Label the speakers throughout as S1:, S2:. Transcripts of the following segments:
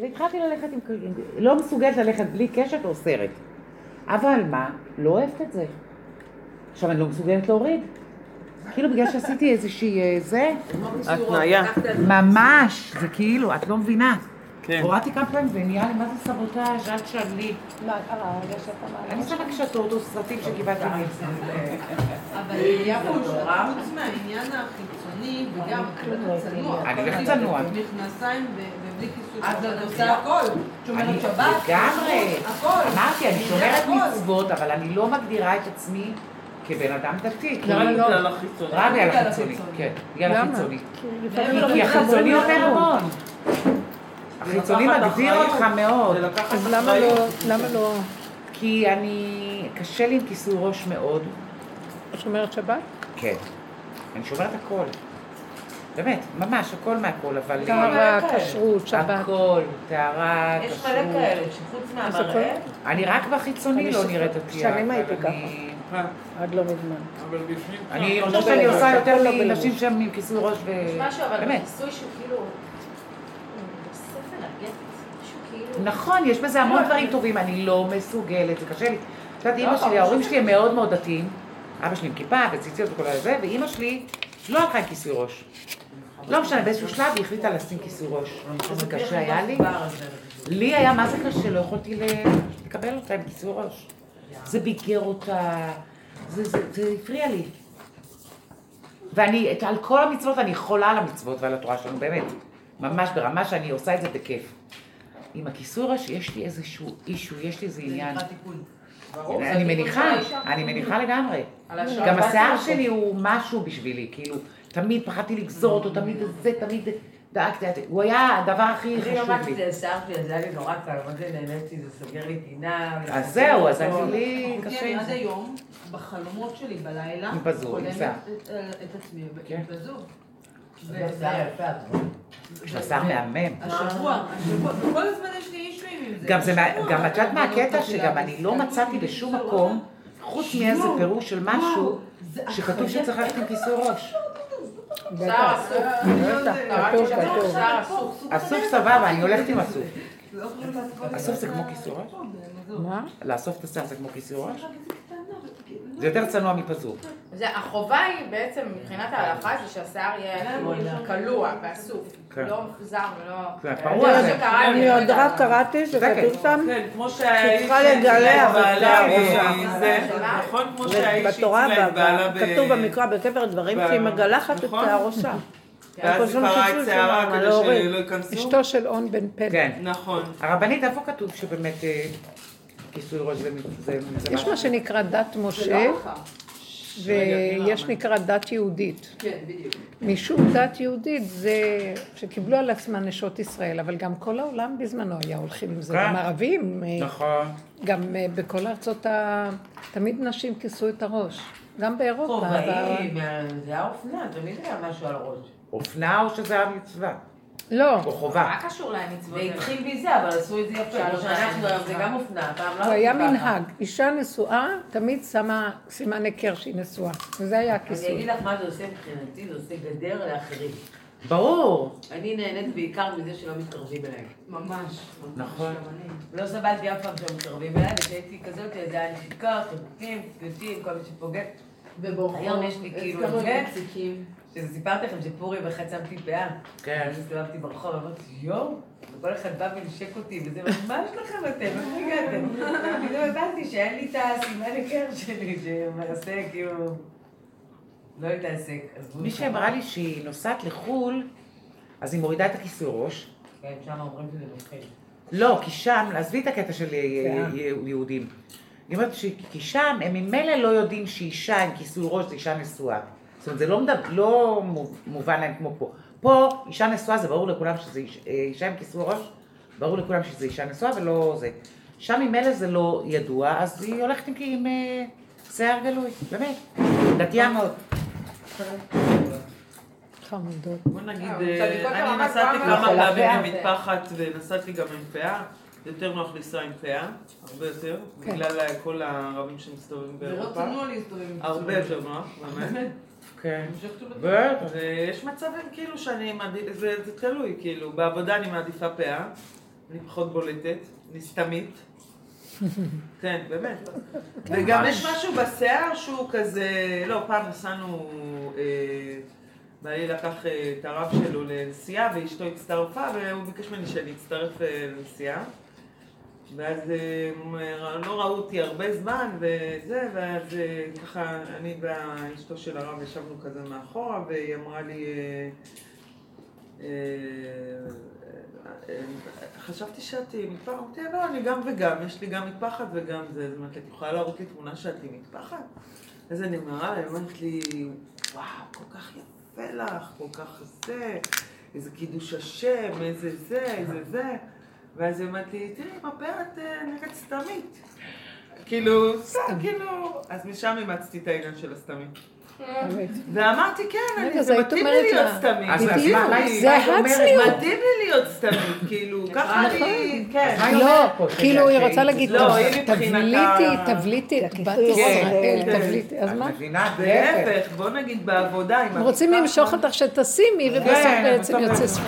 S1: והתחלתי ללכת עם... לא מסוגלת ללכת בלי קשת או סרט. אבל מה? לא אוהבת את זה. עכשיו, אני לא מסוגלת להוריד. כאילו בגלל שעשיתי איזושהי אה, זה,
S2: התניה.
S1: ממש, זה כאילו, את לא מבינה.
S2: כן.
S1: הורדתי כמה פעמים ונהיה לי מה זה סבוטאז', אל תשאלי.
S3: מה קרה? רגע שאתה
S1: אני
S3: מעלה?
S1: שמה קשתות או סרטים שקיבלתי מ...
S4: אבל יפו, חוץ מהעניין החיצוני וגם הצנוע.
S1: אני הולכת צנוע.
S4: מכנסיים ובלי כיסוי.
S5: את את עושה הכל.
S1: אני
S5: שומרת שבת.
S1: לגמרי.
S5: הכל.
S1: אמרתי, אני שומרת. מצוות, אבל אני לא מגדירה את עצמי כבן אדם דתי. כי-
S3: לא?
S2: בגלל החיצוני.
S1: רק בגלל החיצוני. כן, בגלל? החיצוני. כי החיצוני אומר המון. החיצוני מגדיר. אותך מאוד.
S3: אז למה. לא, למה לא
S1: כי אני, קשה לי עם כיסוי ראש מאוד.
S3: שומרת שבת?
S1: כן. אני שומרת הכל. באמת, ממש, הכל מהכל, אבל...
S3: טהרה. כשרות, שבת.
S1: הכל, טהרה,
S5: יש
S1: כשרות.
S5: מלא כאלה שחוץ מהמראה,
S1: אני רק בחיצוני לא נראית דתייה.
S3: שנים הייתי
S1: אני-
S2: אה,
S3: עד לא מזמן.
S2: אבל בפנים...
S1: אני. חושבת
S3: לא
S1: שאני עושה יותר
S3: לא.
S1: מנשים שם עם כיסוי ראש ו...
S6: יש משהו אבל
S1: באמת.
S6: בכיסוי שהוא כאילו... כאילו...
S1: נכון, יש בזה המון דברים טובים, אני לא מסוגלת, זה קשה לי. את יודעת, אימא שלי, ההורים שלי הם מאוד מאוד דתיים. אבא שלי עם כיפה וציציות וכל הזה, ואימא שלי לא הלכה עם כיסוי ראש. לא משנה, באיזשהו שלב היא החליטה לשים כיסוי ראש. איזה קשה היה לי. לי היה מה זה קשה, לא יכולתי לקבל אותה עם כיסוי ראש. זה ביגר אותה, זה, הפריע לי. ואני, על כל המצוות, אני חולה על המצוות ועל התורה שלנו, באמת. ממש ברמה שאני עושה את זה בכיף. עם הכיסוי ראש יש לי איזשהו אישו, יש לי איזה עניין. אני מניחה, אני מניחה לגמרי. גם השיער שלי הוא משהו בשבילי, כאילו, תמיד פחדתי לגזור אותו, תמיד זה, תמיד דאגתי, הוא היה הדבר הכי
S5: אני
S1: חשוב
S5: למדתי
S1: לי.
S5: את השיער שלי, אז זה היה לי נורא קל, מה זה נהניתי, זה סוגר לי פינה.
S1: אז זהו, אז אני לי קשה
S4: אני
S1: עם
S4: עד
S1: זה.
S4: היום, בחלומות שלי בלילה,
S1: עם פזור, עם
S4: חולמת
S1: שיער.
S4: את- את עצמי
S1: כן.
S5: זה את
S1: לה שיער מהמם.
S4: השבוע, השבוע, וכל הזמן יש לי אישויים עם זה.
S1: גם זה, גם את יודעת מה הקטע? שגם אני לא
S4: כדור
S1: מצאתי בשום מקום, חוץ מאיזה פירוש של משהו,
S4: זה
S1: שכתוב שצריך ללכת עם כיסוי ראש.
S3: בטח, כתוב, כתוב.
S6: שיער אסוף.
S1: סבבה, אני הולכת עם אסוף. אסוף זה כמו כיסוי ראש?
S3: מה?
S1: לאסוף את השיער זה כמו כיסוי ראש? זה יותר צנוע מפזור.
S6: זה- החובה היא בעצם מבחינת ההלכה זה שהשיער יהיה קלוע ואסוף.
S1: כן.
S6: לא מפוזר ולא...
S1: כן,
S6: זה
S1: פרוע
S6: מה
S1: זה.
S6: שקרה לי,
S3: אני
S6: לא
S3: עוד רק. קראתי שכתוב שם,
S2: כן, כמו שהאיש
S3: שצריכה לגלח את
S2: ב- זה,
S6: שלה.
S2: נכון? כמו שהאיש
S3: בתורה,
S2: את בעלה ב...
S3: כתוב במקרא, בספר דברים, שהיא מגלחת את
S2: נכון?
S3: שיער ראשה.
S2: ואז היא
S3: חישול
S2: את שערה כדי. שלא ייכנסו?
S3: אשתו של און בן פלא.
S1: כן.
S2: נכון.
S1: הרבנית, איפה כתוב שבאמת אה, כיסוי ראש זה זה- זה
S3: יש
S1: משהו?
S3: מה שנקרא דת משה, ויש נקרא דת יהודית.
S4: כן, בדיוק.
S3: משום דת יהודית זה שקיבלו על עצמן נשות ישראל, אבל גם כל העולם בזמנו היה הולכים עם זה,
S1: כן.
S3: גם ערבים, אה,
S1: נכון.
S3: גם אה, בכל ארצות ה... תמיד נשים כיסו את הראש, גם באירופה.
S5: כובעים, זה היה אופנה, תמיד היה משהו על הראש.
S1: אופנה או שזה המצווה?
S3: לא,
S1: או חובה?
S6: מה קשור למצוות
S5: זה
S6: האלה?
S5: התחיל מזה, אבל עשו את זה יפה, שאנחנו היום, זה גם אופנה, לא
S3: זה היה. מנהג. אישה נשואה תמיד שמה סימן היכר שהיא נשואה, וזה היה
S5: אני אגיד
S3: הכיסוי.
S5: לך מה זה עושה מבחינתי, זה עושה גדר לאחרים.
S1: ברור.
S5: אני נהנית בעיקר מזה שלא מתקרבים אליי.
S4: ממש.
S1: נכון.
S5: לא סבלתי אף פעם שהם מתקרבים אליי, וכשהייתי כזאת, זה היה נשיקות, חיבוקים, פיוטים, כל מי שפוגע.
S4: ובורחות.
S5: היום יש לי כאילו זה. כשסיפרתי לכם שפורים וחצמתי פאה.
S1: כן.
S5: אז הסתובבתי ברחוב, אמרתי, יואו, וכל אחד בא ונשק אותי, וזה, מה יש לכם אתם? איפה הגעתם? פתאום הבנתי שאין לי את הסימן היכר שלי, שמעשה כאילו... לא להתעסק. עזבו
S1: מי. שאמרה לי שהיא נוסעת לחו"ל, אז היא מורידה את הכיסוי ראש.
S5: כן, שם אומרים שזה מפחיד.
S1: לא, כי שם, עזבי את הקטע של אה,
S3: כן.
S1: אה, יהודים. היא אומרת כי שם הם ממילא לא יודעים שאישה עם כיסוי ראש זה אישה נשואה. זאת אומרת, זה לא, מדבר, לא מו- מובן להם כמו פה. פה אישה נשואה זה ברור לכולם שזה איש, אה, אישה עם כיסוי ראש, ברור לכולם שזה אישה נשואה ולא זה. שם ממילא זה לא ידוע, אז היא הולכת עם, עם אה, שיער גלוי, באמת. דתייה מאוד.
S3: חמודות.
S2: בוא נגיד,
S6: אה,
S2: אה, אני נסעתי
S6: כמה
S2: פעמים. עם מטפחת ונסעתי גם עם פאה. זה יותר נוח לנסוע עם פאה, הרבה יותר,
S3: כן.
S2: בגלל כל הערבים שמסתובבים
S4: זה לא
S2: באירופה.
S4: צנוע להסתובב עם
S2: הרבה. יותר נוח, באמת.
S1: כן.
S4: שהוא
S2: ויש מצבים כאילו שאני מעדיף, זה זה תלוי, כאילו, בעבודה אני מעדיפה פאה, אני פחות בולטת, אני סתמית. כן, באמת. וגם יש משהו בשיער שהוא כזה, לא, פעם נסענו, אה, בעלי לקח אה, את הרב שלו לנסיעה ואשתו הצטרפה והוא ביקש ממני שאני אצטרף אה, לנסיעה. ואז אה, אומר, לא ראו אותי הרבה זמן וזה, ואז אה, ככה אני ואשתו של הרב ישבנו כזה מאחורה והיא אמרה לי, אה, אה, אה, חשבתי שאת מטפחת, אמרתי לא, אני גם וגם, יש לי גם מטפחת וגם זה, אז אמרתי, את יכולה להראות לי תמונה שאת עם מטפחת? אז אני מראה לה, היא אומרת לי, וואו, כל כך יפה לך, כל כך זה, איזה קידוש השם, איזה זה, איזה זה. ואז היא אומרת לי, תראי, מפרת אה, נראית סתמית. כאילו, סתם, כאילו, אז משם אימצתי את העניין של הסתמית. ואמרתי, כן, אני- זה מתאים לי להיות
S3: לה-
S2: סתמית.
S1: אז מה-
S3: זה? הצניעות.
S2: מתאים לי להיות סתמית, כאילו, ככה אני, כן.
S3: לא? כאילו היא רוצה להגיד,
S2: לא,
S3: תבליטי, תבליטי, את בת
S1: כן,
S3: ישראל,
S2: כן.
S3: תבליטי, אז
S1: את
S3: מה?
S1: מבינה? להפך.
S2: בוא נגיד בעבודה,
S3: רוצים
S2: את-
S3: למשוך אותך שתשימי, ובסוף
S1: כן,
S3: בעצם יוצא. ספר.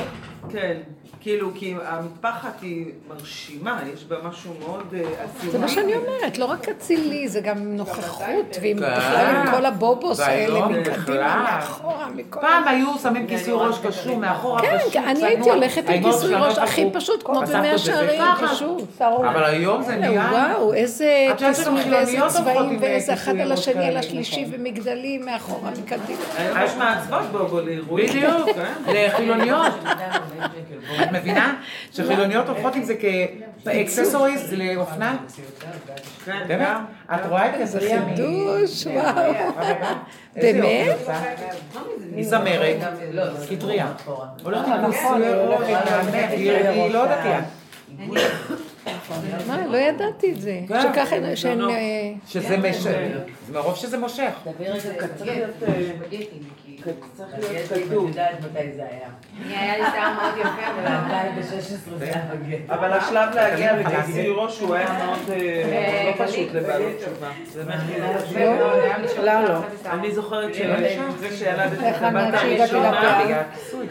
S2: כן, כאילו, כי המטפחת היא מרשימה, יש בה משהו מאוד אה, אצילי.
S3: זה מה שאני אומרת, לא רק אצילי, זה גם נוכחות, ועם
S1: כן.
S3: בכלל עם כל הבובוס האלה, מקדימה. מאחורה, מכל...
S1: פעם היו שמים כיסוי ראש קשור מאחורה,
S3: כן,
S1: פשוט,
S3: כן, אני. הייתי הולכת עם כיסוי ראש הכי פשוט, כמו במאה שערים. פשוט.
S1: אבל היום זה נהיה...
S3: וואו, איזה כיסוי ואיזה צבעים ואיזה
S1: אה,
S3: אחד על השני, על השלישי, ומגדלים מאחורה, מקדימה.
S2: יש מעצבות בו, בו לאירועים.
S1: בדיוק,
S2: כן.
S1: לחילוניות. את מבינה? שחילוניות הולכות עם זה כאקססוריז לאופנה?
S2: כן,
S1: באמת? את רואה את זה?
S3: חידוש, וואו. באמת?
S1: היא זמרת, היא טריה. הולכת עם כיסוי ראש, היא לא דתייה.
S3: מה, לא ידעתי את זה.
S1: כן.
S3: שככה, שהן... אה,
S1: שזה מש... זה מרוב שזה מושך.
S4: דבר רגע
S2: צריך להיות, אה, כתוב.
S4: את יודעת מתי זה היה.
S6: אני היה לי שיער מאוד יפה, אבל...
S4: ב-2016 זה היה בגט.
S2: אבל השלב להגיע
S1: חלק.
S2: לכיסוי ראש הוא היה מאוד אה, לא פשוט לבעלות תשובה. זה
S3: לא, לא.
S2: אני זוכרת שזה שילדתי את
S3: איך
S2: הבת הראשונה?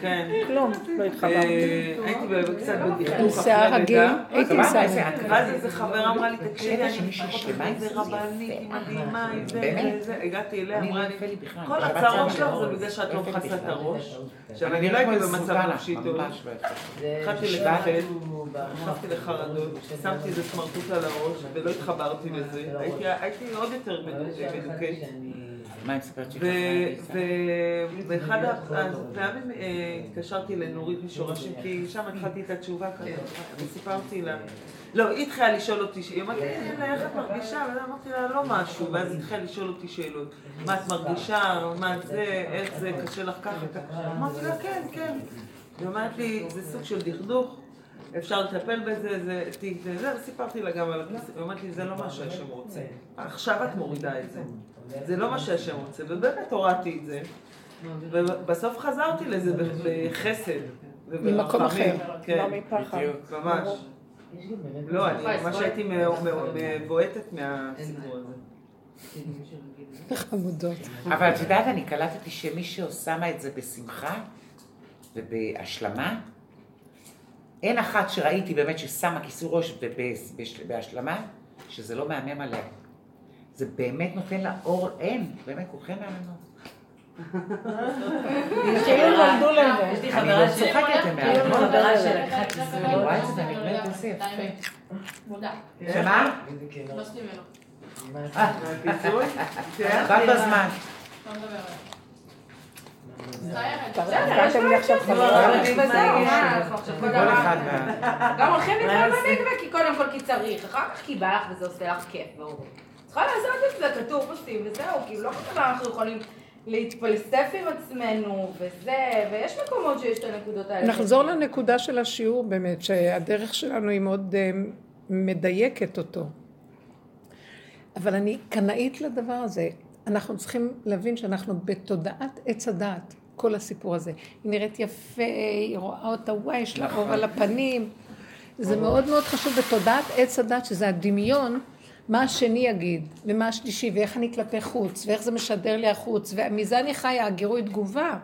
S2: כן,
S3: כלום, לא
S2: אה,
S3: התחברתי.
S2: הייתי קצת
S3: שיער
S2: אחרי
S3: רגיל,
S2: לידה.
S3: הייתי שיער רגיל.
S2: ואז איזה חברה אמרה לי, תקשיבי, אני
S1: שמישהי
S2: אקח אותך
S1: שלמה עם
S2: לאיזה
S1: זה
S2: רבנית, היא מדהימה, היא זה,
S1: באמת?
S2: זה, זה. הגעתי אליה, אמרה
S1: לא
S2: לי. כל הצרות שלך
S1: לא-
S2: זה בגלל שאת לא מכסה את. הראש. עכשיו,
S1: אני
S2: לא הייתי במצב נפשי טוב.
S1: לא.
S2: התחלתי לפחד, נכנסתי לחרדות, שמתי איזה סמרטוט על הראש ולא התחברתי לזה. הייתי- הייתי עוד יותר מדוכאת.
S1: מה היא מספרת שהיא ככה?
S2: הפעמים אה, התקשרתי לנורית משורשים, כי שם התחלתי את התשובה כזאת, וסיפרתי לה. לא, היא התחילה לשאול אותי, היא אמרתי, "אה, איך את מרגישה? אמרתי לה, לא משהו, ואז היא התחילה לשאול אותי שאלות. מה את מרגישה? מה זה? איך זה? קשה לך ככה? ככה?" אמרתי לה, כן, כן. היא אומרת לי, זה סוג של דכדוך, אפשר לטפל בזה, זה תיק זה, זה, וסיפרתי לה גם על הכיסא, היא אומרת לי, זה לא מה שהשם רוצה. עכשיו את מורידה את זה. זה לא מה שהשם רוצה, ובאמת הורדתי את זה. ובסוף חזרתי לזה בחסד.
S3: ממקום אחר.
S2: כן,
S3: לא מפחד.
S2: ממש. לא, אני ממש הייתי מבועטת מהסיפור הזה.
S3: חמודות.
S1: אבל את יודעת, אני קלטתי שמי ששמה את זה בשמחה ובהשלמה, אין אחת שראיתי באמת ששמה כיסוי ראש בהשלמה, שזה לא מהמם עליה. זה באמת נותן לה אור, אין, באמת, כולכם מהממות.
S3: כאילו נולדו לזה.
S4: יש לי חברה
S1: לא
S4: ש- יש לי. חברה שלקחה כיסוי.
S1: זה.
S6: מודה.
S1: שמה?
S6: לא.
S2: מהפיצוי? כן.
S1: רק בזמן.
S6: לא
S1: וה...
S6: גם הולכים לטבול במקווה, כי קודם כל כי צריך, אחר כך כי בא לך וזה עושה לך כיף, ברור. צריכה לעשות את זה, כתוב עושים וזהו, כאילו לא כל דבר אנחנו יכולים להתפלסף עם עצמנו וזה, ויש מקומות שיש את הנקודות האלה.
S3: נחזור לנקודה של השיעור באמת, שהדרך שלנו היא מאוד אה, מדייקת אותו. אבל אני קנאית לדבר הזה. אנחנו צריכים להבין שאנחנו בתודעת עץ הדעת, כל הסיפור הזה. היא נראית יפה, היא רואה אותה, וואי, יש לה
S1: נכון.
S3: אור על הפנים. זה מאוד מאוד חשוב בתודעת עץ הדת, שזה הדמיון, מה השני יגיד, ומה השלישי, ואיך אני כלפי חוץ, ואיך זה משדר לי החוץ, ומזה אני חיה, הגירוי תגובה.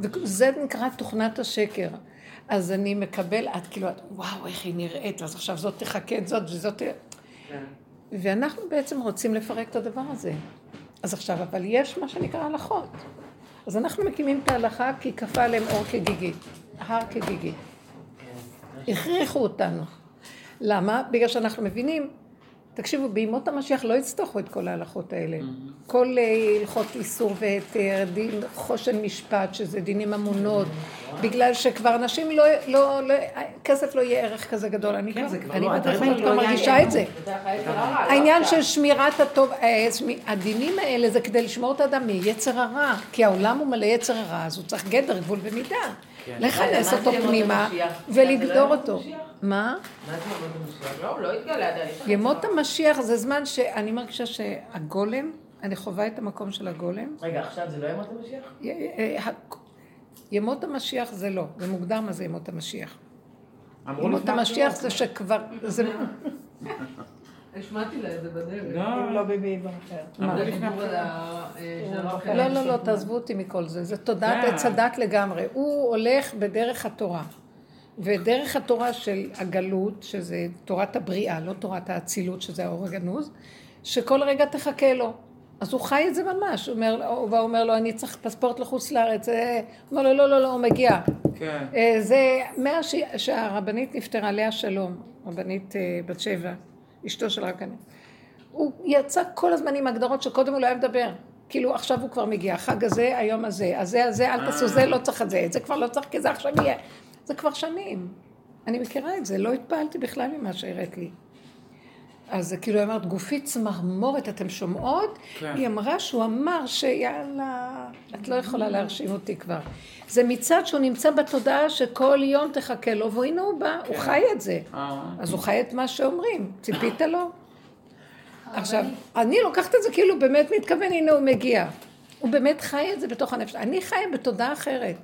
S3: וזה נקרא תוכנת השקר. אז אני מקבל, את כאילו, את, וואו, איך היא נראית, אז עכשיו זאת תחכה את זאת וזאת...
S2: כן.
S3: ואנחנו בעצם רוצים לפרק את הדבר הזה. אז עכשיו, אבל יש מה שנקרא הלכות. אז אנחנו מקימים את ההלכה כי כפה עליהם אור כגיגית, הר כגיגית. הכריחו אותנו. למה? בגלל שאנחנו מבינים, תקשיבו, בימות המשיח לא יצטרכו את כל ההלכות האלה. כל אה, הלכות איסור והיתר, דין חושן משפט, שזה דינים ממונות, בגלל שכבר אנשים לא, לא, לא, כסף לא יהיה ערך כזה גדול. אני
S1: כן,
S3: כבר,
S1: לא-
S3: כבר
S1: לא
S3: מרגישה. את זה.
S6: לא
S3: העניין. של שמירת הטוב, אה, הדינים האלה זה כדי לשמור את האדם מיצר הרע, כי העולם הוא מלא יצר הרע, אז הוא צריך גדר, גבול ומידה. לכנס
S5: רגע, מה
S3: אותו פנימה
S5: לא
S3: ולגדור
S5: ימות
S3: אותו. מה?
S5: מה זה ימות המשיח?
S6: לא, הוא לא התגלה עדיין.
S3: ימות. המשיח זה זמן שאני מרגישה שהגולם, אני חווה את המקום של הגולם.
S5: רגע, עכשיו זה לא ימות המשיח?
S3: אה, ימות המשיח זה לא, זה מוגדר מה זה ימות המשיח. ימות המשיח. זה שכבר, זה
S5: השמעתי לה את זה בדרך.
S1: לא,
S3: לא ביבי אחר. לא, לא, לא, תעזבו אותי מכל זה. זה תודעת
S1: כן.
S3: עץ הדת לגמרי. הוא הולך בדרך התורה. ודרך התורה של הגלות, שזה תורת הבריאה, לא תורת האצילות, שזה האור הגנוז, שכל רגע תחכה לו. אז הוא חי את זה ממש. הוא אומר, אומר לו, אני צריך פספורט לחוץ לארץ. אה, הוא אומר לו, לא, לא, לא, הוא מגיע.
S1: כן.
S3: אה, זה מאז ש- שהרבנית נפטרה, עליה שלום, רבנית אה, בת שבע, אשתו של רקני. הוא יצא כל הזמן עם הגדרות שקודם הוא לא היה מדבר. כאילו עכשיו הוא כבר מגיע, החג הזה, היום הזה, הזה, הזה, אל תעשו זה, לא צריך את זה, את זה כבר לא צריך, כי זה עכשיו יהיה. זה כבר שנים. אני מכירה את זה, לא התפעלתי בכלל ממה שהראית לי. אז זה כאילו, אמרת, גופי צמרמורת, אתם שומעות?
S1: כן.
S3: היא אמרה שהוא אמר שיאללה, את לא יכולה להרשים אותי כבר. זה מצד שהוא נמצא בתודעה שכל יום תחכה לו, והנה הוא בא, הוא חי את זה.
S1: אה,
S3: אז הוא חי את מה שאומרים, ציפית לו? עכשיו, אני לוקחת את זה כאילו באמת מתכוון, הנה הוא מגיע. הוא באמת חי את זה בתוך הנפש. אני חיה בתודעה אחרת.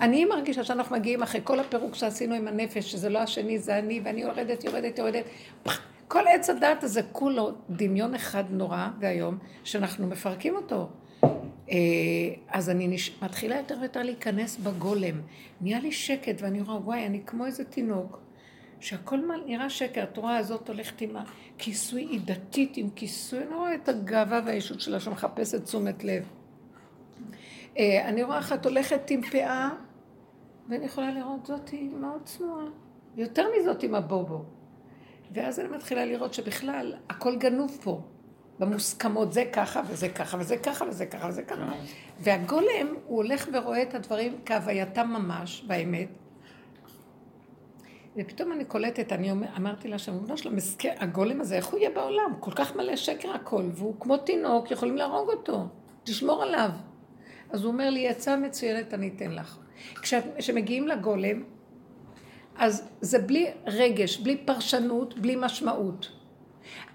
S3: אני מרגישה שאנחנו מגיעים אחרי כל הפירוק שעשינו עם הנפש, שזה לא השני, זה אני, ואני יורדת, יורדת, יורדת. פח, כל עץ הדעת הזה כולו דמיון אחד נורא ואיום, שאנחנו מפרקים אותו. אה, אז אני נש... מתחילה יותר ויותר להיכנס בגולם. נהיה לי שקט, ואני רואה, וואי, אני כמו איזה תינוק. שהכל נראה שקר, התורה הזאת הולכת עם הכיסוי, היא דתית עם כיסוי, אני רואה את הגאווה והישות שלה שמחפשת תשומת לב. אה, אני רואה אחת הולכת עם פאה, ואני יכולה לראות זאתי מאוד צנועה, יותר מזאת עם הבובו. ואז אני מתחילה לראות שבכלל הכל גנוב פה, במוסכמות, זה ככה וזה ככה וזה ככה וזה ככה וזה ככה. והגולם, הוא הולך ורואה את הדברים כהווייתם ממש, באמת. ופתאום אני קולטת, אני אומר, אמרתי לה שם, בנו שלו, מסכן, הגולם הזה, איך הוא יהיה בעולם? כל כך מלא שקר הכל, והוא כמו תינוק, יכולים להרוג אותו, תשמור עליו. אז הוא אומר לי, עצה מצוינת אני אתן לך. כשמגיעים לגולם, אז זה בלי רגש, בלי פרשנות, בלי משמעות.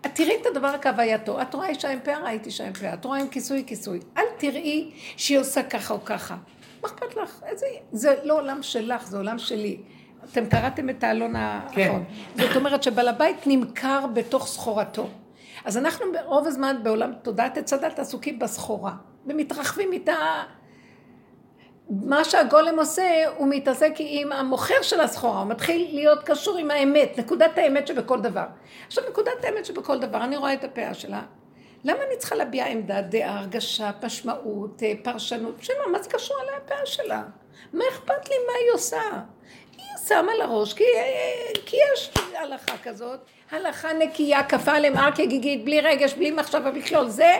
S3: את תראי את הדבר כהווייתו, את רואה אישה עם פאה, ראית אישה עם פאה, את רואה עם כיסוי, כיסוי. אל תראי שהיא עושה ככה או ככה. מה אכפת לך? איזה... זה לא עולם שלך, זה עולם שלי. אתם קראתם את האלון האחרון. זאת אומרת שבעל הבית נמכר בתוך סחורתו. אז אנחנו רוב הזמן בעולם תודעת עץ הדת עסוקים בסחורה, ומתרחבים איתה מה שהגולם עושה, הוא מתעסק עם המוכר של הסחורה, הוא מתחיל להיות קשור עם האמת, נקודת האמת שבכל דבר. עכשיו, נקודת האמת שבכל דבר, אני רואה את הפאה שלה. למה אני צריכה להביע עמדה, דעה, הרגשה, משמעות, אה, פרשנות? שמה, מה זה קשור אליי הפאה שלה? מה אכפת לי מה היא עושה? היא שמה לראש, כי, אה, כי יש הלכה כזאת, הלכה נקייה, כפה הר כגיגית, בלי רגש, בלי מחשבה, בלי. זה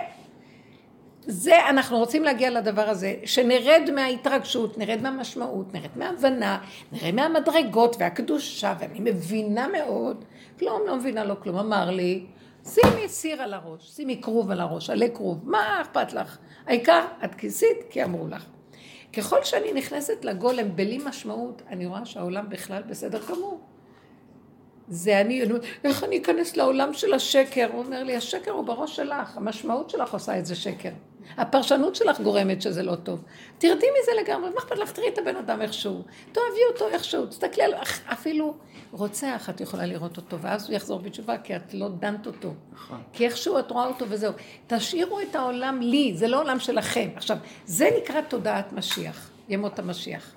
S3: זה, אנחנו רוצים להגיע לדבר הזה, שנרד מההתרגשות, נרד מהמשמעות, נרד מההבנה, נרד מהמדרגות והקדושה, ואני מבינה מאוד, כלום לא מבינה לו כלום, אמר לי, שימי סיר על הראש, שימי כרוב על הראש, עלי כרוב, מה אכפת לך? העיקר, את כיסית, כי אמרו לך. ככל שאני נכנסת לגולם בלי משמעות, אני רואה שהעולם בכלל בסדר גמור. זה אני, איך אני אכנס לעולם של השקר? הוא אומר לי, השקר הוא בראש שלך, המשמעות שלך עושה את זה שקר. הפרשנות שלך גורמת שזה לא טוב. תרדי מזה לגמרי, מה אכפת לך? תראי את הבן אדם איכשהו. תאהבי אותו איכשהו, תסתכלי על... אפילו רוצח את יכולה לראות אותו, ואז הוא יחזור בתשובה, כי את לא דנת אותו.
S1: נכון.
S3: כי איכשהו את רואה אותו וזהו. תשאירו את העולם לי, זה לא עולם שלכם. עכשיו, זה נקרא תודעת משיח, ימות המשיח.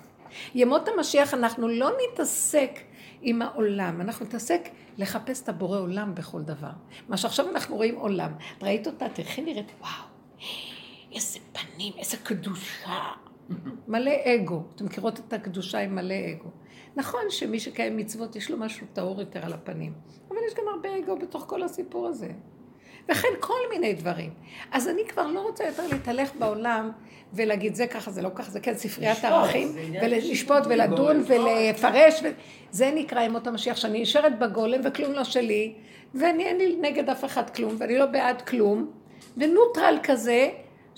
S3: ימות המשיח אנחנו לא נתעסק עם העולם, אנחנו נתעסק לחפש את הבורא עולם בכל דבר. מה שעכשיו אנחנו רואים עולם. ראית אותה? תלכי נראית, וואו, איזה פנים, איזה קדושה. מלא אגו. אתם מכירות את הקדושה עם מלא אגו. נכון שמי שקיים מצוות יש לו משהו טהור יותר על הפנים, אבל יש גם הרבה אגו בתוך כל הסיפור הזה. וכן כל מיני דברים. אז אני כבר לא רוצה יותר להתהלך בעולם ולהגיד זה ככה, זה לא ככה, זה כן ספריית ערכים, ולשפוט ולדון ולפרש, ו... זה נקרא ימות המשיח, שאני נשארת בגולם וכלום לא שלי, ואני אין לי נגד אף אחד כלום, ואני לא בעד כלום, ונוטרל כזה,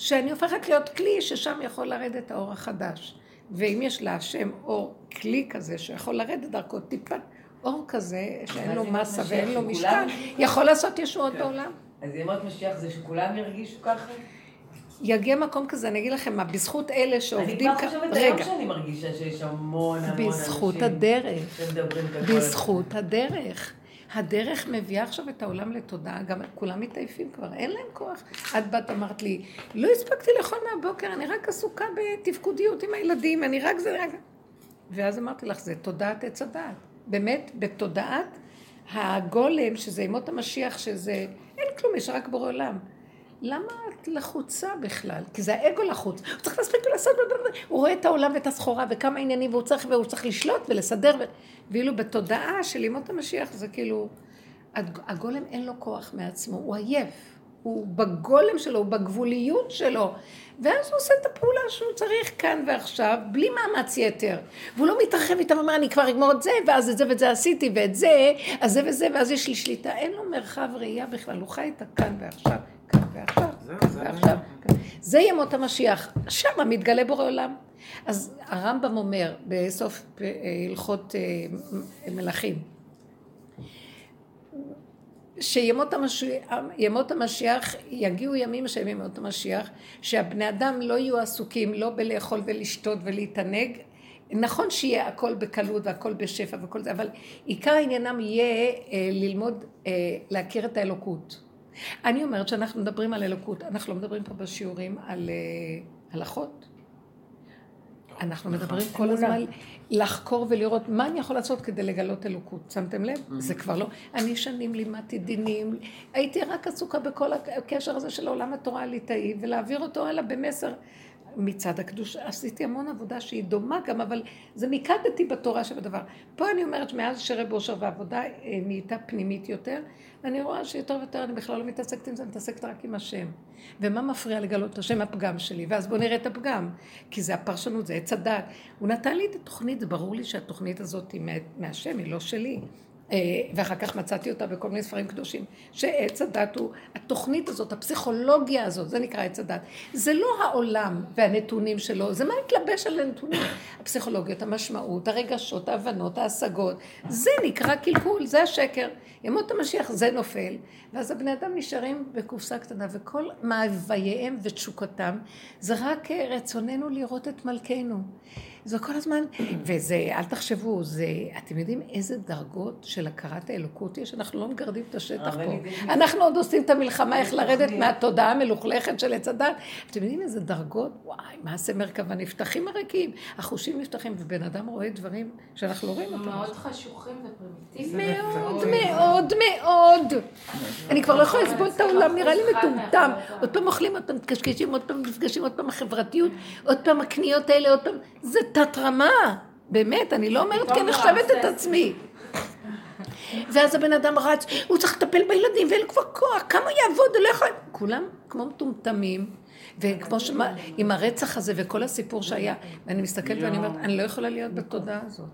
S3: שאני הופכת להיות כלי ששם יכול לרדת האור החדש. ואם יש להשם אור, כלי כזה שיכול לרדת דרכו טיפה, אור כזה שאין לו מסה ואין לו משקל, יכול לעשות ישועות בעולם.
S5: אז ימות משיח זה שכולם ירגישו ככה?
S3: יגיע מקום כזה, אני אגיד לכם מה, בזכות אלה שעובדים
S5: אני כבר חושבת היום שאני מרגישה שיש המון המון אנשים.
S3: בזכות הדרך. בזכות הדרך. הדרך מביאה עכשיו את העולם לתודעה, גם כולם מתעייפים כבר, אין להם כוח. את באת אמרת לי, לא הספקתי לאכול מהבוקר, אני רק עסוקה בתפקודיות עם הילדים, אני רק זה, רק... ואז אמרתי לך, זה תודעת עץ הדעת. באמת, בתודעת הגולם, שזה ימות המשיח, שזה, אין כלום, יש רק בורא עולם. למה את לחוצה בכלל? כי זה האגו לחוץ. הוא צריך להספיק ולעשות, הוא רואה את העולם ואת הסחורה וכמה עניינים, והוא צריך, והוא צריך לשלוט ולסדר. ו... ואילו בתודעה של ימות המשיח זה כאילו, הג- הגולם אין לו כוח מעצמו, הוא עייף. הוא בגולם שלו, הוא בגבוליות שלו. ואז הוא עושה את הפעולה שהוא צריך כאן ועכשיו, בלי מאמץ יתר. והוא לא מתרחב איתם, אומר, אני כבר אגמור את זה, ואז את זה ואת זה עשיתי, ואת זה, אז זה וזה, ואז יש לי שליטה. אין לו מרחב ראייה בכלל, הוא חי את הכאן ועכשיו, כאן ועכשיו,
S2: זה
S3: ועכשיו. כאן. זה ימות המשיח, שם מתגלה בורא עולם. אז הרמב"ם אומר בסוף אה, הלכות אה, מלכים, שימות המשיח, ימות המשיח, יגיעו ימים שהם ימות המשיח, שהבני אדם לא יהיו עסוקים לא בלאכול ולשתות ולהתענג, נכון שיהיה הכל בקלות והכל בשפע וכל זה, אבל עיקר עניינם יהיה אה, ללמוד, להכיר את האלוקות. אני אומרת שאנחנו מדברים על אלוקות, אנחנו לא מדברים פה בשיעורים על הלכות. אנחנו מדברים כל הזמן לחקור ולראות מה אני יכול לעשות כדי לגלות אלוקות. שמתם לב? זה כבר לא... אני שנים לימדתי דינים, הייתי רק עסוקה בכל הקשר הזה של עולם התורה הליטאי, ולהעביר אותו הלאה במסר מצד הקדוש. עשיתי המון עבודה שהיא דומה גם, אבל זה מיקדתי בתורה שבדבר. פה אני אומרת, מאז שרב אושר והעבודה אה, נהייתה פנימית יותר, ואני רואה שיותר ויותר אני בכלל לא מתעסקת עם זה, אני מתעסקת רק עם השם. ומה מפריע לגלות את השם הפגם שלי? ואז בואו נראה את הפגם. כי זה הפרשנות, זה עץ הדת. הוא נתן לי את התוכנית, זה ברור לי שהתוכנית הזאת היא מה- מהשם, היא לא שלי. אה, ואחר כך מצאתי אותה בכל מיני ספרים קדושים, שעץ הדת הוא, התוכנית הזאת, הפסיכולוגיה הזאת, זה נקרא עץ הדת. זה לא העולם והנתונים שלו, זה מה מתלבש על הנתונים. הפסיכולוגיות, המשמעות, הרגשות, ההבנות, ההשגות, זה נקרא קלקול, זה השקר. ימות המשיח זה נופל, ואז הבני אדם נשארים בקופסה קטנה, וכל מאווייהם ותשוקתם זה רק רצוננו לראות את מלכנו. זה כל הזמן, וזה, אל תחשבו, זה, אתם יודעים איזה דרגות של הכרת האלוקות יש? אנחנו לא מגרדים את השטח פה. אנחנו עוד עושים את המלחמה איך לרדת. מהתודעה המלוכלכת של עץ הדת. אתם יודעים איזה דרגות? וואי, מעשה מרכבה נפתחים הריקים, החושים נפתחים, ובן אדם רואה דברים שאנחנו לא רואים אותם.
S6: מאוד חשוכים ופרימיטיביים.
S3: מאוד מאוד מאוד. אני כבר לא יכולה לסבול את העולם, נראה לי מטומטם. עוד פעם אוכלים, עוד פעם מתקשקשים, עוד פעם נפגשים, עוד פעם החברתיות, עוד פעם הקניות האלה, עוד פעם... זה תת רמה. באמת, אני לא אומרת כי אני חושבת את עצמי. ואז הבן אדם רץ, הוא צריך לטפל בילדים, ואין לו כבר כוח, כמה יעבוד, הוא לא יכול... כולם כמו מטומטמים, וכמו שמה, עם הרצח הזה וכל הסיפור שהיה, ואני מסתכלת ואני אומרת, אני לא יכולה להיות בתודעה הזאת.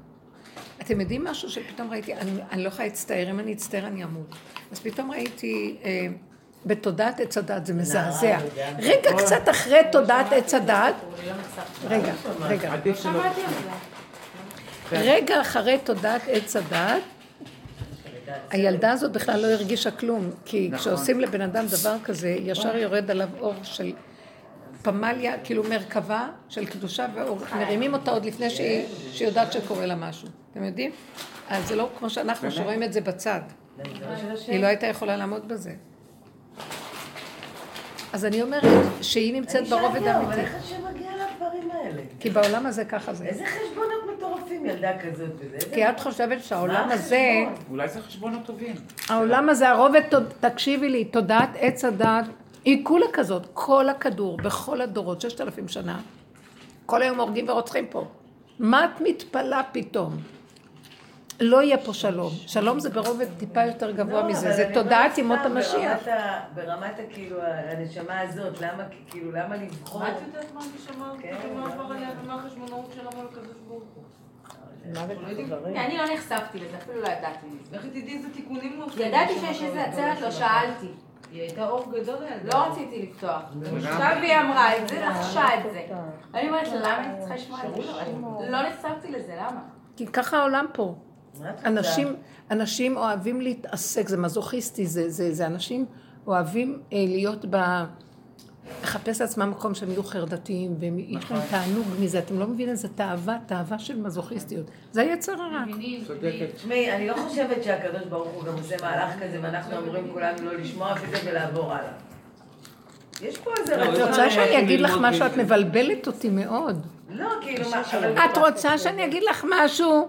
S3: אתם יודעים משהו שפתאום ראיתי, אני, אני לא יכולה להצטער, אם אני אצטער אני אמות. אז פתאום ראיתי אה, בתודעת עץ הדת, זה מזעזע. רגע קצת אחרי תודעת עץ הדת, רגע, רגע,
S6: זה.
S3: רגע אחרי תודעת עץ הדת, הילדה הזאת בכלל לא הרגישה כלום, כי
S1: נכון.
S3: כשעושים לבן אדם דבר כזה, ישר יורד עליו אור של פמליה, כאילו מרכבה של קדושה, ומרימים אותה עוד לפני שהיא יודעת שקורה לה משהו. אתם יודעים? אז זה לא כמו שאנחנו, שרואים את זה בצד. היא לא הייתה יכולה לעמוד בזה. אז אני אומרת שהיא נמצאת ברובד
S5: אני שאלתי, אבל
S3: האמיתי.
S5: איך השם מגיע לדברים האלה?
S3: כי בעולם הזה ככה זה.
S5: איזה חשבונות מטורפים ילדה כזאת וזה?
S3: כי את חושבת שהעולם הזה?
S1: אולי זה חשבונות טובים.
S3: העולם הזה, הרובד, תקשיבי לי, תודעת עץ הדת, היא כולה כזאת, כל הכדור, בכל הדורות, ששת אלפים שנה, כל היום הורגים ורוצחים פה. מה את מתפלאה פתאום? לא יהיה פה שלום. שלום זה ברובד טיפה יותר גבוה
S5: לא,
S3: מזה, זה תודעת ימות המשיח.
S5: ברמת ה- ברמת ה- כאילו הנשמה הזאת, למה כאילו למה לבחור?
S2: מה את יודעת מה אני שמעת?
S5: כן.
S2: מה עבר עליה ומה החשבונאות שלה מול הקדוש ברוך הוא?
S6: אני לא נחשפתי לזה, אפילו לא ידעתי מזה.
S2: לכי תדעי איזה תיקונים הוא עושה.
S6: ידעתי שיש איזה עצרת, לא שאלתי.
S2: היא הייתה אור גדול לידה.
S6: לא רציתי לפתוח. עכשיו היא אמרה את זה, לחשה את זה. אני אומרת למה אני צריכה לשמוע את זה? לא נחשפתי לזה, למה?
S3: כי ככה העולם פה.
S5: את?
S3: אנשים, אנשים אוהבים להתעסק, זה מזוכיסטי, זה, זה, זה אנשים אוהבים אה, להיות ב... לחפש לעצמם מקום שהם יהיו חרדתיים, ויש להם תענוג מזה, אתם לא מבינים, זה תאווה, תאווה של מזוכיסטיות. זה היצר הרע.
S5: תשמעי, אני לא חושבת שהקדוש ברוך הוא גם עושה מהלך כזה ואנחנו אמורים כולנו לא לשמוע בזה ולעבור הלאה. יש פה איזה
S2: לא,
S3: את
S5: רצון...
S3: רוצה שאני אגיד לך
S2: ללמוד
S3: משהו? את. מבלבלת אותי מאוד.
S5: לא, כאילו מה...
S3: את רוצה שאני אגיד לך משהו?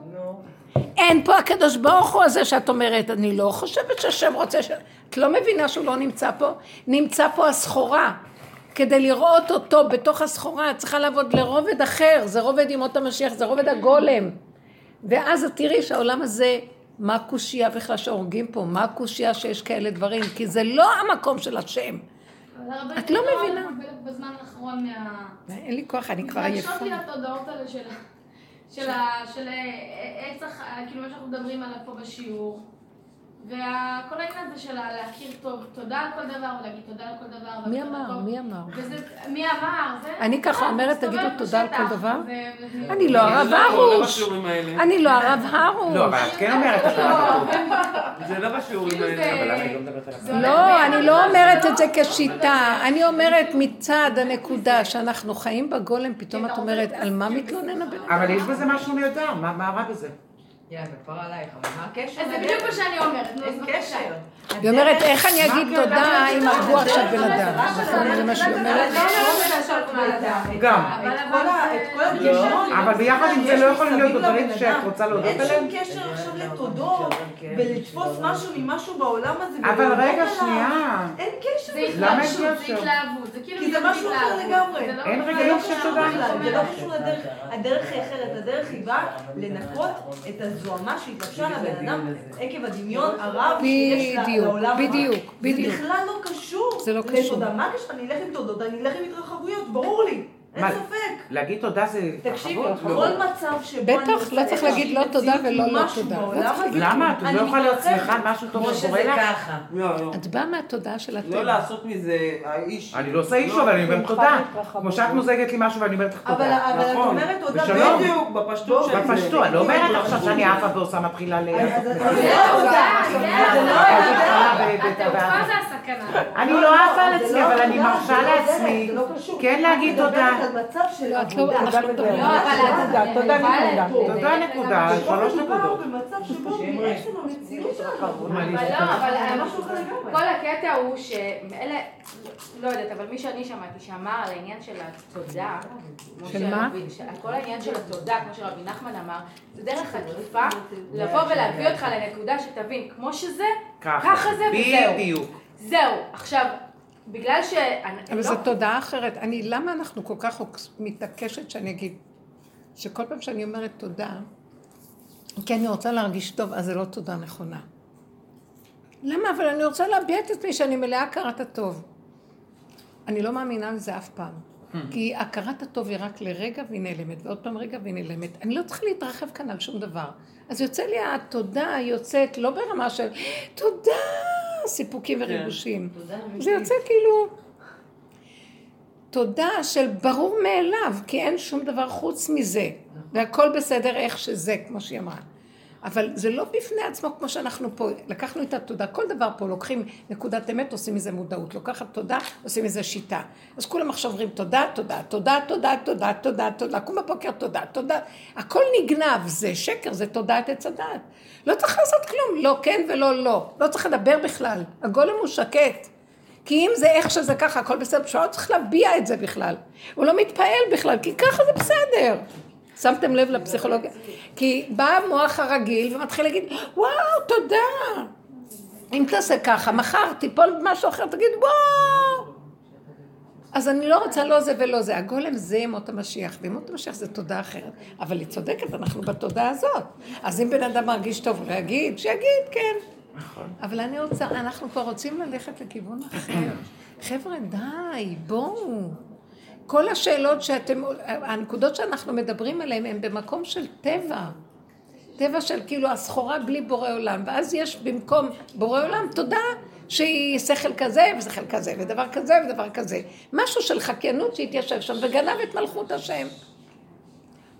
S3: אין פה הקדוש ברוך הוא הזה שאת אומרת, אני לא חושבת שהשם רוצה ש... את לא מבינה שהוא לא נמצא פה? נמצא פה הסחורה. כדי לראות אותו בתוך הסחורה, את צריכה לעבוד לרובד אחר, זה רובד ימות המשיח, זה רובד הגולם. ואז את תראי שהעולם הזה, מה הקושייה בכלל שהורגים פה? מה הקושייה שיש כאלה דברים? כי זה לא המקום של השם. את לא
S7: מאוד
S3: מבינה. אין לי כוח, אני כבר עייפה.
S7: מרגישות לי התודעות האלה של של עץ. כאילו מה שאנחנו מדברים עליו פה בשיעור. וכל העניין הזה של להכיר טוב, תודה על כל דבר, ולהגיד תודה על כל דבר.
S3: מי אמר?
S7: טוב.
S3: מי אמר?
S7: וזה, מי אמר? זה...
S3: אני ככה אומרת, תגידו תודה על כל דבר? אני לא הרב
S2: לא
S3: הרוש.
S2: בשיעורים האלה.
S3: אני לא הרב הרוש.
S1: לא, אבל את כן אומרת את
S7: לא,
S1: זה.
S2: זה לא בשיעורים האלה.
S1: אבל למה היא לא מדברת על
S7: זה
S1: הפעם?
S3: לא, אני לא אומרת את זה כשיטה, אני אומרת מצד הנקודה שאנחנו חיים בגולם, פתאום את אומרת, על מה מתלונן הבן אדם?
S1: אבל יש בזה משהו מה מה רע בזה?
S4: יאללה, כבר עלייך, אבל מה הקשר?
S7: אז זה בדיוק מה שאני אומרת, נו,
S5: אין. קשר.
S3: היא אומרת, איך אני אגיד תודה אם הרגו עכשיו בן אדם? נכון, זה מה שהיא אומרת?
S6: לא בן אדם.
S1: גם.
S6: אבל
S1: ביחד עם זה לא יכולים להיות דברים שאת. רוצה להודות
S2: אין
S1: עליהם?
S2: שום קשר עכשיו לתודות. ולתפוס משהו ממשהו בעולם הזה.
S1: אבל רגע. שנייה.
S2: אין קשר
S7: זה התלהבות,
S1: אין
S7: זה? התלהבות, זה כאילו...
S2: כי זה משהו אחר. לגמרי.
S7: לא-
S1: אין רגעים
S7: לא
S1: של תודה.
S2: זה לא קשור לדרך, הדרך היא אחרת, הדרך היא באה לנקות את הזוהמה שהתלבשה לבן אדם עקב הדמיון הרב שיש לעולם הבא.
S3: בדיוק, בדיוק.
S2: זה בכלל לא קשור
S3: זה לא קשור.
S2: לתודה. מה הקשר? אני אלך עם תודות, אני אלך עם התרחבויות, ברור לי, אין
S1: מה,
S2: ספק.
S1: להגיד תודה זה
S2: תקשיבי? כל מצב שבו
S3: בטח, לא צריך להגיד לא תודה ולא לא תודה. לא
S1: למה? את לא יכולה להיות. שמחה על משהו טוב
S5: כמו
S1: שקורה
S5: שזה
S1: לך?
S5: ככה.
S2: לא, לא.
S3: את באה מהתודעה של
S2: לא
S3: הטבע.
S2: לעשות מזה האיש.
S1: אני לא עושה אישו, אבל אני אומרת תודה. כמו שאת מוזגת לי משהו ואני אומרת לך תודה.
S2: אבל את
S1: נכון.
S2: אומרת תודה. בדיוק, בפשטות של זה.
S1: בפשטות, אני לא אומרת עכשיו שאני עפה ועושה מתחילה ל...
S7: זה
S2: אז-
S7: התודה, זה זה הסכנה.
S1: אני לא עפה על עצמי,
S2: לא
S1: אבל אני
S2: תודה,
S1: מרשה
S2: לא
S1: לעצמי
S2: לא.
S1: כן להגיד
S2: את
S1: תודה.
S2: מדברת על מצב של
S3: לא, את לא- לא.
S6: לא, אבל
S8: תודה, נקודה.
S1: תודה נקודה, שלוש נקודות.
S6: לא, אה. כל הקטע הוא שאלה, לא יודעת, אבל מי שאני שמעתי שאמר על העניין של התודה,
S3: של מה?
S6: כל העניין של התודה, כמו שרבי נחמן אמר, זה דרך עקיפה לבוא ולהביא אותך לנקודה שתבין, כמו שזה, ככה זה וזהו.
S1: בדיוק.
S6: זהו. עכשיו, בגלל ש...
S3: אבל
S6: לא-
S3: זו תודעה אחרת. אני, למה אנחנו כל כך מתעקשת שאני אגיד, שכל פעם שאני אומרת תודה, כי אני רוצה להרגיש טוב, אז זה לא תודה נכונה. למה? אבל אני רוצה להביע את עצמי שאני מלאה הכרת הטוב. אני לא מאמינה לזה אף פעם. כי הכרת הטוב היא רק לרגע והיא נעלמת, ועוד פעם רגע והיא נעלמת. אני לא צריכה להתרחב כאן על שום דבר. אז יוצא לי התודה יוצאת לא ברמה של תודה, סיפוקים וריגושים. זה יוצא כאילו תודה של ברור מאליו, כי אין שום דבר חוץ מזה. והכל בסדר איך שזה, כמו שהיא אמרה. אבל זה לא בפני עצמו כמו שאנחנו פה, לקחנו את התודה, כל דבר פה לוקחים נקודת אמת, עושים מזה מודעות, לוקחת תודה, עושים מזה שיטה. אז כולם עכשיו אומרים תודה, תודה, תודה, תודה, תודה, תודה, תודה, קום בבוקר תודה, תודה, הכל נגנב, זה שקר, זה תודעת עץ הדעת. לא צריך לעשות כלום, לא כן ולא לא, לא צריך לדבר בכלל, הגולם הוא שקט. כי אם זה איך שזה ככה, הכל בסדר, שהוא לא צריך להביע את זה בכלל. הוא לא מתפעל בכלל, כי ככה זה בסדר. שמתם לב לפסיכולוגיה? כי בא המוח הרגיל ומתחיל להגיד, וואו, תודה. אם תעשה ככה, מחר תיפול במשהו אחר, תגיד, וואו. אז אני לא רוצה לא זה ולא זה. הגולם זה ימות המשיח, וימות המשיח זה תודה אחרת. אבל היא צודקת, אנחנו בתודה הזאת. אז אם בן אדם מרגיש טוב, הוא יגיד, שיגיד, כן.
S1: נכון.
S3: אבל אני רוצה, אנחנו כבר רוצים ללכת לכיוון אחר. חבר'ה, די, בואו. כל השאלות שאתם, הנקודות שאנחנו מדברים עליהן הן במקום של טבע. טבע של כאילו הסחורה בלי בורא עולם, ואז יש במקום בורא עולם תודה שהיא שכל כזה ושכל כזה ודבר כזה ודבר כזה. משהו של חקיינות שהתיישב שם וגנב את מלכות השם.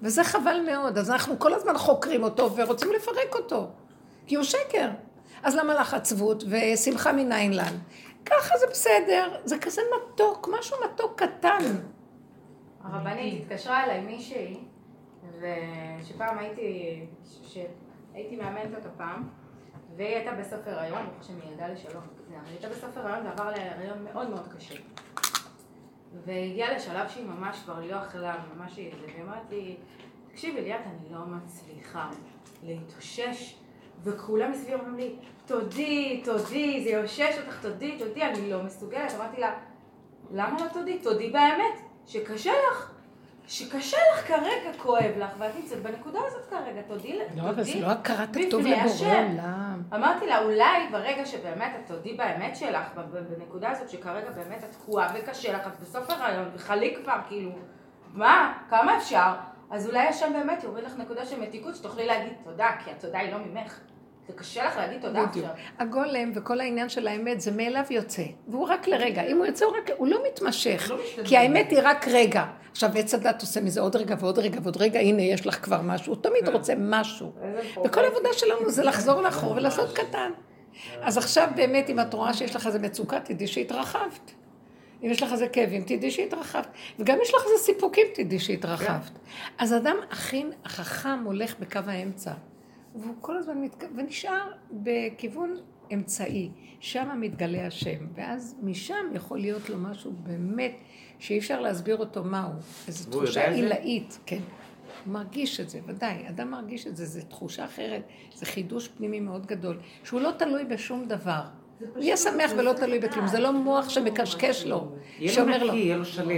S3: וזה חבל מאוד, אז אנחנו כל הזמן חוקרים אותו ורוצים לפרק אותו, כי הוא שקר. אז למה לך עצבות ושמחה מניין לן? ככה זה בסדר, זה כזה מתוק, משהו מתוק קטן.
S6: הרבנית התקשרה אליי מישהי, ושפעם הייתי, שהייתי מאמנת אותה פעם, והיא הייתה בסוף הריון, ברוך השם היא ילדה לשלום, היא הייתה בסוף הריון ועבר להריון מאוד מאוד קשה. והגיעה לשלב שהיא ממש כבר לא אכלה, ממש היא, והיא אמרת לי, תקשיבי ליאת, אני לא מצליחה להתאושש, וכולם מסביבי אומרים לי, תודי, תודי, זה יאושש אותך, תודי, תודי, אני לא מסוגלת. אמרתי לה, למה לא תודי? תודי באמת, שקשה לך. שקשה לך כרגע, כואב לך, ואת נמצאת בנקודה הזאת כרגע, תודי,
S3: לא, אבל זה לא הכרת הטוב לבורא
S6: השם.
S3: עולם.
S6: אמרתי לה, אולי ברגע שבאמת את תודי באמת שלך, בנקודה הזאת שכרגע באמת את תקועה וקשה לך, את בסוף הרעיון, וחלי כבר, כאילו, מה, כמה אפשר? אז אולי השם באמת יוריד לך נקודה של מתיקות, שתוכלי להגיד תודה, כי התודה היא לא ממך. זה קשה לך להגיד תודה
S3: בדיוק.
S6: עכשיו.
S3: הגולם וכל העניין של האמת זה מאליו יוצא, והוא רק לרגע. אם הוא יוצא, הוא, רק, הוא לא מתמשך, כי האמת היא רק רגע. עכשיו עץ הדת עושה מזה עוד רגע ועוד רגע ועוד רגע, הנה יש לך כבר משהו, הוא תמיד רוצה משהו. וכל העבודה שלנו זה לחזור לאחור ולעשות קטן. אז עכשיו באמת, אם את רואה שיש לך איזה מצוקה, תדעי שהתרחבת. אם יש לך איזה כאבים, תדעי שהתרחבת. וגם יש לך איזה סיפוקים, תדעי שהתרחבת. אז אדם הכי החכם הולך בקו האמצע. והוא כל הזמן מת... ונשאר בכיוון אמצעי, שם מתגלה השם, ואז משם יכול להיות לו משהו באמת שאי אפשר להסביר אותו מהו, איזו תחושה? עילאית, כן. הוא מרגיש את זה, ודאי, אדם מרגיש את זה, זו תחושה אחרת, זה חידוש פנימי מאוד גדול, שהוא לא תלוי בשום דבר. הוא יהיה שמח ולא תלוי בכלום, זה לא מוח שמקשקש לו, שאומר לו,
S1: נקי, יהיה לו שלו.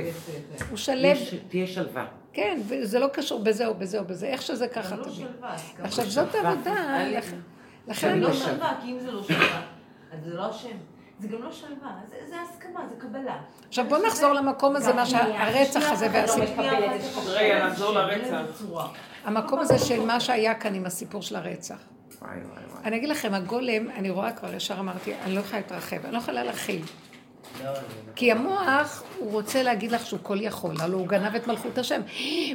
S3: הוא שלב,
S1: תהיה- שלווה.
S3: כן, וזה לא קשור בזה או בזה או בזה, איך שזה ככה
S5: לא
S3: תמיד.
S5: שלווה, הסכמה.
S3: עכשיו זאת עבודה, לכ- לכן
S5: זה
S3: אני
S5: לא שלווה, כי אם זה לא שלווה, אז זה לא השם. זה גם לא שלווה, זה, זה הסכמה, זה קבלה.
S3: עכשיו בוא נחזור למקום הזה, מה שהרצח הזה והסיפור.
S2: רגע, נחזור לרצח.
S3: המקום הזה של מה שהיה כאן עם הסיפור של הרצח.
S1: וואי וואי וואי.
S3: אני אגיד לכם, הגולם, אני רואה כבר, ישר אמרתי, אני לא יכולה להתרחב, אני לא יכולה להכיל. כי המוח, הוא רוצה להגיד לך שהוא כל יכול, הלוא הוא גנב את מלכות השם.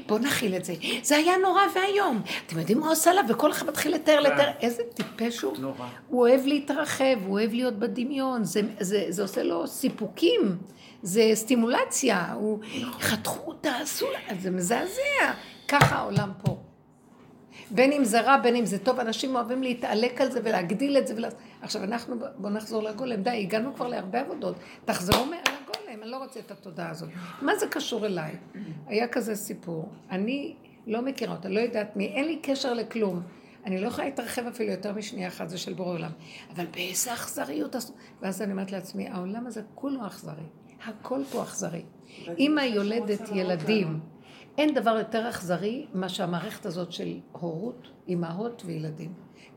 S3: בואו נכיל את זה. זה היה נורא ואיום. אתם יודעים מה עושה לה? וכל אחד מתחיל לתאר, לתאר. איזה טיפש הוא. הוא אוהב להתרחב, הוא אוהב להיות בדמיון, זה, זה, זה עושה לו סיפוקים, זה סטימולציה, הוא חתכו, תעשו לה, זה מזעזע. ככה העולם פה. בין אם זה רע, בין אם זה טוב, אנשים אוהבים להתעלק על זה ולהגדיל את זה. ולה... עכשיו אנחנו, בואו נחזור לגולם. די, הגענו כבר להרבה עבודות. תחזרו מעל הגולם, אני לא רוצה את התודעה הזאת. מה זה קשור אליי? היה כזה סיפור. אני לא מכירה אותה, לא יודעת מי, אין לי קשר לכלום. אני לא יכולה להתרחב אפילו יותר משנייה אחת, זה של בורא עולם. אבל באיזה אכזריות עשו... ואז אני אומרת לעצמי, העולם הזה כולו אכזרי. הכל פה אכזרי. אימא יולדת ילדים. אין דבר יותר אכזרי מה שהמערכת הזאת של הורות, אימהות וילדים.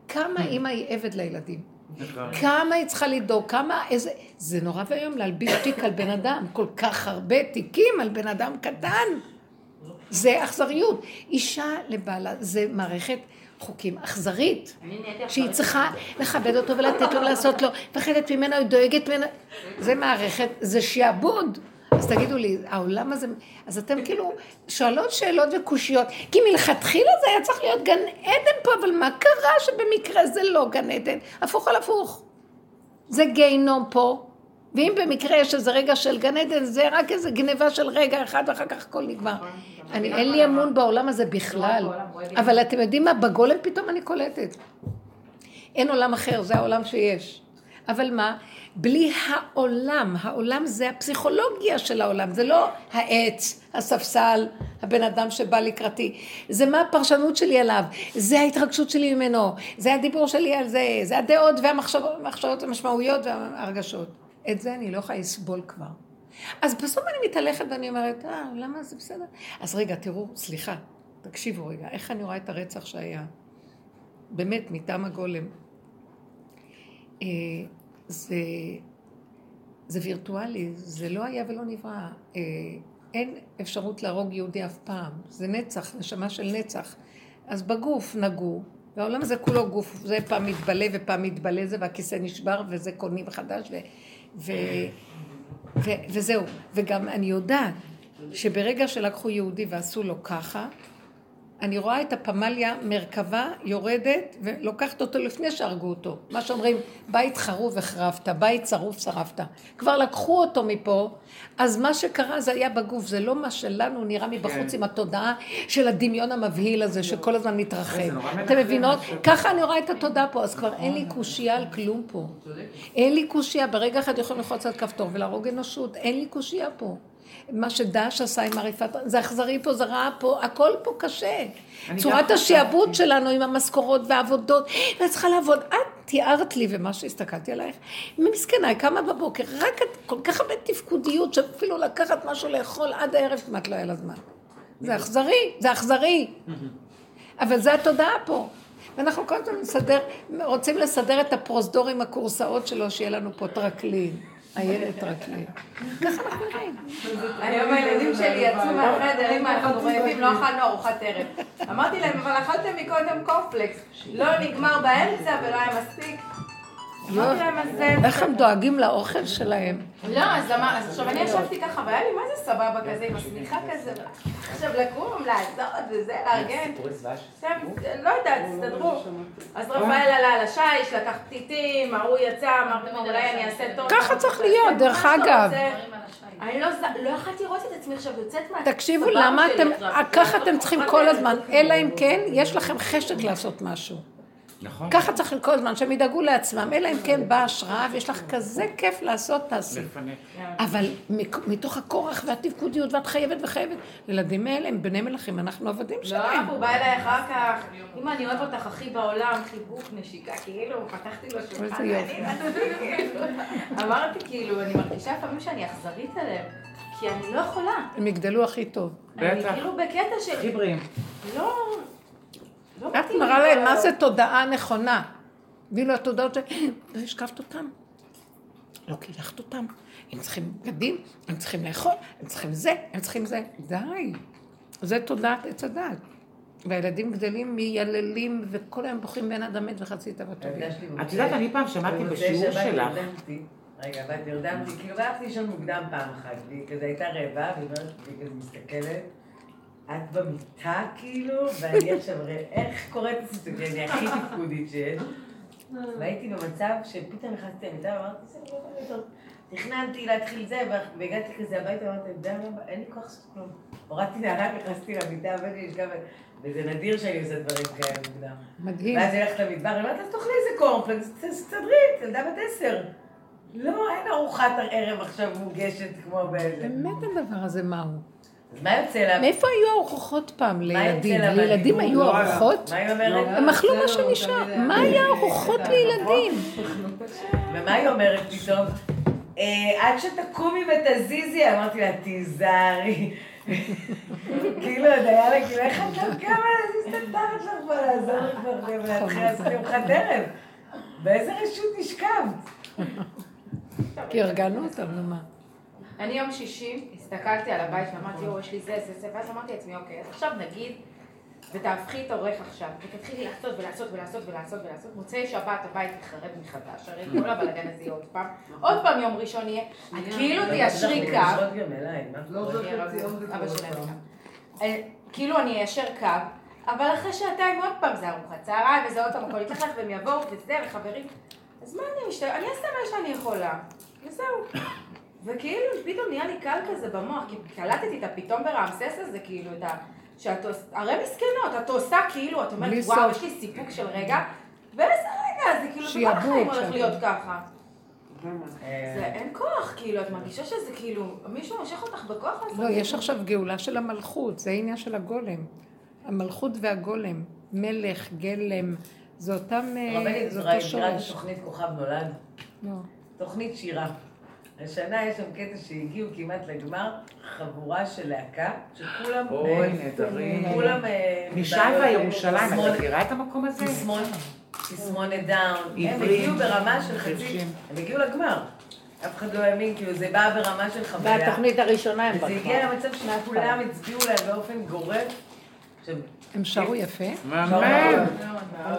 S3: כמה אימא היא עבד לילדים. כמה היא צריכה לדאוג, כמה, איזה... זה נורא ואיום להלביש תיק על בן אדם, כל כך הרבה תיקים על בן אדם קטן. זה אכזריות. אישה לבעלה, זה מערכת חוקים אכזרית, שהיא צריכה לכבד אותו ולתת לו לעשות לו, וחלק ממנה היא דואגת ממנה. זה מערכת, זה שעבוד. אז תגידו לי, העולם הזה, אז אתם כאילו שואלות שאלות וקושיות, כי מלכתחילה זה היה צריך להיות גן עדן פה, אבל מה קרה שבמקרה זה לא גן עדן? הפוך על הפוך. זה גיהינום פה, ואם במקרה יש איזה רגע של גן עדן, זה רק איזה גניבה של רגע אחד ואחר כך הכל נגמר. אני, אין לי אמון בעולם הזה בכלל. אבל אתם יודעים מה? בגולם פתאום אני קולטת. אין עולם אחר, זה העולם שיש. אבל מה? בלי העולם, העולם זה הפסיכולוגיה של העולם, זה לא העץ, הספסל, הבן אדם שבא לקראתי, זה מה הפרשנות שלי עליו, זה ההתרגשות שלי ממנו, זה הדיבור שלי על זה, זה הדעות והמחשבות המשמעויות וההרגשות. את זה אני לא יכולה לסבול כבר. אז בסוף אני מתהלכת ואני אומרת, אה, למה זה בסדר? אז רגע, תראו, סליחה, תקשיבו רגע, איך אני רואה את הרצח שהיה? באמת, מטעם הגולם. זה, זה וירטואלי, זה לא היה ולא נברא. אה, אין אפשרות להרוג יהודי אף פעם. זה נצח, נשמה של נצח. אז בגוף נגעו, והעולם הזה כולו גוף, זה פעם מתבלה ופעם מתבלה זה, והכיסא נשבר, וזה קונים מחדש, ו, ו, ו, וזהו. וגם אני יודעת שברגע שלקחו יהודי ועשו לו ככה, אני רואה את הפמליה מרכבה יורדת ולוקחת אותו לפני שהרגו אותו. מה שאומרים, בית חרוב החרבת, בית שרוף שרפת. כבר לקחו אותו מפה, אז מה שקרה זה היה בגוף, זה לא מה שלנו נראה מבחוץ
S1: כן.
S3: עם התודעה של הדמיון המבהיל הזה שכל הזמן מתרחב. אתם מבינות? ככה אני רואה את התודעה פה, אז כבר אין לי קושייה על כלום פה. אין לי קושייה, ברגע אחד יכולים ללחוץ על כפתור ולהרוג אנושות, אין לי קושייה פה. מה שדש עשה עם עריפת, זה אכזרי פה, זה רע פה, הכל פה קשה. צורת השעבוד שלנו עם המשכורות והעבודות, ואני צריכה לעבוד. את תיארת לי, ומה שהסתכלתי עלייך, מסכנה, היא קמה בבוקר, רק את כל כך הרבה תפקודיות, שאפילו לקחת משהו לאכול עד הערב כמעט לא היה לה זמן. זה אכזרי, זה אכזרי. אבל זה התודעה פה. ואנחנו כל נסדר, רוצים לסדר את הפרוזדור עם הכורסאות שלו, שיהיה לנו פה טרקלין. איילת טרקלין. ככה אנחנו נראים.
S6: היום הילדים שלי יצאו מהחדר, אמא, אנחנו רעבים, לא אכלנו ארוחת ערב. אמרתי להם, אבל אכלתם מקודם קורפלקס. לא נגמר באמצע ולא היה מספיק.
S3: איך הם דואגים לאוכל שלהם?
S6: לא, אז אמר- עכשיו אני ישבתי ככה, והיה לי מה זה סבבה כזה, עם השמיכה כזה. עכשיו לקום, לעשות וזה, לארגן. עכשיו, לא יודעת, תסתדרו. אז רפאל עלה על השיש, לקח פתיתים, ההוא יצא, לו, אולי אני אעשה טוב.
S3: ככה צריך להיות, דרך אגב.
S6: אני לא לא יכולתי לראות את עצמי עכשיו יוצאת מה...
S3: תקשיבו, למה אתם. ככה אתם צריכים כל הזמן, אלא אם כן, יש לכם חשק לעשות משהו.
S1: נכון.
S3: ככה צריכים כל הזמן, שהם ידאגו לעצמם, אלא אם כן באה השראה ויש לך כזה כיף לעשות, תעשי. אבל מתוך הכורח והתפקודיות, ואת חייבת וחייבת, ילדים האלה הם בני מלכים, אנחנו עבדים
S6: לא,
S3: שלהם.
S6: הוא בא אליי אחר כך, אמא, אני אוהב אותך הכי בעולם, חיבוק, נשיקה, כאילו, פתחתי לו שולחן.
S3: איזה יופי.
S6: אני- כאילו, אמרתי, כאילו, אני מרגישה לפעמים שאני אכזרית עליהם, כי אני לא יכולה.
S3: הם יגדלו הכי טוב.
S6: אני
S1: בטח.
S6: כאילו בקטע של...
S1: הכי בריאים.
S6: לא...
S3: את מראה להם מה זה. תודעה נכונה. ואילו התודעות ש... לא השקפת אותם. לא קילחת אותם. הם צריכים בגדים, הם צריכים לאכול, הם צריכים זה, הם צריכים זה. די. זה תודעת עץ הדת. והילדים גדלים מייללים וכל היום בוכים בין אדם מת וחצי תאוות טובים.
S1: את יודעת, אני פעם שמעתי בשיעור שלך.
S5: רגע, ואת נרדמתי, כאילו, והלכתי לישון מוקדם פעם אחת, והיא כזה הייתה רעבה, והיא מסתכלת, את במיטה, כאילו, ואני עכשיו, רעב, איך קורית הסיטואציה, אני הכי תפקודית שיש. והייתי במצב שפתאום נכנסתי למיטה, ואמרתי, זה לא יכול להיות. תכננתי להתחיל זה, והגעתי כזה הביתה, אמרתי, אתה יודע מה, אין לי כוח לעשות כלום. הורדתי נעליים, נכנסתי למיטה, הבאתי לשכב, וזה נדיר שאני עושה דברים כאלה מוקדם.
S3: מדהים.
S5: ואז היא הולכת למדבר, היא אומרת, אז תאכלי איזה קורנפלקס, תסתדרי, את ילדה בת עשר. לא, אין ארוחת ערב עכשיו מוגשת כמו באיזה.
S3: באמת הדבר הזה מהו?
S5: אז מה יוצא לה?
S3: מאיפה היו ארוחות פעם לילדים? לילדים? היו
S5: לא,
S3: ארוחות?
S5: מה היא אומרת?
S3: הם אכלו מה שנשאר. מה היה ארוחות לילדים?
S5: ומה היא אומרת פתאום? "אה, עד שתקומי ותזיזי, אמרתי לה, תיזהרי. כאילו, זה היה לה, כאילו, איך את לא קמה להזיז את התחת שלך ולעזור לך כבר ולהתחיל לעשות ארוחת ערב? באיזה רשות נשכבת?
S3: כי הרגענו אותם, נו מה.
S6: אני יום שישי הסתכלתי על הבית ואמרתי, יואו, יש לי זה, זה, זה, ואז אמרתי לעצמי, אוקיי, אז עכשיו נגיד, ותהפכי את עורך עכשיו, ותתחילי לעשות ולעשות ולעשות ולעשות ולעשות, מוצאי שבת הבית יחרב מחדש, הרי כל הבלאגן הזה יהיה עוד פעם, עוד פעם יום ראשון יהיה, את כאילו תיישרי קו?
S2: לא.
S6: איתם. אה, כאילו אני איישר קו, אבל אחרי שעתיים עוד פעם זה ארוחת צהריים, וזה עוד פעם הכל יתלכלך, והם יבואו וזה, וחברים. אז מה אני משתמש? אני אעשה מה שאני יכולה, וזהו. וכאילו פתאום נהיה לי קל כזה במוח, כי קלטתי את הפתאום ברעמסס הזה, כאילו, את ה... שאת עוש... הרי מסכנות, את עושה כאילו, את אומרת, וואו. יש לי סיפוק של רגע, ואיזה רגע, זה כאילו, זה כל
S3: שיעבוד,
S6: החיים הולך. להיות ככה.
S5: אה,
S6: זה אין כוח, כאילו, את מרגישה שזה כאילו, מישהו מושך אותך בכוח לעשות
S3: לא? יש עכשיו גאולה של המלכות, זה העניין של הגולם. המלכות והגולם, מלך, גלם, זה אותם, אה,
S5: רבנית,
S3: זה
S5: ראית
S3: אותו שורש.
S5: תוכנית כוכב נולד?
S3: לא.
S5: תוכנית שירה. השנה יש שם קטע שהגיעו כמעט לגמר, חבורה של להקה, שכולם...
S1: אוי,
S5: אה,
S1: נהדרים.
S5: כולם... אה,
S1: משלווה ירושלים, את מכירה את המקום הזה?
S5: תסמונת, דאון. הם הגיעו ברמה של חצי... הם הגיעו לגמר. אף אחד לא האמין, כאילו זה בא ברמה של חוויה.
S8: והתוכנית הראשונה הם בגמר.
S5: הגיע למצב שכולם הצביעו להם באופן גורף.
S3: הם שרו יפה.
S1: מהמם.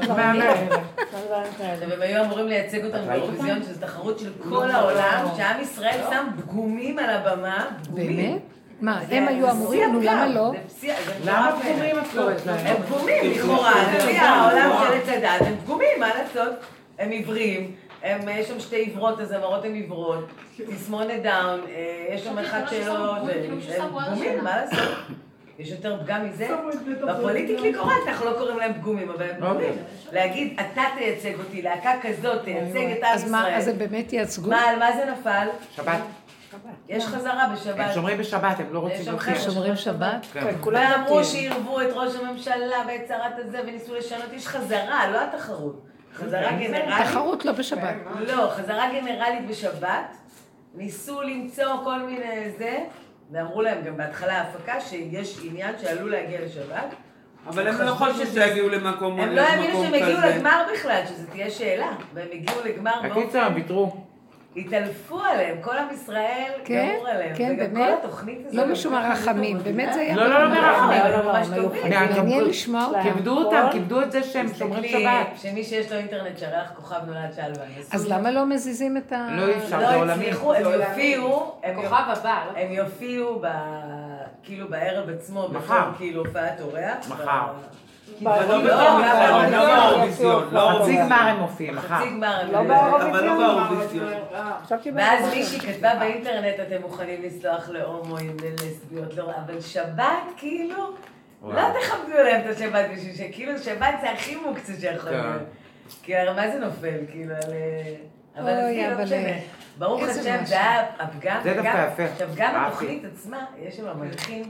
S8: לא,
S1: מהמם.
S5: עכשיו, הם היו אמורים לייצג אותנו
S1: ראית
S5: באירוויזיון, שזו תחרות של כל העולם, שעם ישראל שם פגומים על הבמה. פגומים.
S3: באמת? מה,
S5: זה-
S3: הם היו אמורים? נו, למה לא?
S1: למה פגומים. את קוראת להם?
S5: הם פגומים, לכאורה, לפי העולם של עץ הדת, הם פגומים, מה לעשות? הם עיוורים, הם, יש שם שתי עיוורות, הזמרות הן עיוורות, תסמונת דאון, אה, יש שם אחד שלא... הם פגומים. מה לעשות? יש יותר פגם מזה? ב politically correct אנחנו לא קוראים להם פגומים, אבל הם פגומים. להגיד, אתה תייצג אותי, להקה כזאת תייצג את עם
S3: אז מה, אז
S5: ישראל.
S3: הם באמת ייצגו?
S5: מה, על מה זה נפל?
S1: שבת.
S5: יש חזרה
S1: הם
S5: בשבת.
S1: שומרים בשבת, הם לא רוצים...
S5: חבר'ה
S3: שומרים שבת?
S1: כן.
S5: ואמרו שעירבו את ראש הממשלה ואת שרת הזה וניסו לשנות, יש חזרה, לא התחרות. חזרה גנרלית.
S3: תחרות לא בשבת.
S5: לא, חזרה גנרלית בשבת. ניסו למצוא כל מיני זה, ואמרו להם גם בהתחלה ההפקה שיש עניין שעלול להגיע לשבת.
S2: אבל הם לא חושבים
S5: שזה-
S2: שיגיעו למקום
S5: הם לא האמינו שהם הגיעו
S2: כזה.
S5: לגמר בכלל, שזו תהיה שאלה. והם הגיעו לגמר
S1: הקיצר, הם ויתרו.
S5: התעלפו עליהם, כל עם ישראל
S3: כן,
S5: גמור עליהם.
S3: כן,
S5: וגם
S3: באמת?
S5: כל התוכנית הזאת.
S3: לא משום הרחמים, באמת זה היה...
S1: לא, לא, לא מרחמים.
S5: אבל הם ממש טובים.
S3: מעניין לשמוע אותם.
S1: כיבדו אותם, כיבדו את זה שהם שומרים שבת.
S5: שמי שיש לו אינטרנט שריח כוכב נולד שלווה.
S3: אז למה לא מזיזים את ה...
S1: לא אפשר, זה
S5: לא
S1: עולמי.
S5: הצליחו, הם יופיעו, הם
S6: כוכב הבא, לא?
S5: הם יופיעו ב... כאילו בערב עצמו,
S1: מחר.
S5: כאילו הופעת אורח.
S1: מחר.
S2: לא
S5: לא,
S2: באירוויזיון,
S5: לא,
S2: לא
S5: לא,
S2: לא
S1: חצי. גמר הם מופיעים.
S5: חצי גמר. הם.
S8: חשבתי
S5: ואז. מישהי כתבה באינטרנט, אתם מוכנים לסלוח להומואים, ללסביות, לא, אבל שבת, כאילו. לא תכבדו להם את השבת בשביל שכאילו שבת זה הכי מוקצה שיכול
S1: כן.
S5: להיות. כי הרי מה זה נופל, כאילו, על... אה, אבל עזבי, לא משנה.
S3: אה,
S5: ברוך השם. זה היה הפגם.
S1: זה דווקא יפה.
S5: עכשיו, גם. התוכנית עצמה, יש שם מלכים,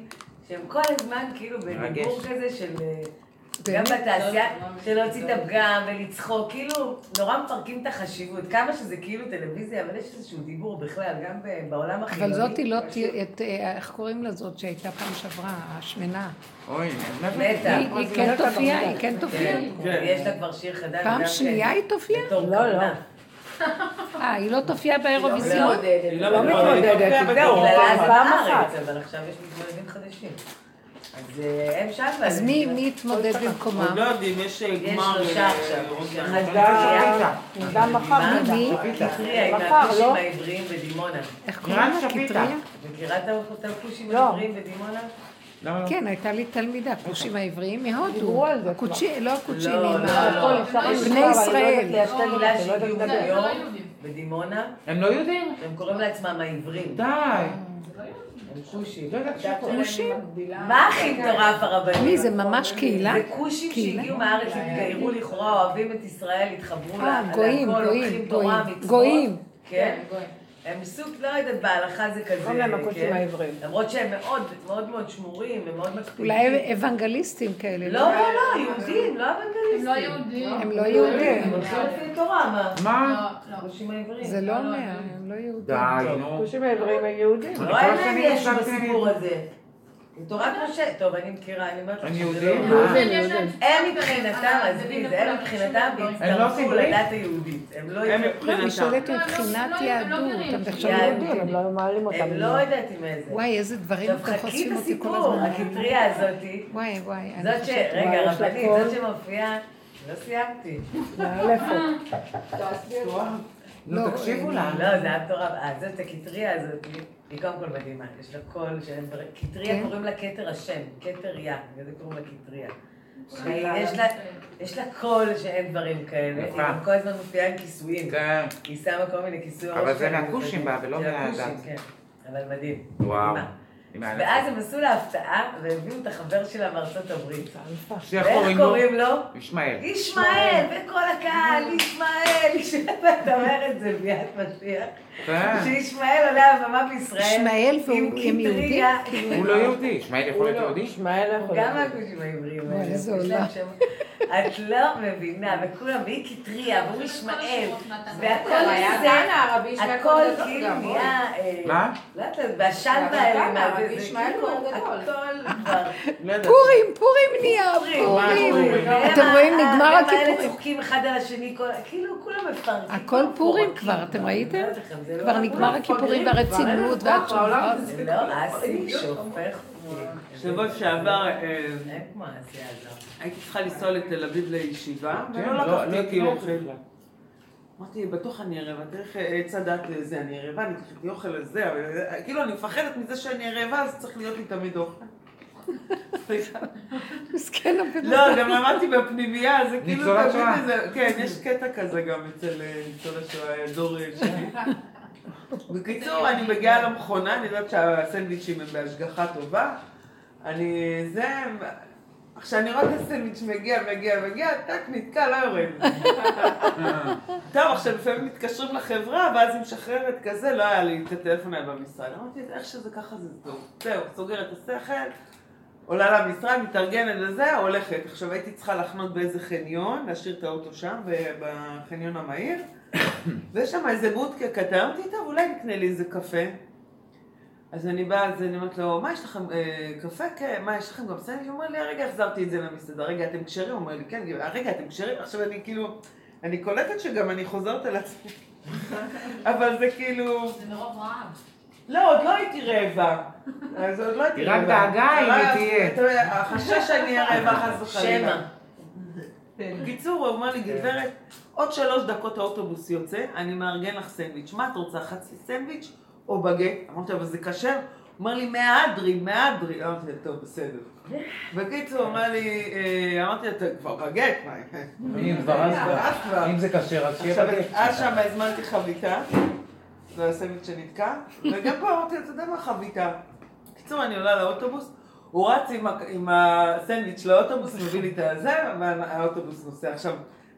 S5: שהם כל הזמן כאילו בדיבור. כזה של... גם? בתעשייה, של להוציא את הפגם ולצחוק, כאילו, נורא מפרקים את החשיבות. כמה שזה כאילו טלוויזיה, אבל יש איזשהו דיבור בכלל, גם ב- בעולם החילוני.
S3: אבל זאת היא לא תהיה, אה, איך קוראים לזאת שהייתה פעם שעברה, השמנה.
S1: אוי.
S5: מתה.
S3: היא היא כן תופיע, היא כן תופיע.
S5: כן, יש לה כבר שיר חדש.
S3: פעם שנייה
S5: כן,
S3: היא תופיע?
S8: לא, לא.
S3: אה, היא לא תופיע באירוויזיון?
S2: היא
S8: לא מתמודדת, זהו,
S5: בגללה זה
S8: פעם
S5: בארץ,
S8: אחת.
S5: אבל עכשיו יש מתמודדים חדשים. אז אה, הם שם.
S3: אז מי יתמודד
S2: עוד
S3: במקומם?
S2: לא יודעים, יש
S5: יש
S2: גמר...
S5: שלושה
S2: אה,
S5: עכשיו. אחד
S2: הממשלה.
S5: נדע.
S8: נדע מחר.
S3: מי?
S5: קטריה עם
S8: מחר,
S5: הכושים
S8: לא?
S5: העבריים בדימונה.
S3: איך קוראים לה? קטריה?
S5: מכירה את הכושים
S8: לא.
S5: העבריים בדימונה?
S1: לא?
S3: כן, הייתה לי תלמידה, הכושים העבריים מהודו. הקוצ'י- לא הקוצ'ינים,
S5: לא, לא,
S3: ה-
S5: לא.
S8: הכל אפשר לשמוע,
S3: בני
S8: לא
S3: ישראל.
S8: לא
S7: לא.
S5: בדימונה,
S1: הם לא יודעים?
S5: הם קוראים לעצמם העברים.
S1: די.
S5: כושים.
S1: לא יודעת שכו.
S3: כושים?
S5: מה הכי מטורף הרבנים?
S3: מי, זה ממש קהילה?
S5: זה כושים? שהגיעו מהארץ, התגיירו לכאורה, אוהבים את ישראל, התחברו
S3: אה,
S5: לה-
S3: גויים,
S5: להכל,
S3: גויים,
S5: לוקחים תורה,
S3: גויים.
S5: מצוות.
S3: גויים.
S5: כן, הם סוג, לא יודעת, בהלכה זה כזה,
S8: קוראים להם הכושים
S5: כן?
S8: העבריים.
S5: למרות שהם מאוד מאוד מאוד שמורים ומאוד מקפידים.
S3: אולי אוונגליסטים כאלה.
S5: לא, לא, לא, יהודים, לא אוונגליסטים.
S7: הם לא יהודים.
S3: הם לא יהודים.
S5: הם הולכים לפי תורה, מה?
S1: מה?
S7: לא, לא.
S5: הכושים העבריים.
S3: זה לא אומר, הם לא יהודים.
S1: די, נו.
S8: הכושים העבריים הם יהודים.
S1: אני
S5: לא,
S1: כל
S5: אין להם יש בסיפור הזה. תורת משה, טוב, אני מכירה, אני אומרת לך שזה? לא- הם מבחינתם, עזבי, זה הם מבחינתם
S1: הם לא עושים
S5: והצטרפו? לדת היהודית. הם לא...
S2: הם
S3: לא,
S2: מבחינתם.
S3: אני שואלת
S7: לא, לא,
S3: מבחינת
S7: לא, הם לא
S3: יהדות. הם
S5: יהדות.
S3: יהודים.
S8: הם לא מעלים אותם.
S5: הם לא יודעת עם איזה.
S3: וואי, איזה דברים
S5: עכשיו חכי
S3: חושפים
S5: את
S3: אותי כל
S5: הסיפור,
S3: הזמן.
S5: הקטריה הזאתי.
S3: וואי, וואי.
S5: זאת ש... רגע, רבנית. זאת שמופיעה... לא סיימתי.
S3: לא,
S1: תקשיבו
S3: אה,
S1: לה.
S5: לא, זה היה מטורף. אה, זאת הקטריה הזאת, היא קודם כל מדהימה. יש לה קול שאין... קטריה
S3: כן?
S5: קוראים לה כתר השם, כתר יא, בגלל זה קוראים לה קטריה. יש לה קול שאין דברים כאלה. היא כל הזמן מופיעה עם כיסויים.
S1: כן.
S5: היא שמה כל מיני כיסויים.
S1: אבל זה מהכושים. בה, ולא מהדת.
S5: כן. אבל מדהים.
S1: וואו.
S5: ואז הם עשו לה הפתעה, והביאו את החבר שלה מארצות הברית. ואיך
S1: קוראים לו? ישמעאל.
S5: ישמעאל, וכל הקהל, ישמעאל, ואתה אומר את זה ביד משיח.
S1: כן.
S5: שישמעאל עולה על הבמה בישראל.
S3: ישמעאל והוא- הם יהודים?
S5: קיטריה.
S1: הוא לא יהודי, ישמעאל יכול להיות יהודי?
S8: ישמעאל
S5: הוא
S8: יכול
S5: גם
S8: להיות.
S5: מהכושים העבריים
S3: וואי,
S5: האלה.
S3: איזה.
S5: שם- את לא מבינה, וכולם, והיא קיטריה, והוא ישמעאל, והכל זה, הכל כאילו
S6: גם,
S5: נהיה... אה,
S1: מה?
S5: לא יודעת, והשלווה
S6: גם
S5: האלה, זה, כאילו.
S2: לא.
S3: פורים, פורים נהיה,
S5: פורים?
S3: אתם רואים, נגמר
S5: והם האלה
S3: הכיפורים.
S5: צוחקים אחד על השני, כל- כאילו כולם מפרקים.
S3: הכל פורים כבר, אתם ראיתם? כבר נגמר הכיפורים והרצינות והתשובה.
S5: זה לא אסי שהופך...
S2: שבוע שעבר אה. הייתי צריכה לנסוע לתל אביב לישיבה,
S1: כן,
S2: ולא
S1: לא-
S2: לקחתי
S1: לא
S2: איתי אוכל. אמרתי, בטוח אני רעבה, תראה איך עץ הדת לזה, אני רעבה, אני קחתי אוכל לזה, אבל אה, כאילו אני מפחדת מזה שאני רעבה, אז צריך להיות לי תמיד אוכל.
S3: מסכן הבן
S2: לא, גם למדתי בפנימייה, זה כאילו
S1: ניצולת שואה.
S2: כן, יש קטע כזה גם אצל אה, ניצול השואה, דור אה, שני. בקיצור, אני מגיעה למכונה, אני יודעת שהסנדוויצ'ים הם בהשגחה טובה. אני, זה, עכשיו אני רואה את הסנדוויץ' מגיע, מגיע, מגיע, טק, נתקע, לא יורד. טוב, עכשיו לפעמים מתקשרים לחברה, ואז היא משחררת כזה, לא היה לי את הטלפון היה במשרד. אמרתי, איך שזה ככה זה טוב. זהו, סוגרת את השכל, עולה למשרד, מתארגנת לזה, הולכת. עכשיו הייתי צריכה לחנות באיזה חניון, להשאיר את האוטו שם, בחניון המהיר, ויש שם איזה בודקה קטן, אמרתי, טוב, אולי נקנה לי איזה קפה. אז אני באה, אז אני אומרת לו, מה יש לכם, אה, קפה? כן, מה, יש לכם גם סנדוויץ'? הוא אומר לי, הרגע החזרתי את זה למסעדה, רגע, אתם כשרים? הוא אומר לי, כן, הרגע, אתם כשרים? עכשיו אני כאילו, אני קולטת שגם אני חוזרת על עצמי. אבל זה כאילו...
S7: זה מרוב רעב.
S2: לא, עוד לא הייתי רעבה. אז עוד לא הייתי רעבה.
S1: רק דאגה אם היא תהיה.
S2: אתה יודע, החשש שאני אהיה רעבה חס וחלילה.
S5: שמא.
S2: בקיצור, הוא אומר לי, גברת, עוד שלוש דקות האוטובוס יוצא, אני מארגן לך סנדוויץ'. מה את רוצה, חצי סנדוויץ' או בגט? אמרתי אבל זה כשר? הוא אומר לי, מהדרין, מהדרין. אמרתי טוב, בסדר. בקיצור, אומר לי, אה, אמרתי "אתה כבר בגט, מה?
S1: אם כבר אז
S2: כבר.
S1: אם זה כשר, אז שיהיה בגט.
S2: אז שם הזמנתי חביתה, זה הסנדוויץ' שנתקע, וגם פה אמרתי, אתה יודע מה חביתה? בקיצור, אני עולה לאוטובוס, הוא רץ עם הסנדוויץ' לאוטובוס, מביא לי את הזה, והאוטובוס נוסע. עכשיו,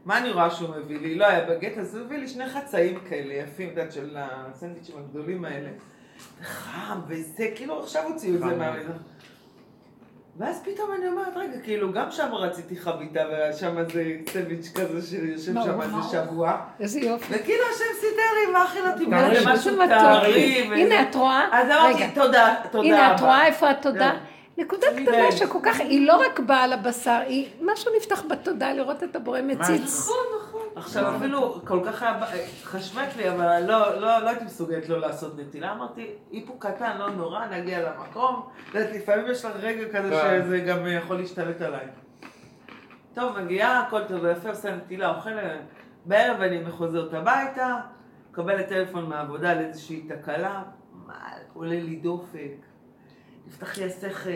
S2: מה אני רואה שהוא מביא לי? לא היה בגט, אז הוא הביא לי שני חצאים כאלה יפים, את יודעת, של הסנדוויצ'ים הגדולים האלה. חם וזה, כאילו עכשיו הוציאו את זה. מהמדינה. ואז פתאום אני אומרת, רגע, כאילו, גם שם רציתי חביתה, ושם זה סנדוויץ' כזה שיושב שם איזה שבוע.
S3: איזה יופי.
S2: וכאילו השם סידר לי, מאכיל אותי
S3: איזה
S2: משהו
S3: מתוק.
S2: טרי.
S3: הנה, את רואה?
S2: אז אמרתי. תודה, תודה
S3: הנה, את. רואה איפה התודה? נקודה קטנה שכל כך, היא לא רק באה לבשר, היא, משהו נפתח בתודה לראות את הבורא מציץ.
S2: עכשיו אפילו כל כך חשבת לי, אבל לא, לא, לא הייתי מסוגלת לא לעשות נטילה. אמרתי, איפוק קטן, לא נורא, נגיע למקום. לפעמים יש לך רגע כזה
S1: כן.
S2: שזה גם יכול להשתלט עליי. טוב, מגיעה, הכל טוב ויפה, עושה נטילה, אוכלת. בערב אני חוזרת הביתה, מקבלת טלפון מהעבודה על איזושהי תקלה, מה, עולה לי דופק, נפתח לי השכל.